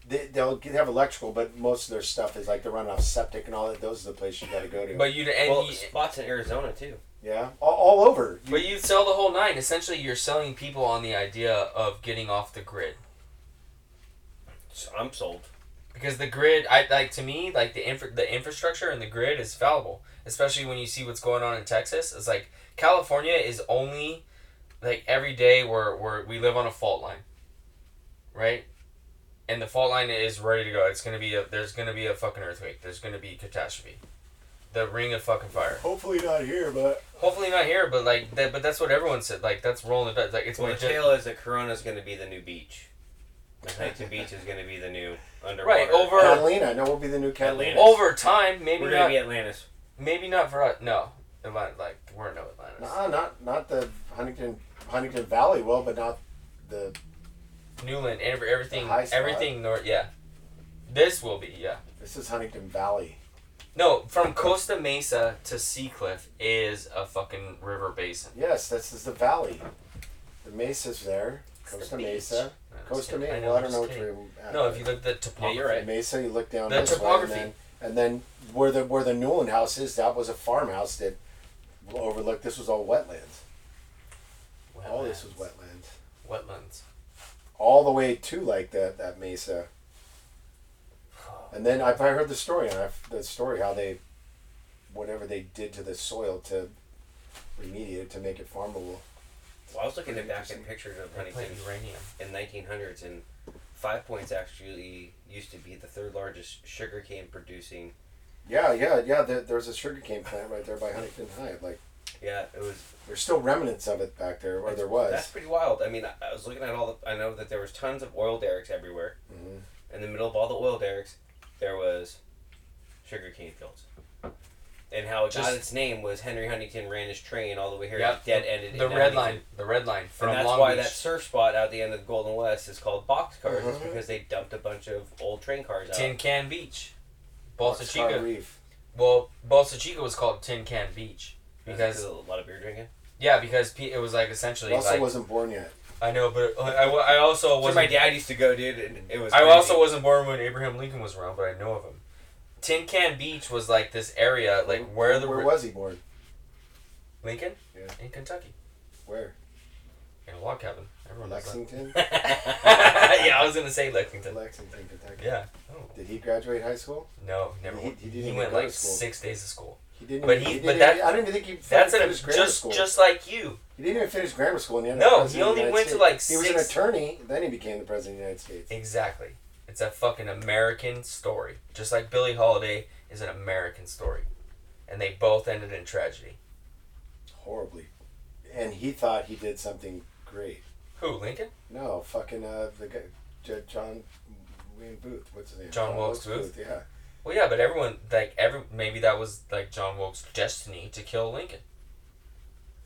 they, they'll get- have electrical, but most of their stuff is like they're running off septic and all that. Those are the places you got to go to. But you'd and well, you, spots in Arizona too. yeah, all, all over. You- but you sell the whole nine. Essentially, you're selling people on the idea of getting off the grid So I'm sold. Because the grid, I like to me, like the infra, the infrastructure and the grid is fallible. Especially when you see what's going on in Texas. It's like California is only like every day where where we live on a fault line, right? And the fault line is ready to go. It's gonna be a there's gonna be a fucking earthquake. There's gonna be catastrophe. The ring of fucking fire. Hopefully not here, but Hopefully not here, but like that. But that's what everyone said. Like that's rolling the dice. Like it's Well, the tale is that Corona's going to be the new beach. The Huntington Beach is going to be the new underwater. Right, over- Catalina. No, we'll be the new Catalina. Catalina. Over time, maybe We're not. going to be Atlantis. maybe not for us. No, Atlanta, like we're no Atlantis. Nah, not not the Huntington Huntington Valley will, but not the Newland, every, everything, The high spot. everything north. Yeah, This will be, yeah. This is Huntington Valley. No, from Costa Mesa to Seacliff is a fucking river basin. Yes, this is the valley. The mesa's there. It's the Costa beach. Mesa. No, I'm Costa just Mesa. kidding. Well, I I'm don't just know what kidding. you're at. No, if you look at the topography. you're right. Mesa, you look down The this topography. way, and then, and then where the where the Newland house is, that was a farmhouse that overlooked. This was all wetlands. All this was wetlands. Wetlands. All the way to like that that mesa. And then I've I heard the story, and I've the story how they, whatever they did to the soil to remediate it to make it farmable. Well, I was looking at back at pictures of They Huntington uranium. in 1900s, and Five Points actually used to be the third largest sugarcane producing. Yeah, yeah, yeah. There, there's a sugarcane plant right there by Huntington High. Like Yeah, it was. there's still remnants of it back there, or there was. That's pretty wild. I mean, I, I was looking at all the. I know that there was tons of oil derricks everywhere. Mhm. In the middle of all the oil derricks, there was sugarcane fields. And how it got its name was Henry Huntington ran his train all the way here. Yeah, and dead ended The in red Huntington. line. The red line from and that's Long why Beach. that surf spot out the end of the Golden West is called Boxcars. Is Mhm. because they dumped a bunch of old train cars out. Tin Can Beach. Boxcar Bolsa Chica. Reef. Well, Bolsa Chica was called Tin Can Beach because because a lot of beer drinking. yeah, because it was like essentially Russell like wasn't born yet. I know, but I, I also Where wasn't. my dad used to go, dude, and it was. I crazy. also wasn't born when Abraham Lincoln was around, but I know of him. Tin Can Beach was like this area, like where the where was he born? Lincoln Yeah. in Kentucky Where? in a log cabin. Everyone knows. Lexington. [LAUGHS] yeah, I was gonna say Lexington. Lexington, Kentucky. Yeah. Oh. Did he graduate high school? No, never. He- went. he He, went like six days of school. He didn't. But he- he but that- I don't even think he That's an, just school. just like you. he didn't even finish grammar school. And he ended No, he the only went to, like, He was an attorney. Then he became the president of the United States. Exactly. It's a fucking American story. Just like Billie Holiday is an American story. And they both ended in tragedy. Horribly. And he thought he did something great. Who, Lincoln? No, fucking uh, the guy, John Wayne Booth. What's his name? John Wilkes Booth? Yeah. Well, yeah, but everyone, like, every maybe that was, like, John Wilkes' destiny to kill Lincoln,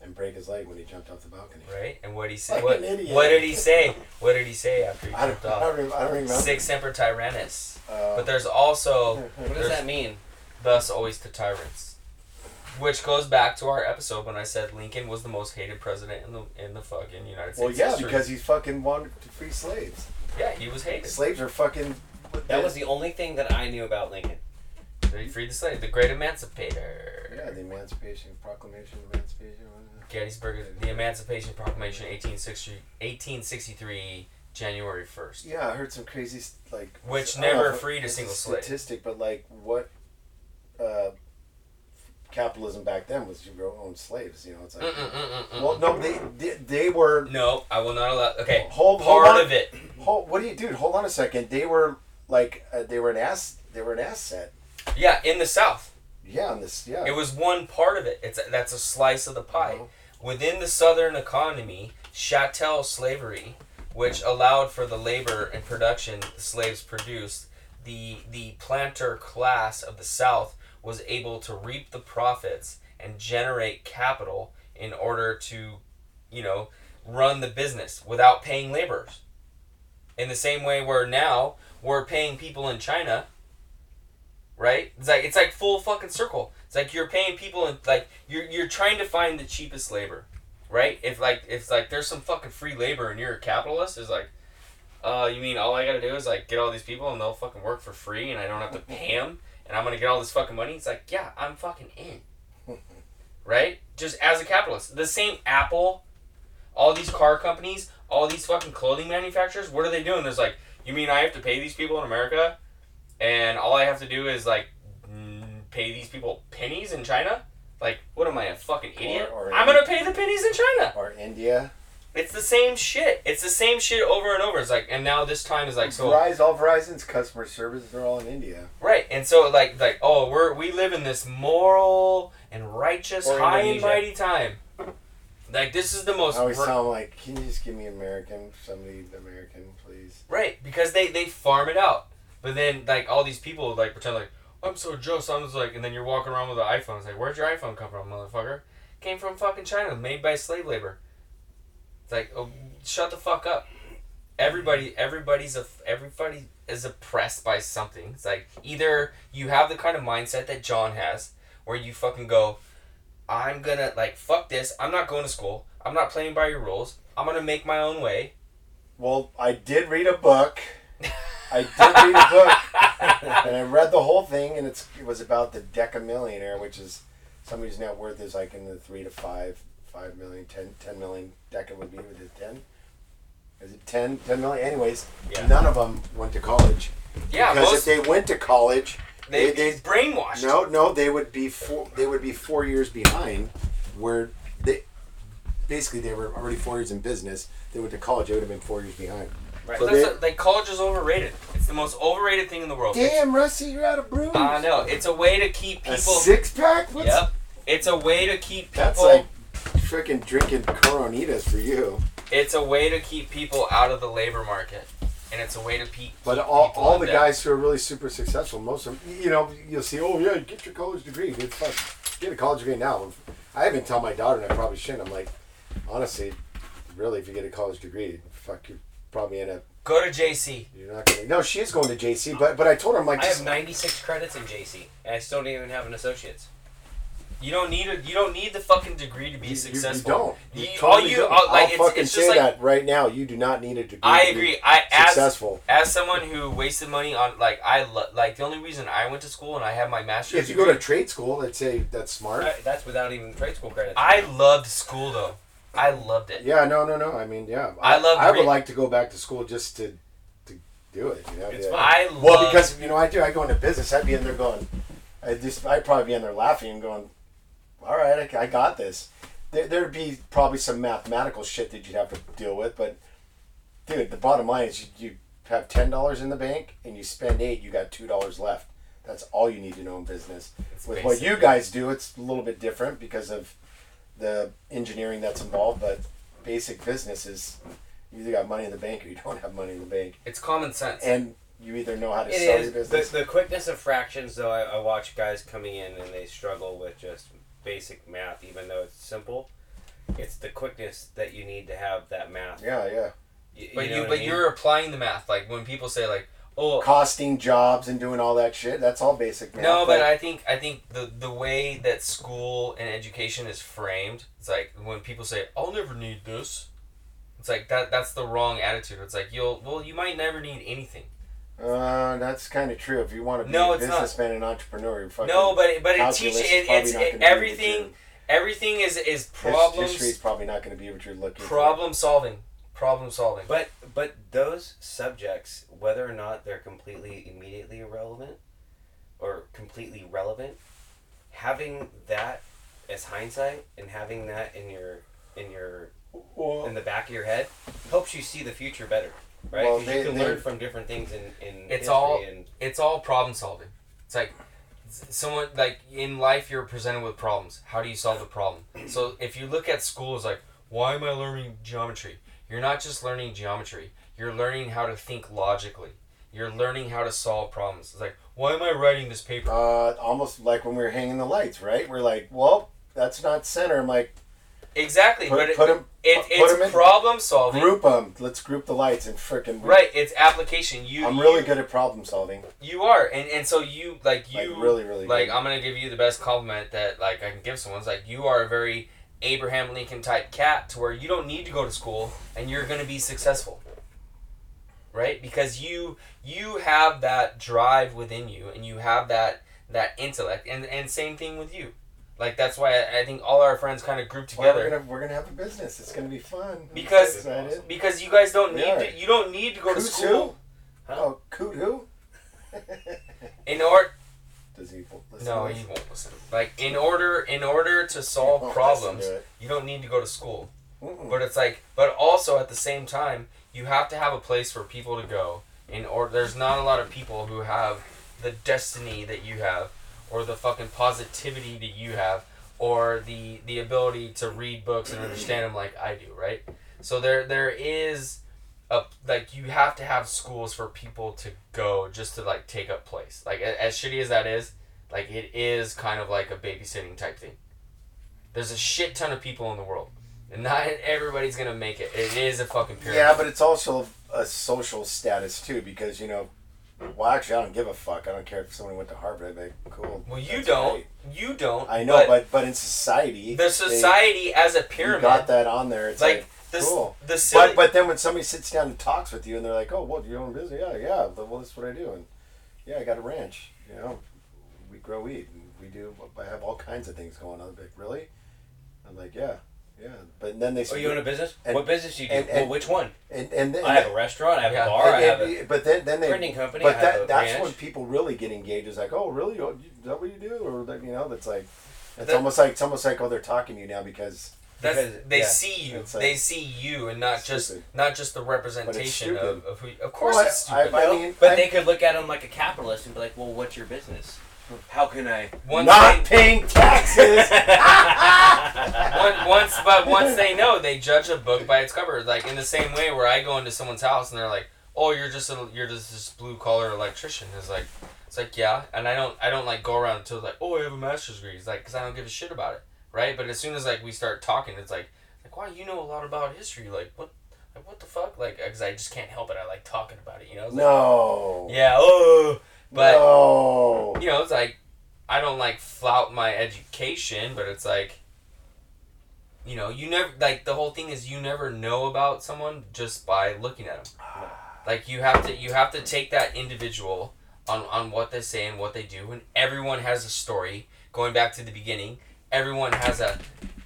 And break his leg when he jumped off the balcony. right? And what did he say? Like What, an idiot. what did he say? What did he say after he I jumped don't, I don't, off? rem- I don't remember. Sic semper tyrannis. Uh, But there's also What does that mean? thus always to tyrants. Which goes back to our episode when I said Lincoln was the most hated president in the in the fucking United States. well, yeah, history. because he fucking wanted to free slaves. yeah, he was hated. Slaves are fucking. That was the only thing that I knew about Lincoln. He freed the slave, the Great Emancipator. Yeah, the Emancipation Proclamation, Emancipation. Gettysburg, the Emancipation Proclamation, 1860, 1863, January first. Yeah, I heard some crazy like. Which know never freed a single slave. Statistic, but like what. Uh, capitalism back then was you own slaves. You know, it's like. Mm-mm-mm-mm-mm. Well, no, they, they they were. no, I will not allow. Okay, Hold, hold part on. of it. Hold, what do you, dude? Hold on a second. They were like uh, they were an ass. They were an asset. Yeah, in the South, Yeah, on this. Yeah. it was one part of it. It's that's a slice of the pie. Uh-huh. Within the Southern economy, chattel slavery, which allowed for the labor and production the slaves produced, the the planter class of the South was able to reap the profits and generate capital in order to, you know, run the business without paying laborers. In the same way where now we're paying people in China right? It's like it's like full fucking circle. It's like you're paying people and like you're you're trying to find the cheapest labor, right? If like if like there's some fucking free labor and you're a capitalist, is like, uh, you mean all I gotta do is like get all these people and they'll fucking work for free and I don't have to pay them and I'm gonna get all this fucking money? It's like yeah, I'm fucking in, right? Just as a capitalist, the same Apple, all these car companies, all these fucking clothing manufacturers. What are they doing? There's like, you mean I have to pay these people in America? and all I have to do is like pay these people pennies in China. Like, what am I, a fucking idiot? or I'm gonna pay the pennies in China. or India. It's the same shit. It's the same shit over and over. It's like, and now this time is like so Verizon, all Verizon's customer service, they're all in India. right. And so like like oh, we're we live in this moral and righteous Or high and mighty time. Like this is the most I always ver- them like, can you just give me American, somebody American, please? Right, because they they farm it out. But then like all these people like pretend like I'm so Joe. So I'm like, and then you're walking around with an iPhone. It's like, where'd your iPhone come from, motherfucker? Came from fucking China, made by slave labor. It's like, oh, shut the fuck up. Everybody, everybody's a everybody. is oppressed by something. It's like either you have the kind of mindset that John has, where you fucking go, I'm gonna like fuck this. I'm not going to school. I'm not playing by your rules. I'm gonna make my own way. Well, I did read a book. [LAUGHS] I did read a book, [LAUGHS] and I read the whole thing, and it's it was about the decamillionaire, which is somebody's net worth is like in the three to five, five million, ten, ten million. Deca would be with it ten. Is it 10, 10 million? Anyways, Yeah. none of them went to college. Yeah, because most if they went to college, they, they- they brainwashed. no, no, they would be four. They would be four years behind. Where they basically they were already four years in business. They went to college. They would have been four years behind. Right. So That's they- a- like college is overrated. It's the most overrated thing in the world. Damn, Rusty, you're out of brews. I know. It's a way to keep A people. six pack? What's Yep. It's a way to keep people. That's like freaking drinking Coronitas for you. It's a way to keep people out of the labor market, and it's a way to pe- keep. But all, all the debt. guys who are really super successful, most of them, you know, you'll see, oh yeah, get your college degree. It's fun. Get a college degree now. I even tell my daughter, and I probably shouldn't. I'm like, honestly, really, if you get a college degree, fuck, you're probably in a. go to JC. You're not gonna. No, she is going to JC, but but I told her I'm like, I have 96 credits in JC, and I still don't even have an associate's. You don't need a. You don't need the fucking degree to be you, you- successful. You don't. You You- totally all you don't. all- like, I'll it's- fucking it's just say like- that right now. You do not need a degree. I to be agree. I as Successful. as someone who wasted money on like I lo- like the only reason I went to school and I have my master's. If you go to trade school, let's say that's smart. I- that's without even trade school credits. I loved school though. I loved it. Yeah, no, no, no. I mean, yeah. I love I would read- like to go back to school just to to do it. You know, It's yeah. I Well, because you know, I do. I go into business. I'd be in there going, I just, I'd probably be in there laughing and going, "All right, I, I got this." There, there'd be probably some mathematical shit that you'd have to deal with, but dude, the bottom line is you, you have ten dollars in the bank and you spend eight, you got two dollars left. That's all you need to know in business. It's With what you guys do, it's a little bit different because of the engineering that's involved, but basic business is you either got money in the bank or you [LAUGHS] don't have money in the bank, It's common sense. and you either know how to It sell is your the, business. the quickness of fractions, though. I, I watch guys coming in and they struggle with just basic math, even though it's simple. It's the quickness that you need to have that math. yeah, yeah. Y- but know you, what I but mean? you're applying the math. Like when people say like, oh, Costing jobs and doing all that shit. That's all basic math. No, but I think I think the the way that school and education is framed, it's like when people say, "I'll never need this," it's like that. That's the wrong attitude. It's like you'll well, you might never need anything. uh, that's kind of true. If you want to be No, a it's not. businessman and entrepreneur, you're fucking No, but it- but it teaches it, it's it, everything. Everything is is problems. History's probably not going to be what you're looking problem solving. Problem solving. But but those subjects, whether or not they're completely immediately irrelevant or completely relevant, having that as hindsight and having that in your in your. Well, in the back of your head helps you see the future better, right? Well, 'Cause they- you can they- learn from different things in in It's all- and it's all problem solving. It's like someone like in life you're presented with problems. How do you solve the problem? So if you look at school as like, why am I learning geometry? You're not just learning geometry. You're learning how to think logically. You're learning how to solve problems. It's like, why am I writing this paper? uh, almost like when we were hanging the lights, right? We're like, well, that's not center. I'm like, Exactly, put, but it, put 'em- it, put it's in- problem solving. group them. Let's group the lights and frickin' Right, it's application. You I'm really you- good at problem solving. You are, and and so you like you Like really, really like good. I'm gonna give you the best compliment that like I can give someone. It's like you are a very Abraham Lincoln type cat to where you don't need to go to school and you're gonna be successful. Right? Because you you have that drive within you and you have that that intellect and and same thing with you. Like that's why I, I think all our friends kind of group Well, together we're gonna we're gonna have a business. It's gonna be fun. Because- because you guys don't We need are. to you don't need to go to school who? Oh, coot who? in order Does he listen? no he won't listen. Like in order in order to solve problems to you don't need to go to school. Mm-mm. But it's like, but also at the same time, you have to have a place for people to go. In or there's not a lot of people who have the destiny that you have, or the fucking positivity that you have, or the the ability to read books and understand them like I do, right? So there there is a like you have to have schools for people to go just to like take up place. Like as shitty as that is, like it is kind of like a babysitting type thing. There's a shit ton of people in the world. And not everybody's gonna make it. It is a fucking pyramid. Yeah, but it's also a social status too, because you know, Well, actually, I don't give a fuck. I don't care if someone went to Harvard. I'd be like, cool. Well, you don't. great. You don't. I know, but but in society, the they- society as a pyramid, got that on there. It's like like, this, cool. the silly, But but then when somebody sits down and talks with you and they're like, oh, what, you own a business? Yeah, yeah. Well, that's what I do. And yeah, I got a ranch. You know, we grow weed. And we do. I have all kinds of things going on. Like, really? I'm like, yeah, yeah. But then they Oh, say, you in a business? and- what business do you do? and- well, which one? and and, then I have a restaurant. I have Yeah. a bar. I and- have a but then then they printing company. But I that that's ranch. when people really get engaged. Is like, oh, really? Oh, Is that what you do? Or that you know, that's like, it's That- almost like it's almost like oh, they're talking to you now because. that's, because- they yeah. see you. Like- they see you, and not just Stupid. not just the representation of, of who. Of course, Well, it's I- stupid. I Well, mean, but I- they could look at him like a capitalist and be like, "Well, what's your business? How can I?" once not they, paying taxes. [LAUGHS] once, once, but once they know, they judge a book by its cover. Like in the same way, where I go into someone's house and they're like, "Oh, you're just a, you're just this blue collar electrician." It's like, it's like yeah, and I don't I don't like go around until like, "Oh, I have a master's degree." It's like because I don't give a shit about it, right? But as soon as like we start talking, it's like, like wow, you know a lot about history. Like what, like what the fuck? Like because I just can't help it. I like talking about it. You know? Like, no. yeah. Oh, but no. you know, it's like I don't like flout my education, but it's like you know, you never like the whole thing is you never know about someone just by looking at them. [SIGHS] Like you have to you have to take that individual on on what they say and what they do, and everyone has a story. Going back to the beginning, everyone has a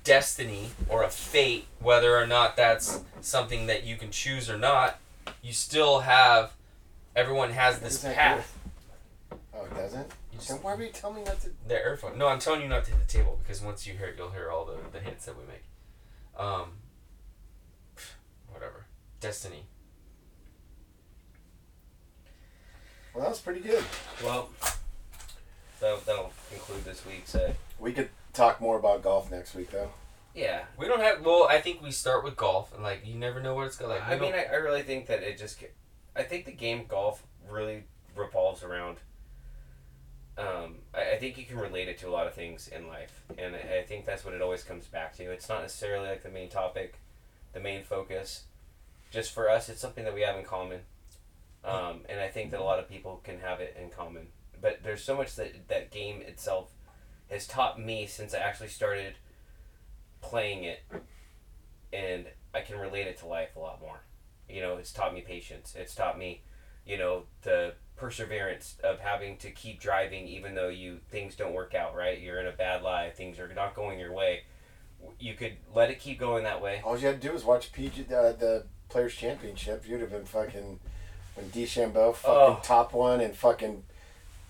destiny or a fate, whether or not that's something that you can choose or not. You still have. Everyone has this path. Oh, it doesn't. You just- Then why were you telling me not to? the earphone. No, I'm telling you not to hit the table because once you hear it, you'll hear all the, the hits that we make. Um, whatever. Destiny. Well, that was pretty good. Well, that, that'll conclude this week's. Uh, We could talk more about golf next week, though. yeah. We don't have. Well, I think we start with golf, and like you never know what it's gonna like. I mean, I, I really think that it just. I think the game golf really revolves around. Um, I, I think you can relate it to a lot of things in life, and I, I think that's what it always comes back to. It's not necessarily like the main topic, the main focus. Just for us, it's something that we have in common, um, and I think that a lot of people can have it in common. But there's so much that that game itself has taught me since I actually started playing it, and I can relate it to life a lot more. You know, it's taught me patience. It's taught me, you know, the perseverance of having to keep driving even though you things don't work out right. You're in a bad lie. Things are not going your way. You could let it keep going that way. All you had to do was watch PG, uh, the Players Championship. You'd have been fucking when DeChambeau fucking Oh. topped one and fucking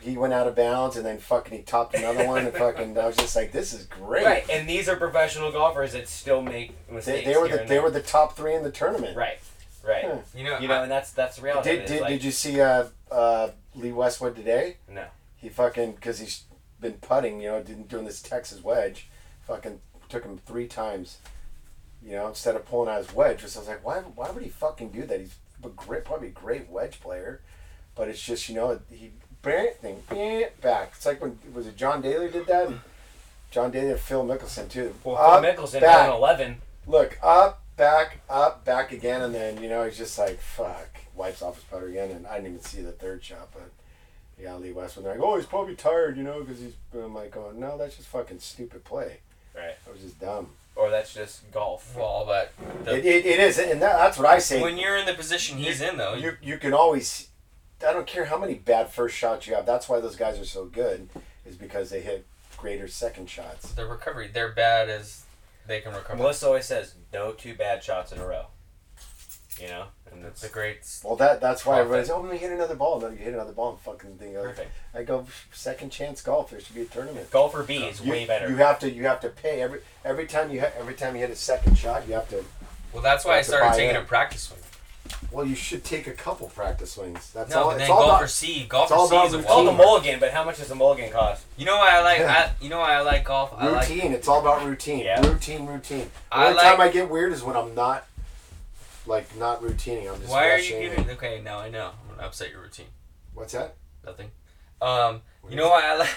he went out of bounds and then fucking he topped another one and fucking I was just like, this is great. Right, and these are professional golfers that still make They, mistakes. they were the they there. were the top three in the tournament. right, right. Huh. you know, You know, and that's that's the reality. Did did, like, did you see uh, uh, Lee Westwood today? No. He fucking because he's been putting, you know, didn't doing this Texas wedge, fucking took him three times. You know, instead of pulling out his wedge, so I was like, why? Why would he fucking do that? He's a great, probably a great wedge player, but it's just you know he bang thing bang, back. It's like when was it John Daly did that? John Daly and Phil Mickelson too. well, Up, Phil Mickelson back. won eleven. Look up, back, up, back again, and then you know he's just like fuck, wipes off his putter again, and I didn't even see the third shot, but yeah, Lee Westwood. They're like, oh, he's probably tired, you know, because he's. I'm like, going, no, that's just fucking stupid play. Right. That was just dumb. Or that's just golf. well, but the, It, it, it is, and that, that's what I say. when you're in the position he's in, though, you you can always. I don't care how many bad first shots you have. That's why those guys are so good, is because they hit greater second shots. the recovery, they're bad as they can recover. Melissa always says no two bad shots in a row. You know, and It's that's a great. Well, that that's why Profit. everybody's oh, let me hit another ball. Then you hit another ball and fucking thing. perfect. I go second chance golf. There should be a tournament. Golfer B is you, way better. You have to you have to pay every every time you ha- every time you hit a second shot. You have to. Well, that's why I started taking in. a practice swing. Well, you should take a couple practice swings. That's No, all. but It's then all golfer about. C, golfer all C about is a routine. Call the mulligan, but how much does a mulligan cost? You know why I like? I, you know why I like golf? I like. routine. it's all about routine. Yeah. Routine. Routine. The I only like- time I get weird is when I'm not, like, not routining. I'm just. Why are you and- getting? Okay, now I know. I'm gonna upset your routine. What's that? Nothing. Um, What you is know why I like?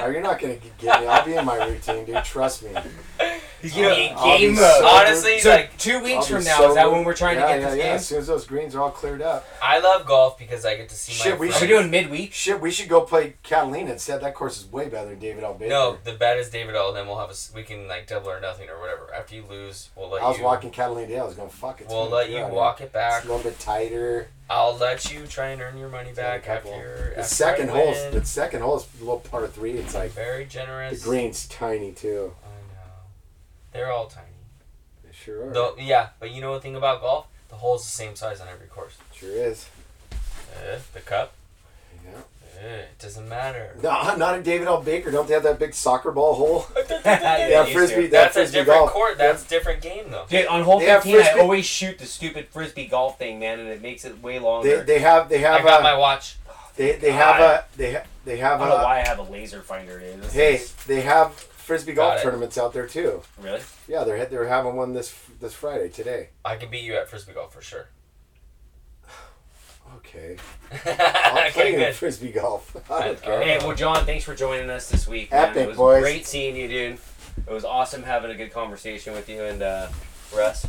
Oh, you're not gonna get me. I'll be in my routine, dude. Trust me. [LAUGHS] You know, mean, I'll be game so- mode. Honestly, so like two weeks from now, so is that when we're trying yeah, to get yeah, this yeah. game? As soon as those greens are all cleared up. I love golf because I get to see Shit, my we Are friends. we doing midweek? Shit, we should go play Catalina instead. That course is way better than David L. Baker. No, the bet is David L. Then we'll have a s- we can like double or nothing or whatever. After you lose, we'll let I was you. walking Catalina Day. I was going to fuck it. We'll let you Get out walk here. it back. It's a little bit tighter. I'll let you try and earn your money It's only a back after your. The second hole, win. the second hole is a little par three. It's like very generous. the green's tiny too. I know. They're all tiny. They sure are. Though, yeah, but you know the thing about golf? The hole's the same size on every course. Sure is. Uh, the cup? Yeah. Uh, it doesn't matter. No, [LAUGHS] not at David L. Baker. Don't they have that big soccer ball hole? [LAUGHS] [LAUGHS] yeah, Yeah, frisbee. That That's a different golf. court. That's a different game though. Dude, on hole They 15, I always shoot the stupid frisbee golf thing, man, and it makes it way longer. They, they have they I got a, my watch. they, they have a they ha- they I don't know why I have a laser finder, dude. Hey is- they have frisbee Got golf it. tournaments out there too. really? Yeah, they're they're having one this this Friday today. I can beat you at frisbee golf for sure. [SIGHS] Okay, [LAUGHS] I'll play in good. frisbee golf. [LAUGHS] I don't care. Hey, well, John, thanks for joining us this week. Man. Epic, it was boys. great seeing you, dude. It was awesome having a good conversation with you and uh, Russ.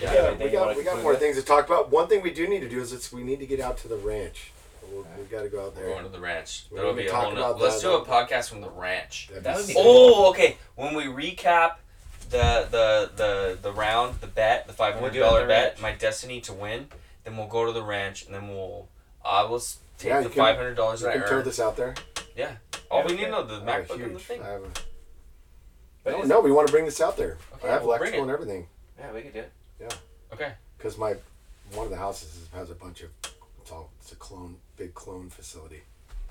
Yeah. Yeah, Yeah, we got we got more with? things to talk about. One thing we do need to do is it's, we need to get out to the ranch. We'll, we got to go out there. We're there. going to the ranch. We're That'll be a talk whole no- about Let's that, do uh, a though. podcast from the ranch. That'd That would be sick. Oh, okay. When we recap the the the the round, the bet, the five We'll hundred it at dollar the bet, ranch. my destiny to win, then we'll go to the ranch and then we'll I will s- take Yeah, the can- five hundred dollars You that I can throw earned. this out there. Yeah. All Yeah, we need to okay. know the I have MacBook a and the huge. thing. I have a, But no, it's- no, we want to bring this out there. Okay, I have we'll bring electrical and everything Yeah, we could do it. Yeah. Okay. because my one of the houses is- has a bunch of it's all it's a clone big clone facility.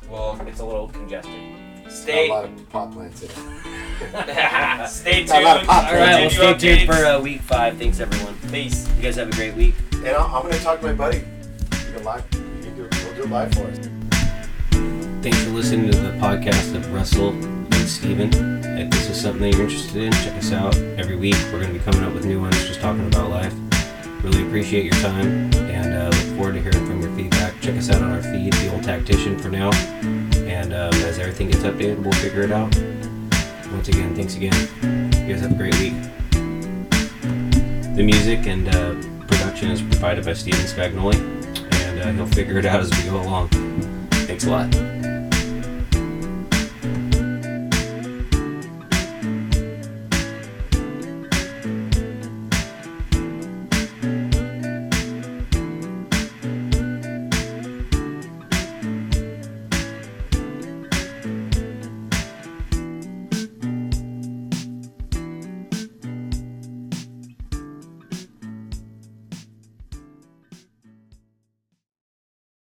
Well, It's a little congested. stay Got a lot of pot plants in it. [LAUGHS] stay tuned. Got a lot of pop- All right, well, Continue stay tuned for uh, week five. Thanks, everyone. Peace. You guys have a great week. And I'm, I'm going to talk to my buddy. You can live. You can do, we'll do it live for us. Thanks for listening to the podcast of Russell and Steven. If this is something that you're interested in, check us out. Every week we're going to be coming up with new ones, just talking about life. Really appreciate your time and uh, look forward to hearing from your feedback. Check us out on our feed, The Old Tactician, for now. And um, as everything gets updated, we'll figure it out. Once again, thanks again. You guys have a great week. The music and uh, production is provided by Steven Spagnoli, and uh, he'll figure it out as we go along. Thanks a lot.